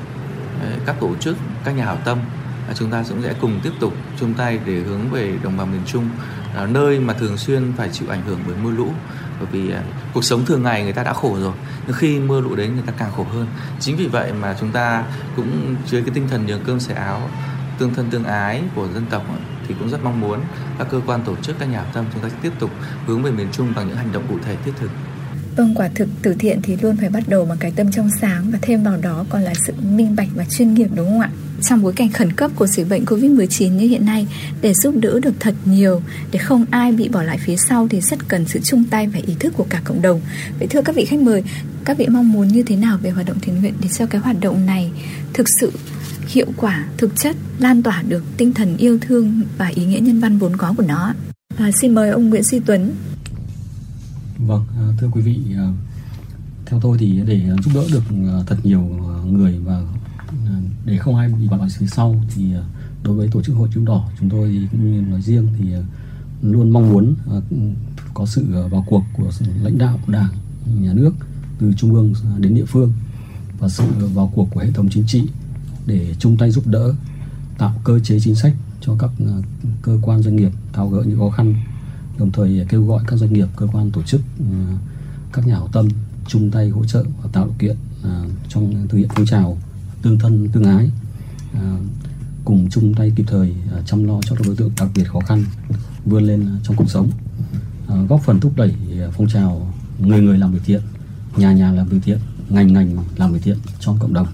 Ờ, các tổ chức, các nhà hảo tâm à, chúng ta cũng sẽ cùng tiếp tục chung tay để hướng về đồng bằng miền Trung à, nơi mà thường xuyên phải chịu ảnh hưởng bởi mưa lũ. Bởi vì à, cuộc sống thường ngày người ta đã khổ rồi, nhưng khi mưa lũ đến người ta càng khổ hơn. Chính vì vậy mà chúng ta cũng dưới cái tinh thần nhường cơm sẻ áo, tương thân tương ái của dân tộc thì cũng rất mong muốn các cơ quan tổ chức, các nhà hảo tâm chúng ta sẽ tiếp tục hướng về miền Trung bằng những hành động cụ thể thiết thực. Vâng, quả thực từ thiện thì luôn phải bắt đầu bằng cái tâm trong sáng và thêm vào đó còn là sự minh bạch và chuyên nghiệp đúng không ạ? Trong bối cảnh khẩn cấp của dịch bệnh Covid-19 như hiện nay, để giúp đỡ được thật nhiều, để không ai bị bỏ lại phía sau thì rất cần sự chung tay và ý thức của cả cộng đồng. Vậy thưa các vị khách mời, các vị mong muốn như thế nào về hoạt động thiện nguyện để cho cái hoạt động này thực sự hiệu quả, thực chất, lan tỏa được tinh thần yêu thương và ý nghĩa nhân văn vốn có của nó? À, xin mời ông Nguyễn Duy Tuấn Vâng, à, thưa quý vị, à, theo tôi thì để giúp đỡ được à, thật nhiều người và để không ai bị bỏ lại phía sau thì đối với tổ chức hội chữ đỏ chúng tôi cũng như nói riêng thì luôn mong muốn có sự vào cuộc của lãnh đạo đảng nhà nước từ trung ương đến địa phương và sự vào cuộc của hệ thống chính trị để chung tay giúp đỡ tạo cơ chế chính sách cho các cơ quan doanh nghiệp tháo gỡ những khó khăn đồng thời kêu gọi các doanh nghiệp, cơ quan, tổ chức ừ, các nhà hảo tâm chung tay hỗ trợ và tạo điều kiện à, trong thực hiện phong trào tương thân, tương ái à, cùng chung tay kịp thời à, chăm lo cho các đối tượng đặc biệt khó khăn vươn lên trong cuộc sống. Góp phần thúc đẩy phong trào người người làm việc thiện, nhà nhà làm việc thiện, ngành ngành làm việc thiện trong cộng đồng.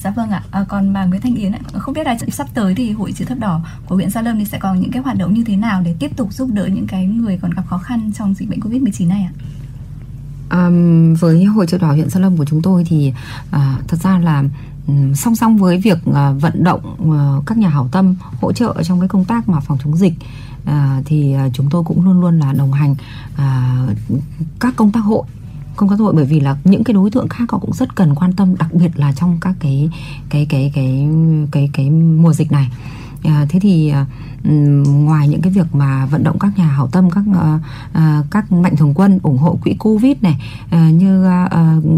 Dạ vâng ạ. À, còn bà Nguyễn Thanh Yến ạ, không biết là sắp tới thì hội chữ thập đỏ của huyện Gia Lâm thì sẽ có những cái hoạt động như thế nào để tiếp tục giúp đỡ những cái người còn gặp khó khăn trong dịch bệnh Covid-19 này ạ? À, với hội chữ đỏ huyện Gia Lâm của chúng tôi thì à, thật ra là song song với việc à, vận động à, các nhà hảo tâm hỗ trợ trong cái công tác mà phòng chống dịch à, thì à, chúng tôi cũng luôn luôn là đồng hành à, các công tác hội không có tội bởi vì là những cái đối tượng khác họ cũng rất cần quan tâm đặc biệt là trong các cái cái cái cái cái cái mùa dịch này. À, thế thì à, ngoài những cái việc mà vận động các nhà hảo tâm, các ờ, ờ, các mạnh thường quân ủng hộ quỹ covid này ờ, như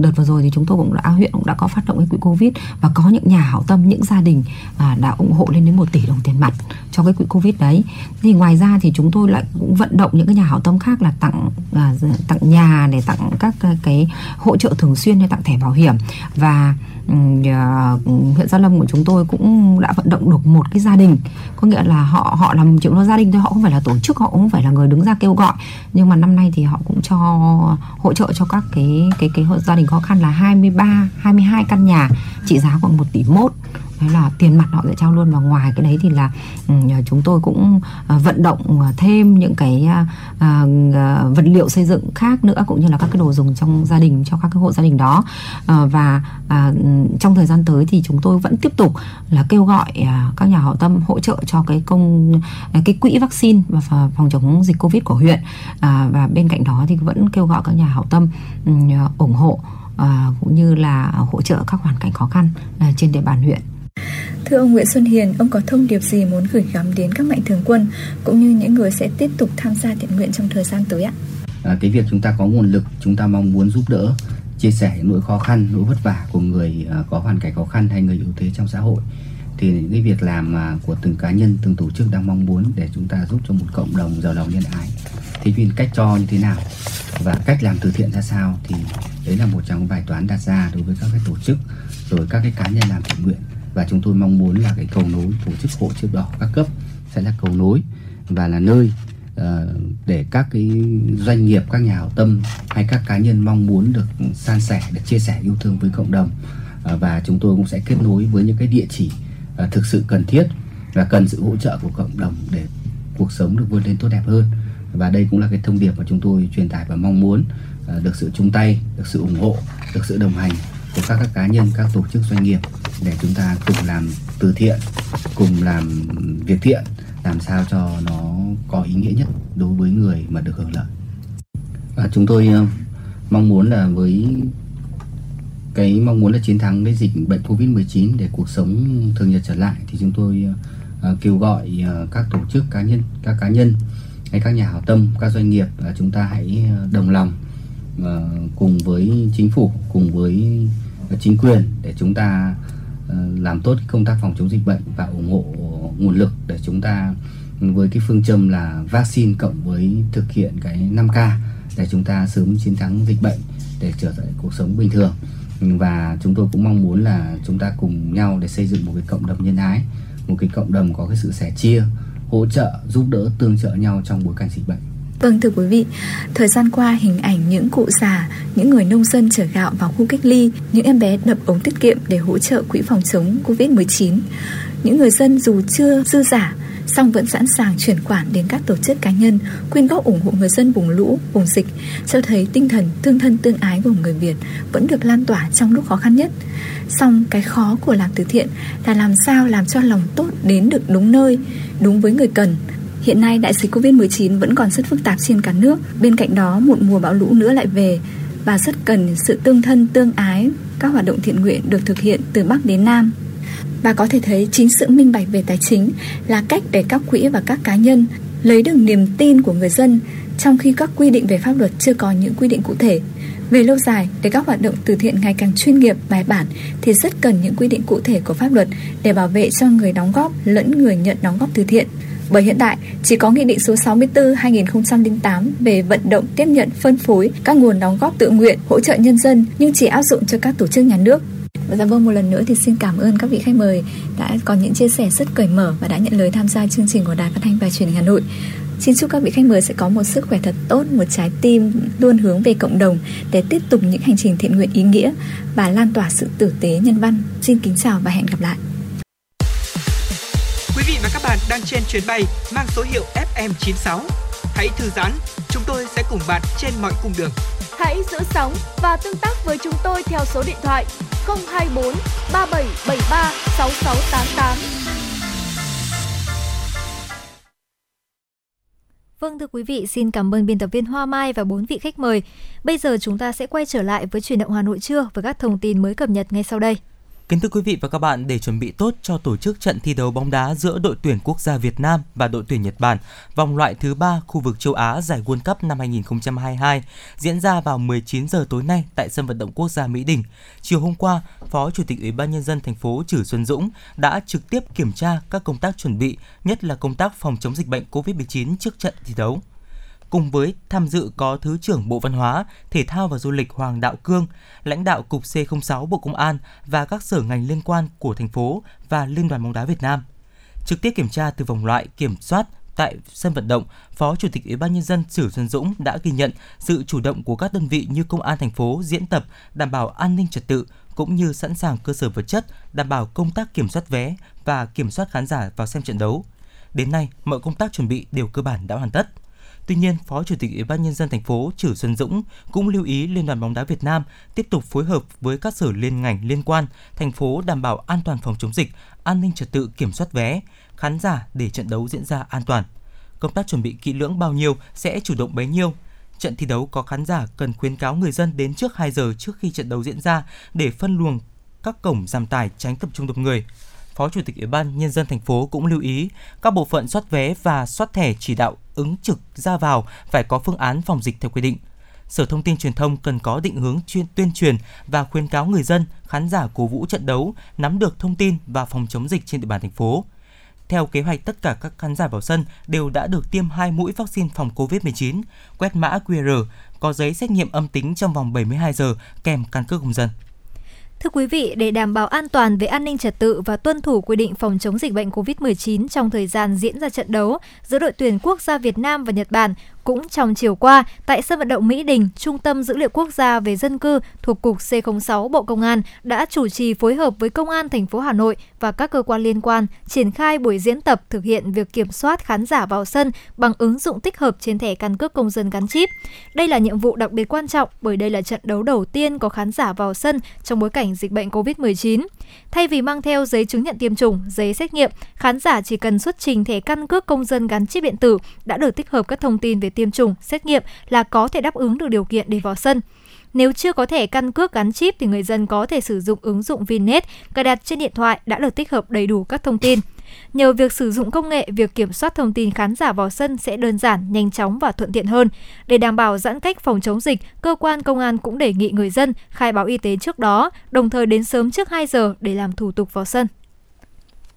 đợt vừa rồi thì chúng tôi cũng đã, huyện cũng đã có phát động cái quỹ covid và có những nhà hảo tâm, những gia đình à, đã ủng hộ lên đến một tỷ đồng tiền mặt cho cái quỹ covid đấy. Thì ngoài ra thì chúng tôi lại cũng vận động những cái nhà hảo tâm khác là tặng à, tặng nhà để tặng các cái hỗ trợ thường xuyên hay tặng thẻ bảo hiểm. Và huyện Gia Lâm của chúng tôi cũng đã vận động được một cái gia đình, có nghĩa là họ họ làm chuyện lo gia đình thôi, họ không phải là tổ chức, họ không phải là người đứng ra kêu gọi. Nhưng mà năm nay thì họ cũng cho hỗ trợ cho các cái cái cái hộ gia đình khó khăn là 23 22 căn nhà trị giá khoảng 1 tỷ mốt đó là tiền mặt họ sẽ trao luôn. Và ngoài cái đấy thì là ừ, chúng tôi cũng ờ, vận động ờ, thêm những cái ờ, vật liệu xây dựng khác nữa cũng như là các cái đồ dùng trong gia đình cho các cái hộ gia đình đó. Và trong thời gian tới thì chúng tôi vẫn tiếp tục là kêu gọi các nhà hảo tâm hỗ trợ cho cái công cái quỹ vaccine và phòng chống dịch covid của huyện. Và bên cạnh đó thì vẫn kêu gọi các nhà hảo tâm ừ, ủng hộ à, cũng như là hỗ trợ các hoàn cảnh khó khăn à, trên địa bàn huyện. Thưa ông Nguyễn Xuân Hiền, ông có thông điệp gì muốn gửi gắm đến các mạnh thường quân cũng như những người sẽ tiếp tục tham gia thiện nguyện trong thời gian tới ạ? à, cái việc chúng ta có nguồn lực chúng ta mong muốn giúp đỡ chia sẻ những nỗi khó khăn nỗi vất vả của người à, có hoàn cảnh khó khăn hay người yếu thế trong xã hội thì những cái việc làm mà của từng cá nhân từng tổ chức đang mong muốn để chúng ta giúp cho một cộng đồng giàu lòng nhân ái thì viên cách cho như thế nào và cách làm từ thiện ra sao thì đấy là một trong bài toán đặt ra đối với các cái tổ chức rồi các cái cá nhân làm thiện nguyện và chúng tôi mong muốn là cái cầu nối tổ chức hội chữ đỏ các cấp sẽ là cầu nối và là nơi uh, để các cái doanh nghiệp các nhà hảo tâm hay các cá nhân mong muốn được san sẻ được chia sẻ yêu thương với cộng đồng. Uh, và chúng tôi cũng sẽ kết nối với những cái địa chỉ uh, thực sự cần thiết và cần sự hỗ trợ của cộng đồng để cuộc sống được vươn lên tốt đẹp hơn. Và đây cũng là cái thông điệp mà chúng tôi truyền tải và mong muốn được sự chung tay được sự ủng hộ được sự đồng hành của các, các cá nhân các tổ chức doanh nghiệp để chúng ta cùng làm từ thiện cùng làm việc thiện làm sao cho nó có ý nghĩa nhất đối với người mà được hưởng lợi. Và chúng tôi ờ, mong muốn là với cái mong muốn là chiến thắng cái dịch bệnh Covid-19 để cuộc sống thường nhật trở lại thì chúng tôi ờ, kêu gọi ờ, các tổ chức cá nhân các cá nhân hay các nhà hảo tâm các doanh nghiệp là chúng ta hãy đồng lòng cùng với chính phủ cùng với chính quyền để chúng ta ờ, làm tốt công tác phòng chống dịch bệnh và ủng hộ nguồn lực để chúng ta với cái phương châm là vaccine cộng với thực hiện cái 5K để chúng ta sớm chiến thắng dịch bệnh để trở lại cuộc sống bình thường. Và chúng tôi cũng mong muốn là chúng ta cùng nhau để xây dựng một cái cộng đồng nhân ái, một cái cộng đồng có cái sự sẻ chia, hỗ trợ, giúp đỡ, tương trợ nhau trong bối cảnh dịch bệnh. Vâng thưa quý vị, thời gian qua hình ảnh những cụ già, những người nông dân chở gạo vào khu cách ly, những em bé đập ống tiết kiệm để hỗ trợ quỹ phòng chống Covid-19. Những người dân dù chưa dư giả, song vẫn sẵn sàng chuyển khoản đến các tổ chức cá nhân quyên góp ủng hộ người dân vùng lũ, vùng dịch, cho thấy tinh thần thương thân tương ái của người Việt vẫn được lan tỏa trong lúc khó khăn nhất. Song cái khó của làm từ thiện là làm sao làm cho lòng tốt đến được đúng nơi, đúng với người cần. Hiện nay đại dịch Covid-19 vẫn còn rất phức tạp trên cả nước, bên cạnh đó một mùa bão lũ nữa lại về và rất cần sự tương thân tương ái, các hoạt động thiện nguyện được thực hiện từ Bắc đến Nam. Và có thể thấy chính sự minh bạch về tài chính là cách để các quỹ và các cá nhân lấy được niềm tin của người dân trong khi các quy định về pháp luật chưa có những quy định cụ thể. Về lâu dài, để các hoạt động từ thiện ngày càng chuyên nghiệp, bài bản thì rất cần những quy định cụ thể của pháp luật để bảo vệ cho người đóng góp lẫn người nhận đóng góp từ thiện. Bởi hiện tại, chỉ có Nghị định số 64-2008 về vận động tiếp nhận phân phối các nguồn đóng góp tự nguyện hỗ trợ nhân dân nhưng chỉ áp dụng cho các tổ chức nhà nước. Và Dạ vâng, một lần nữa thì xin cảm ơn các vị khách mời đã có những chia sẻ rất cởi mở và đã nhận lời tham gia chương trình của Đài Phát thanh và Truyền hình Hà Nội. Xin chúc các vị khách mời sẽ có một sức khỏe thật tốt, một trái tim luôn hướng về cộng đồng để tiếp tục những hành trình thiện nguyện ý nghĩa và lan tỏa sự tử tế nhân văn. Xin kính chào và hẹn gặp lại trên chuyến bay mang số hiệu FM96. Hãy thư giãn, chúng tôi sẽ cùng bạn trên mọi cung đường. Hãy giữ sóng và tương tác với chúng tôi theo số điện thoại 024 3773 6688. Vâng thưa quý vị, xin cảm ơn biên tập viên Hoa Mai và bốn vị khách mời. Bây giờ chúng ta sẽ quay trở lại với chuyển động Hà Nội trưa với các thông tin mới cập nhật ngay sau đây. Kính thưa quý vị và các bạn, để chuẩn bị tốt cho tổ chức trận thi đấu bóng đá giữa đội tuyển quốc gia Việt Nam và đội tuyển Nhật Bản vòng loại thứ 3 khu vực châu Á giải World Cup năm 2022 diễn ra vào 19 giờ tối nay tại sân vận động quốc gia Mỹ Đình. Chiều hôm qua, Phó Chủ tịch Ủy ban nhân dân thành phố Trử Xuân Dũng đã trực tiếp kiểm tra các công tác chuẩn bị, nhất là công tác phòng chống dịch bệnh COVID-19 trước trận thi đấu. Cùng với tham dự có Thứ trưởng Bộ Văn hóa, Thể thao và Du lịch Hoàng Đạo Cương, lãnh đạo Cục C06 Bộ Công an và các sở ngành liên quan của thành phố và Liên đoàn bóng đá Việt Nam. Trực tiếp kiểm tra từ vòng loại kiểm soát tại sân vận động, Phó Chủ tịch Ủy ban nhân dân Sử Xuân Dũng đã ghi nhận sự chủ động của các đơn vị như công an thành phố diễn tập đảm bảo an ninh trật tự cũng như sẵn sàng cơ sở vật chất đảm bảo công tác kiểm soát vé và kiểm soát khán giả vào xem trận đấu. Đến nay, mọi công tác chuẩn bị đều cơ bản đã hoàn tất. Tuy nhiên, Phó Chủ tịch Ủy ban nhân dân thành phố Trử Xuân Dũng cũng lưu ý Liên đoàn bóng đá Việt Nam tiếp tục phối hợp với các sở liên ngành liên quan, thành phố đảm bảo an toàn phòng chống dịch, an ninh trật tự kiểm soát vé, khán giả để trận đấu diễn ra an toàn. Công tác chuẩn bị kỹ lưỡng bao nhiêu sẽ chủ động bấy nhiêu. Trận thi đấu có khán giả cần khuyến cáo người dân đến trước 2 giờ trước khi trận đấu diễn ra để phân luồng các cổng giảm tải tránh tập trung đông người. Phó Chủ tịch Ủy ban Nhân dân thành phố cũng lưu ý các bộ phận soát vé và soát thẻ chỉ đạo ứng trực ra vào phải có phương án phòng dịch theo quy định. Sở Thông tin Truyền thông cần có định hướng chuyên tuyên truyền và khuyến cáo người dân, khán giả cổ vũ trận đấu nắm được thông tin và phòng chống dịch trên địa bàn thành phố. Theo kế hoạch, tất cả các khán giả vào sân đều đã được tiêm hai mũi vaccine phòng COVID-19, quét mã QR, có giấy xét nghiệm âm tính trong vòng 72 giờ kèm căn cước công dân. Thưa quý vị, để đảm bảo an toàn về an ninh trật tự và tuân thủ quy định phòng chống dịch bệnh COVID-19 trong thời gian diễn ra trận đấu giữa đội tuyển quốc gia Việt Nam và Nhật Bản, cũng trong chiều qua, tại sân vận động Mỹ Đình, Trung tâm Dữ liệu Quốc gia về dân cư thuộc Cục C06 Bộ Công an đã chủ trì phối hợp với Công an thành phố Hà Nội và các cơ quan liên quan triển khai buổi diễn tập thực hiện việc kiểm soát khán giả vào sân bằng ứng dụng tích hợp trên thẻ căn cước công dân gắn chip. Đây là nhiệm vụ đặc biệt quan trọng bởi đây là trận đấu đầu tiên có khán giả vào sân trong bối cảnh dịch bệnh COVID-19. Thay vì mang theo giấy chứng nhận tiêm chủng, giấy xét nghiệm, khán giả chỉ cần xuất trình thẻ căn cước công dân gắn chip điện tử đã được tích hợp các thông tin về tiêm chủng, xét nghiệm là có thể đáp ứng được điều kiện để vào sân. Nếu chưa có thẻ căn cước gắn chip thì người dân có thể sử dụng ứng dụng Vinet cài đặt trên điện thoại đã được tích hợp đầy đủ các thông tin. Nhờ việc sử dụng công nghệ, việc kiểm soát thông tin khán giả vào sân sẽ đơn giản, nhanh chóng và thuận tiện hơn. Để đảm bảo giãn cách phòng chống dịch, cơ quan công an cũng đề nghị người dân khai báo y tế trước đó, đồng thời đến sớm trước 2 giờ để làm thủ tục vào sân.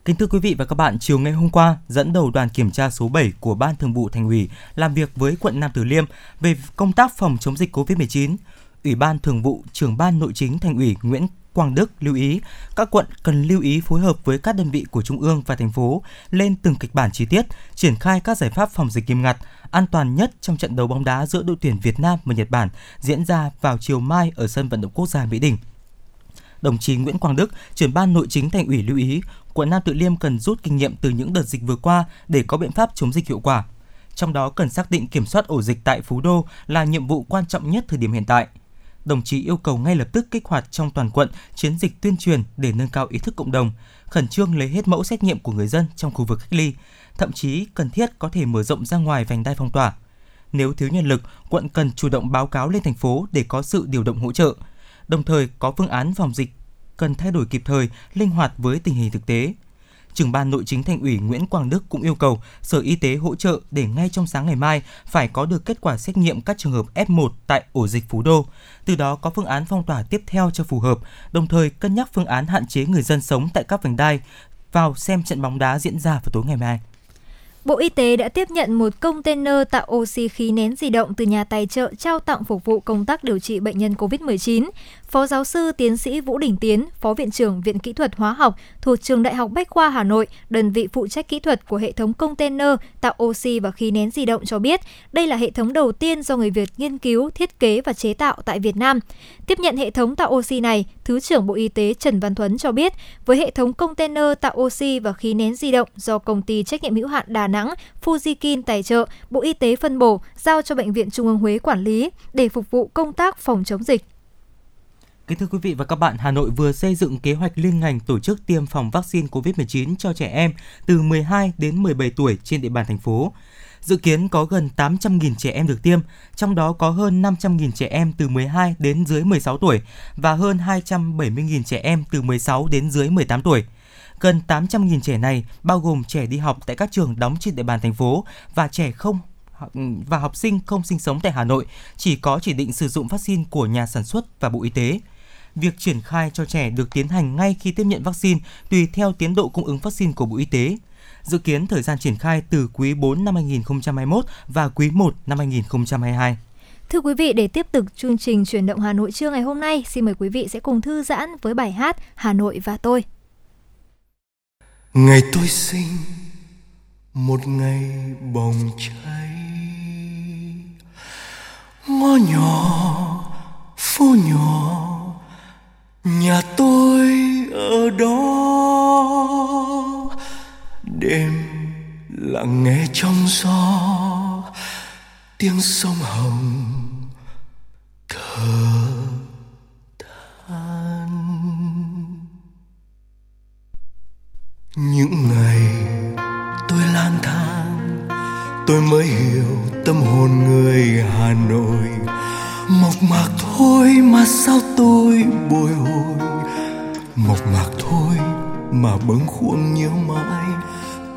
Kính thưa quý vị và các bạn, chiều ngày hôm qua, dẫn đầu đoàn kiểm tra số 7 của Ban Thường vụ Thành ủy làm việc với quận Nam Từ Liêm về công tác phòng chống dịch COVID-19. Ủy ban Thường vụ Trưởng ban Nội chính Thành ủy Nguyễn Quang Đức lưu ý các quận cần lưu ý phối hợp với các đơn vị của trung ương và thành phố lên từng kịch bản chi tiết, triển khai các giải pháp phòng dịch nghiêm ngặt, an toàn nhất trong trận đấu bóng đá giữa đội tuyển Việt Nam và Nhật Bản diễn ra vào chiều mai ở sân vận động quốc gia Mỹ Đình. Đồng chí Nguyễn Quang Đức, trưởng ban nội chính thành ủy lưu ý, quận Nam Từ Liêm cần rút kinh nghiệm từ những đợt dịch vừa qua để có biện pháp chống dịch hiệu quả. Trong đó cần xác định kiểm soát ổ dịch tại Phú Đô là nhiệm vụ quan trọng nhất thời điểm hiện tại. Đồng chí yêu cầu ngay lập tức kích hoạt trong toàn quận chiến dịch tuyên truyền để nâng cao ý thức cộng đồng, khẩn trương lấy hết mẫu xét nghiệm của người dân trong khu vực cách ly, thậm chí cần thiết có thể mở rộng ra ngoài vành đai phong tỏa. Nếu thiếu nhân lực, quận cần chủ động báo cáo lên thành phố để có sự điều động hỗ trợ, đồng thời có phương án phòng dịch cần thay đổi kịp thời, linh hoạt với tình hình thực tế. Trưởng ban nội chính thành ủy Nguyễn Quang Đức cũng yêu cầu Sở Y tế hỗ trợ để ngay trong sáng ngày mai phải có được kết quả xét nghiệm các trường hợp F1 tại ổ dịch Phú Đô, từ đó có phương án phong tỏa tiếp theo cho phù hợp, đồng thời cân nhắc phương án hạn chế người dân sống tại các vành đai vào xem trận bóng đá diễn ra vào tối ngày mai. Bộ Y tế đã tiếp nhận một container tạo oxy khí nén di động từ nhà tài trợ trao tặng phục vụ công tác điều trị bệnh nhân COVID-19. Phó giáo sư tiến sĩ Vũ Đình Tiến, Phó Viện trưởng Viện Kỹ thuật Hóa học thuộc Trường Đại học Bách khoa Hà Nội, đơn vị phụ trách kỹ thuật của hệ thống container tạo oxy và khí nén di động cho biết, đây là hệ thống đầu tiên do người Việt nghiên cứu, thiết kế và chế tạo tại Việt Nam. Tiếp nhận hệ thống tạo oxy này, Thứ trưởng Bộ Y tế Trần Văn Thuấn cho biết, với hệ thống container tạo oxy và khí nén di động do công ty trách nhiệm hữu hạn Đà Nẵng Fujikin tài trợ, Bộ Y tế phân bổ giao cho Bệnh viện Trung ương Huế quản lý để phục vụ công tác phòng chống dịch. Kính thưa quý vị và các bạn, Hà Nội vừa xây dựng kế hoạch liên ngành tổ chức tiêm phòng vaccine COVID-19 cho trẻ em từ 12 đến 17 tuổi trên địa bàn thành phố. Dự kiến có gần 800.000 trẻ em được tiêm, trong đó có hơn 500.000 trẻ em từ 12 đến dưới 16 tuổi và hơn 270.000 trẻ em từ 16 đến dưới 18 tuổi. Gần 800.000 trẻ này bao gồm trẻ đi học tại các trường đóng trên địa bàn thành phố và trẻ không ừ, và học sinh không sinh sống tại Hà Nội chỉ có chỉ định sử dụng vaccine của nhà sản xuất và Bộ Y tế. Việc triển khai cho trẻ được tiến hành ngay khi tiếp nhận vaccine tùy theo tiến độ cung ứng vaccine của Bộ Y tế. Dự kiến thời gian triển khai từ quý 4 năm 2021 và quý 1 năm 2022. Thưa quý vị, để tiếp tục chương trình chuyển động Hà Nội trưa ngày hôm nay, xin mời quý vị sẽ cùng thư giãn với bài hát Hà Nội và tôi ngày tôi sinh, một ngày bồng cháy. Ngõ nhỏ, phố nhỏ, nhà tôi ở đó. Đêm lặng nghe trong gió, tiếng sông hồng thở. Những ngày tôi lang thang, tôi mới hiểu tâm hồn người hà nội. Mộc mạc thôi mà sao tôi bồi hồi? Mộc mạc thôi mà bâng khuâng nhớ mãi.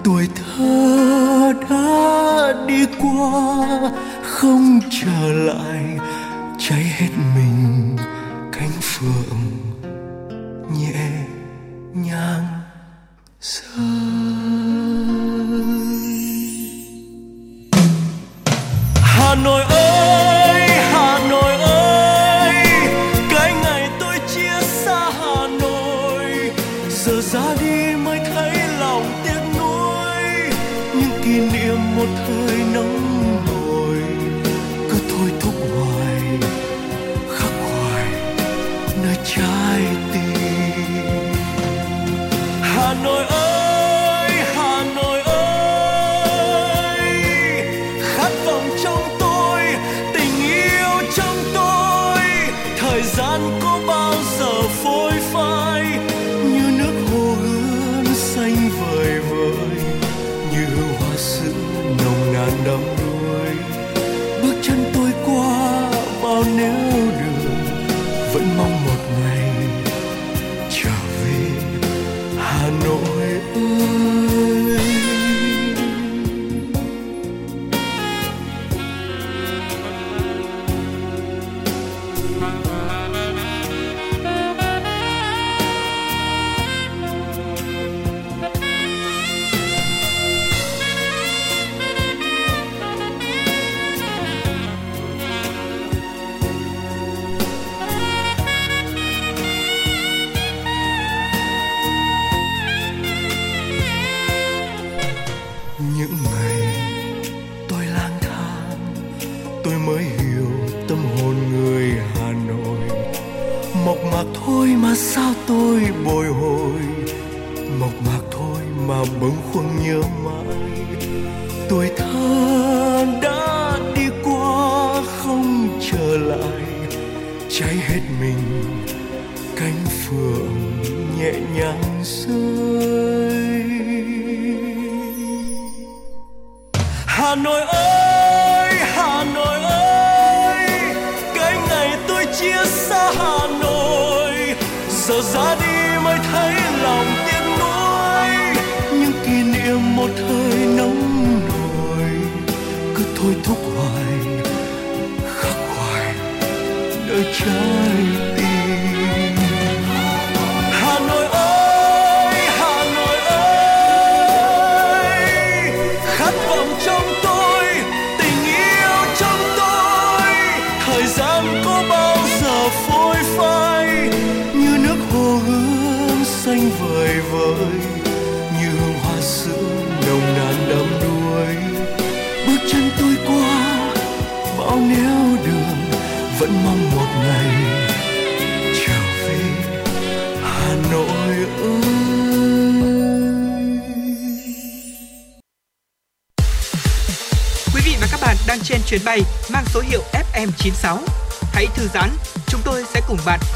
Tuổi thơ đã đi qua, không trở lại. Cháy hết mình.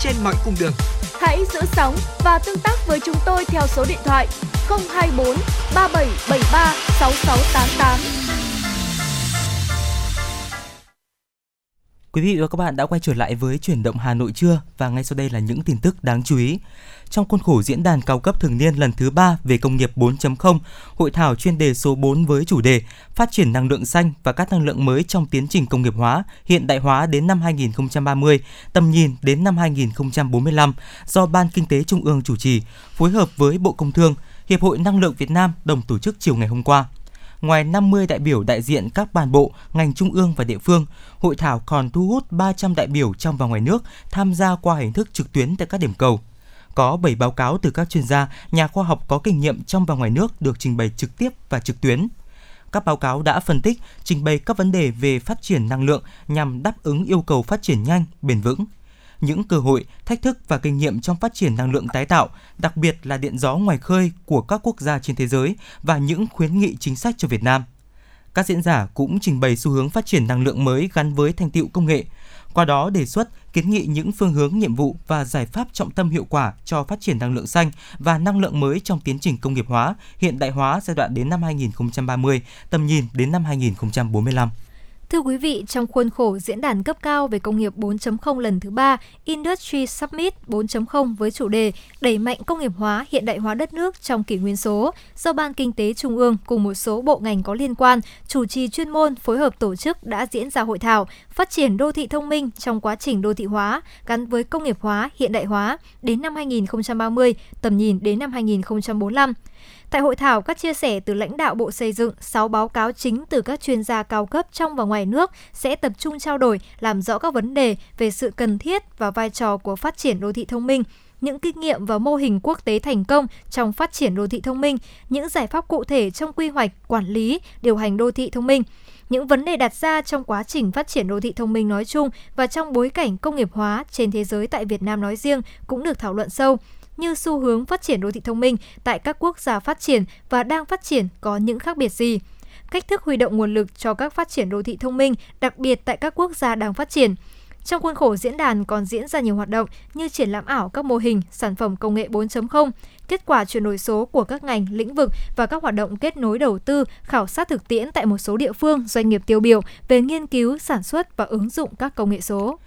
Trên mọi cung đường. Hãy giữ sóng và tương tác với chúng tôi theo số điện thoại 024 3773 6688. Quý vị và các bạn đã quay trở lại với chuyển động Hà Nội trưa và ngay sau đây là những tin tức đáng chú ý. Trong khuôn khổ diễn đàn cao cấp thường niên lần thứ 3 về công nghiệp 4.0, hội thảo chuyên đề số 4 với chủ đề Phát triển năng lượng xanh và các năng lượng mới trong tiến trình công nghiệp hóa, hiện đại hóa đến năm 2030, tầm nhìn đến năm 2045 do Ban Kinh tế Trung ương chủ trì, phối hợp với Bộ Công Thương, Hiệp hội Năng lượng Việt Nam đồng tổ chức chiều ngày hôm qua. Ngoài 50 đại biểu đại diện các ban bộ, ngành trung ương và địa phương, hội thảo còn thu hút 300 đại biểu trong và ngoài nước tham gia qua hình thức trực tuyến tại các điểm cầu có 7 báo cáo từ các chuyên gia, nhà khoa học có kinh nghiệm trong và ngoài nước được trình bày trực tiếp và trực tuyến. Các báo cáo đã phân tích, trình bày các vấn đề về phát triển năng lượng nhằm đáp ứng yêu cầu phát triển nhanh, bền vững. Những cơ hội, thách thức và kinh nghiệm trong phát triển năng lượng tái tạo, đặc biệt là điện gió ngoài khơi của các quốc gia trên thế giới và những khuyến nghị chính sách cho Việt Nam. Các diễn giả cũng trình bày xu hướng phát triển năng lượng mới gắn với thành tựu công nghệ, qua đó đề xuất kiến nghị những phương hướng nhiệm vụ và giải pháp trọng tâm hiệu quả cho phát triển năng lượng xanh và năng lượng mới trong tiến trình công nghiệp hóa, hiện đại hóa giai đoạn đến năm 2030, tầm nhìn đến năm 2045. Thưa quý vị, trong khuôn khổ diễn đàn cấp cao về công nghiệp 4.0 lần thứ 3 Industry Summit 4.0 với chủ đề Đẩy mạnh công nghiệp hóa, hiện đại hóa đất nước trong kỷ nguyên số do Ban Kinh tế Trung ương cùng một số bộ ngành có liên quan chủ trì chuyên môn phối hợp tổ chức đã diễn ra hội thảo Phát triển đô thị thông minh trong quá trình đô thị hóa gắn với công nghiệp hóa, hiện đại hóa đến năm 2030, tầm nhìn đến năm 2045. Tại hội thảo, các chia sẻ từ lãnh đạo Bộ Xây dựng, 6 báo cáo chính từ các chuyên gia cao cấp trong và ngoài nước sẽ tập trung trao đổi, làm rõ các vấn đề về sự cần thiết và vai trò của phát triển đô thị thông minh, những kinh nghiệm và mô hình quốc tế thành công trong phát triển đô thị thông minh, những giải pháp cụ thể trong quy hoạch, quản lý, điều hành đô thị thông minh, những vấn đề đặt ra trong quá trình phát triển đô thị thông minh nói chung và trong bối cảnh công nghiệp hóa trên thế giới tại Việt Nam nói riêng cũng được thảo luận sâu như xu hướng phát triển đô thị thông minh tại các quốc gia phát triển và đang phát triển có những khác biệt gì cách thức huy động nguồn lực cho các phát triển đô thị thông minh, đặc biệt tại các quốc gia đang phát triển. Trong khuôn khổ diễn đàn còn diễn ra nhiều hoạt động như triển lãm ảo các mô hình, sản phẩm công nghệ 4.0, kết quả chuyển đổi số của các ngành, lĩnh vực và các hoạt động kết nối đầu tư, khảo sát thực tiễn tại một số địa phương, doanh nghiệp tiêu biểu về nghiên cứu, sản xuất và ứng dụng các công nghệ số.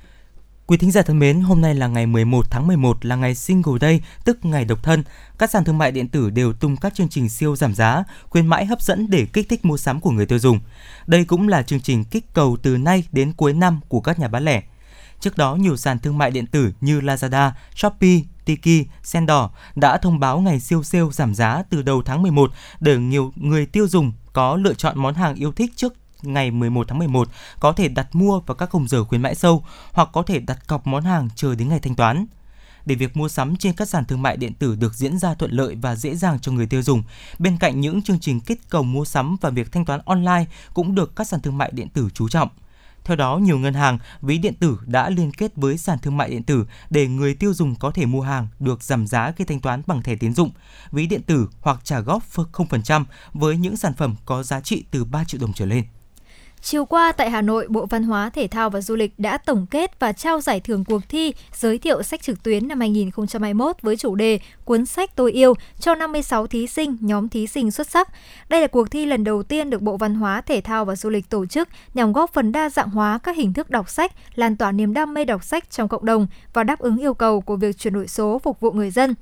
Quý thính giả thân mến, hôm nay là ngày 11 tháng 11 là ngày Single Day, tức ngày độc thân. Các sàn thương mại điện tử đều tung các chương trình siêu giảm giá, khuyến mãi hấp dẫn để kích thích mua sắm của người tiêu dùng. Đây cũng là chương trình kích cầu từ nay đến cuối năm của các nhà bán lẻ. Trước đó, nhiều sàn thương mại điện tử như Lazada, Shopee, Tiki, Sendor đã thông báo ngày siêu sale giảm giá từ đầu tháng 11 để nhiều người tiêu dùng có lựa chọn món hàng yêu thích trước ngày 11 tháng 11 có thể đặt mua vào các khung giờ khuyến mãi sâu hoặc có thể đặt cọc món hàng chờ đến ngày thanh toán. Để việc mua sắm trên các sàn thương mại điện tử được diễn ra thuận lợi và dễ dàng cho người tiêu dùng, bên cạnh những chương trình kích cầu mua sắm và việc thanh toán online cũng được các sàn thương mại điện tử chú trọng. Theo đó, nhiều ngân hàng, ví điện tử đã liên kết với sàn thương mại điện tử để người tiêu dùng có thể mua hàng được giảm giá khi thanh toán bằng thẻ tín dụng, ví điện tử hoặc trả góp 0% với những sản phẩm có giá trị từ 3 triệu đồng trở lên. Chiều qua tại Hà Nội, Bộ Văn hóa, Thể thao và Du lịch đã tổng kết và trao giải thưởng cuộc thi giới thiệu sách trực tuyến năm 2021 với chủ đề Cuốn sách tôi yêu cho 56 thí sinh, nhóm thí sinh xuất sắc. Đây là cuộc thi lần đầu tiên được Bộ Văn hóa, Thể thao và Du lịch tổ chức nhằm góp phần đa dạng hóa các hình thức đọc sách, lan tỏa niềm đam mê đọc sách trong cộng đồng và đáp ứng yêu cầu của việc chuyển đổi số phục vụ người dân.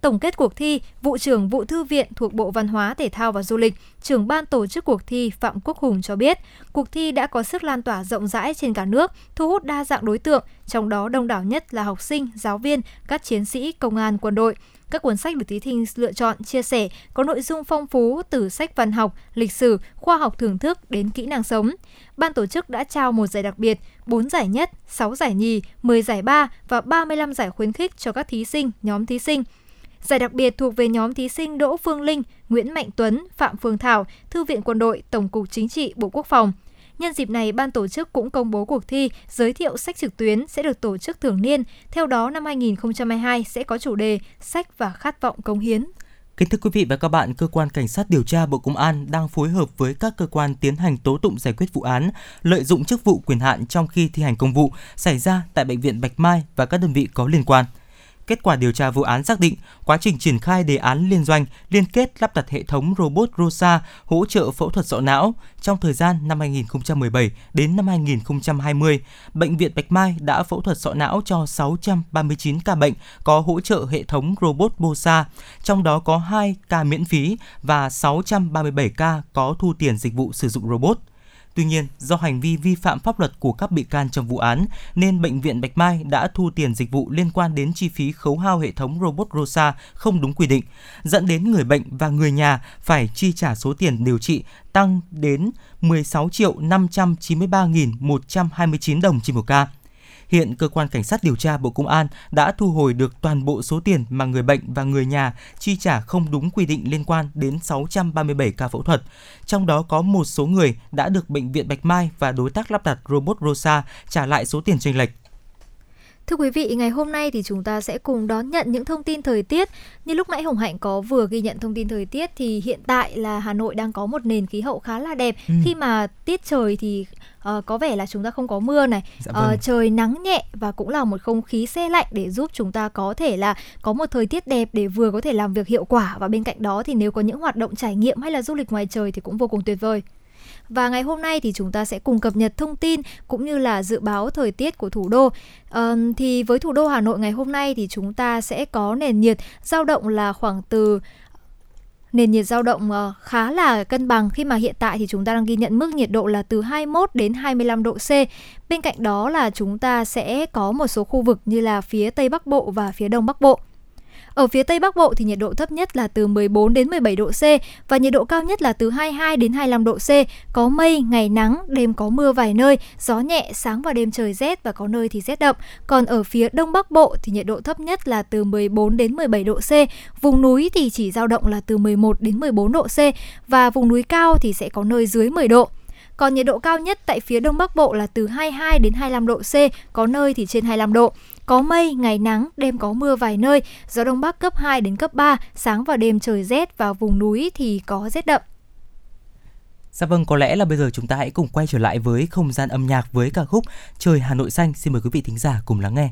Tổng kết cuộc thi, vụ trưởng vụ thư viện thuộc Bộ Văn hóa, Thể thao và Du lịch, trưởng ban tổ chức cuộc thi Phạm Quốc Hùng cho biết, cuộc thi đã có sức lan tỏa rộng rãi trên cả nước, thu hút đa dạng đối tượng, trong đó đông đảo nhất là học sinh, giáo viên, các chiến sĩ, công an, quân đội. Các cuốn sách được thí sinh lựa chọn chia sẻ có nội dung phong phú từ sách văn học, lịch sử, khoa học thưởng thức đến kỹ năng sống. Ban tổ chức đã trao một giải đặc biệt, 4 giải nhất, 6 giải nhì, 10 giải ba và 35 giải khuyến khích cho các thí sinh, nhóm thí sinh. Giải đặc biệt thuộc về nhóm thí sinh Đỗ Phương Linh, Nguyễn Mạnh Tuấn, Phạm Phương Thảo, Thư viện Quân đội, Tổng cục Chính trị, Bộ Quốc phòng. Nhân dịp này, ban tổ chức cũng công bố cuộc thi giới thiệu sách trực tuyến sẽ được tổ chức thường niên. Theo đó, năm 2022 sẽ có chủ đề Sách và khát vọng công hiến. Kính thưa quý vị và các bạn, cơ quan cảnh sát điều tra Bộ Công an đang phối hợp với các cơ quan tiến hành tố tụng giải quyết vụ án lợi dụng chức vụ quyền hạn trong khi thi hành công vụ xảy ra tại bệnh viện Bạch Mai và các đơn vị có liên quan. Kết quả điều tra vụ án xác định, quá trình triển khai đề án liên doanh liên kết lắp đặt hệ thống robot ROSA hỗ trợ phẫu thuật sọ não trong thời gian năm 2017 đến năm 2020, bệnh viện Bạch Mai đã phẫu thuật sọ não cho 639 ca bệnh có hỗ trợ hệ thống robot BOSA, trong đó có 2 ca miễn phí và 637 ca có thu tiền dịch vụ sử dụng robot. Tuy nhiên, do hành vi vi phạm pháp luật của các bị can trong vụ án, nên Bệnh viện Bạch Mai đã thu tiền dịch vụ liên quan đến chi phí khấu hao hệ thống robot ROSA không đúng quy định, dẫn đến người bệnh và người nhà phải chi trả số tiền điều trị tăng đến 16 triệu 593.129 đồng trên một ca. Hiện cơ quan cảnh sát điều tra Bộ Công an đã thu hồi được toàn bộ số tiền mà người bệnh và người nhà chi trả không đúng quy định liên quan đến 637 ca phẫu thuật. Trong đó có một số người đã được bệnh viện Bạch Mai và đối tác lắp đặt robot Rosa trả lại số tiền chênh lệch. Thưa quý vị, ngày hôm nay thì chúng ta sẽ cùng đón nhận những thông tin thời tiết. Như lúc nãy Hồng Hạnh có vừa ghi nhận thông tin thời tiết thì hiện tại là Hà Nội đang có một nền khí hậu khá là đẹp Ừ. khi mà tiết trời thì ờ, có vẻ là chúng ta không có mưa này, Dạ Ờ, vâng. trời nắng nhẹ và cũng là một không khí se lạnh để giúp chúng ta có thể là có một thời tiết đẹp để vừa có thể làm việc hiệu quả và bên cạnh đó thì nếu có những hoạt động trải nghiệm hay là du lịch ngoài trời thì cũng vô cùng tuyệt vời. Và ngày hôm nay thì chúng ta sẽ cùng cập nhật thông tin cũng như là dự báo thời tiết của thủ đô. À, thì với thủ đô Hà Nội ngày hôm nay thì chúng ta sẽ có nền nhiệt dao động là khoảng từ nền nhiệt dao động ờ, khá là cân bằng khi mà hiện tại thì chúng ta đang ghi nhận mức nhiệt độ là từ 21 đến 25 độ C. Bên cạnh đó là chúng ta sẽ có một số khu vực như là phía Tây Bắc Bộ và phía Đông Bắc Bộ. Ở phía Tây Bắc Bộ thì nhiệt độ thấp nhất là từ 14 đến 17 độ C và nhiệt độ cao nhất là từ 22 đến 25 độ C. Có mây, ngày nắng, đêm có mưa vài nơi, gió nhẹ, sáng và đêm trời rét và có nơi thì rét đậm. Còn ở phía Đông Bắc Bộ thì nhiệt độ thấp nhất là từ 14 đến 17 độ C. Vùng núi thì chỉ dao động là từ 11 đến 14 độ C và vùng núi cao thì sẽ có nơi dưới 10 độ. Còn nhiệt độ cao nhất tại phía Đông Bắc Bộ là từ 22 đến 25 độ C, có nơi thì trên 25 độ. Có mây, ngày nắng, đêm có mưa vài nơi, gió Đông Bắc cấp 2 đến cấp 3, sáng và đêm trời rét và vùng núi thì có rét đậm. Dạ vâng, có lẽ là bây giờ chúng ta hãy cùng quay trở lại với không gian âm nhạc với ca khúc Trời Hà Nội xanh. Xin mời quý vị thính giả cùng lắng nghe.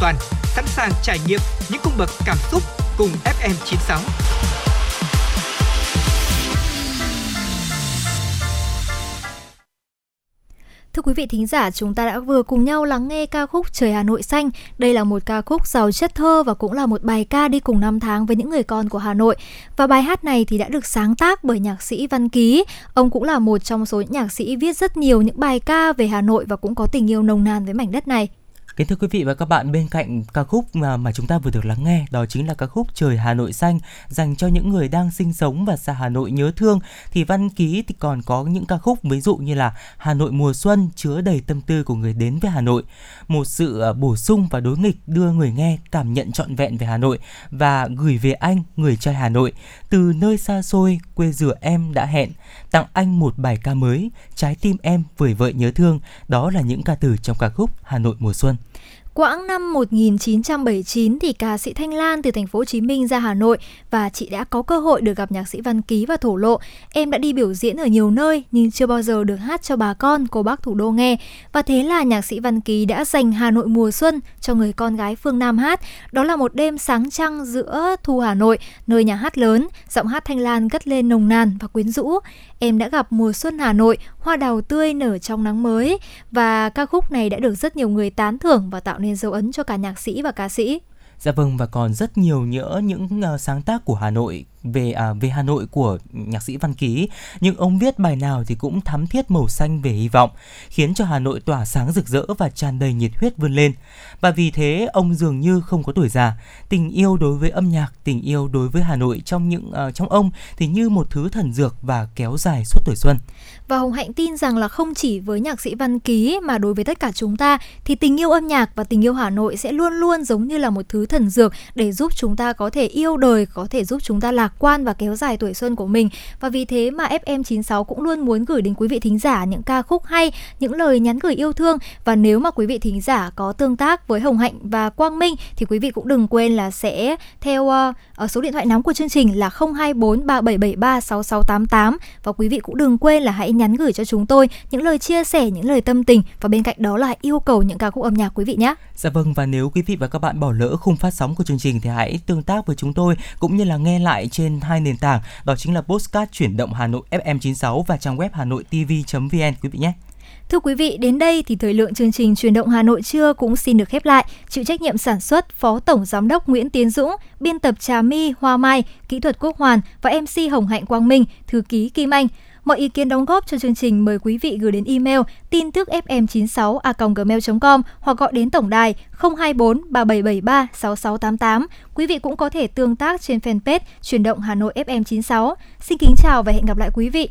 Toàn, sẵn sàng trải nghiệm những cung bậc cảm xúc cùng FM96. Thưa quý vị thính giả, chúng ta đã vừa cùng nhau lắng nghe ca khúc Trời Hà Nội xanh. Đây là một ca khúc giàu chất thơ và cũng là một bài ca đi cùng năm tháng với những người con của Hà Nội. Và bài hát này thì đã được sáng tác bởi nhạc sĩ Văn Ký. Ông cũng là một trong số những nhạc sĩ viết rất nhiều những bài ca về Hà Nội và cũng có tình yêu nồng nàn với mảnh đất này. Kính thưa quý vị và các bạn, bên cạnh ca khúc mà mà chúng ta vừa được lắng nghe, đó chính là ca khúc Trời Hà Nội xanh dành cho những người đang sinh sống và xa Hà Nội nhớ thương. Thì Văn Ký thì còn có những ca khúc ví dụ như là Hà Nội mùa xuân chứa đầy tâm tư của người đến với Hà Nội, một sự ờ, bổ sung và đối nghịch đưa người nghe cảm nhận trọn vẹn về Hà Nội và gửi về anh người trai Hà Nội từ nơi xa xôi quê rửa em đã hẹn tặng anh một bài ca mới trái tim em vời vợi nhớ thương đó là những ca từ trong ca khúc Hà Nội mùa xuân Quãng năm 1979 thì ca sĩ Thanh Lan từ thành phố Hồ Chí Minh ra Hà Nội và chị đã có cơ hội được gặp nhạc sĩ Văn Ký và thổ lộ. Em đã đi biểu diễn ở nhiều nơi nhưng chưa bao giờ được hát cho bà con, cô bác thủ đô nghe. Và thế là nhạc sĩ Văn Ký đã dành Hà Nội mùa xuân cho người con gái phương Nam hát. Đó là một đêm sáng trăng giữa thu Hà Nội, nơi nhà hát lớn, giọng hát Thanh Lan gất lên nồng nàn và quyến rũ. Em đã gặp mùa xuân Hà Nội, hoa đào tươi nở trong nắng mới và ca khúc này đã được rất nhiều người tán thưởng và tạo nên dấu ấn cho cả nhạc sĩ và ca sĩ. Dạ vâng và còn rất nhiều nhỡ những uh, sáng tác của Hà Nội về à, về Hà Nội của nhạc sĩ Văn Ký, nhưng ông viết bài nào thì cũng thắm thiết màu xanh về hy vọng, khiến cho Hà Nội tỏa sáng rực rỡ và tràn đầy nhiệt huyết vươn lên. Và vì thế ông dường như không có tuổi già, tình yêu đối với âm nhạc, tình yêu đối với Hà Nội trong những à, trong ông thì như một thứ thần dược và kéo dài suốt tuổi xuân. Và Hồng Hạnh tin rằng là không chỉ với nhạc sĩ Văn Ký mà đối với tất cả chúng ta thì tình yêu âm nhạc và tình yêu Hà Nội sẽ luôn luôn giống như là một thứ thần dược để giúp chúng ta có thể yêu đời, có thể giúp chúng ta lạc quan và kéo dài tuổi xuân của mình. Và vì thế mà FM96 cũng luôn muốn gửi đến quý vị thính giả những ca khúc hay, những lời nhắn gửi yêu thương và nếu mà quý vị thính giả có tương tác với Hồng Hạnh và Quang Minh thì quý vị cũng đừng quên là sẽ theo ờ, ở số điện thoại nóng của chương trình là 024 3773 6688 và quý vị cũng đừng quên là hãy nhắn gửi cho chúng tôi những lời chia sẻ, những lời tâm tình và bên cạnh đó là yêu cầu những ca khúc âm nhạc quý vị nhé. Dạ vâng và nếu quý vị và các bạn bỏ lỡ khung phát sóng của chương trình thì hãy tương tác với chúng tôi cũng như là nghe lại trên hai nền tảng đó chính là Postcard chuyển động Hà Nội FM96 và trang web Hà Nội TV.vn quý vị nhé. Thưa quý vị, đến đây thì thời lượng chương trình Truyền động Hà Nội trưa cũng xin được khép lại. Chịu trách nhiệm sản xuất Phó Tổng Giám đốc Nguyễn Tiến Dũng, biên tập Trà My, Hoa Mai, kỹ thuật Quốc Hoàn và MC Hồng Hạnh Quang Minh, thư ký Kim Anh. Mọi ý kiến đóng góp cho chương trình mời quý vị gửi đến email tin tức fm96 a gmail.com hoặc gọi đến tổng đài 024 3773 6688. Quý vị cũng có thể tương tác trên fanpage Truyền động Hà Nội FM96. Xin kính chào và hẹn gặp lại quý vị.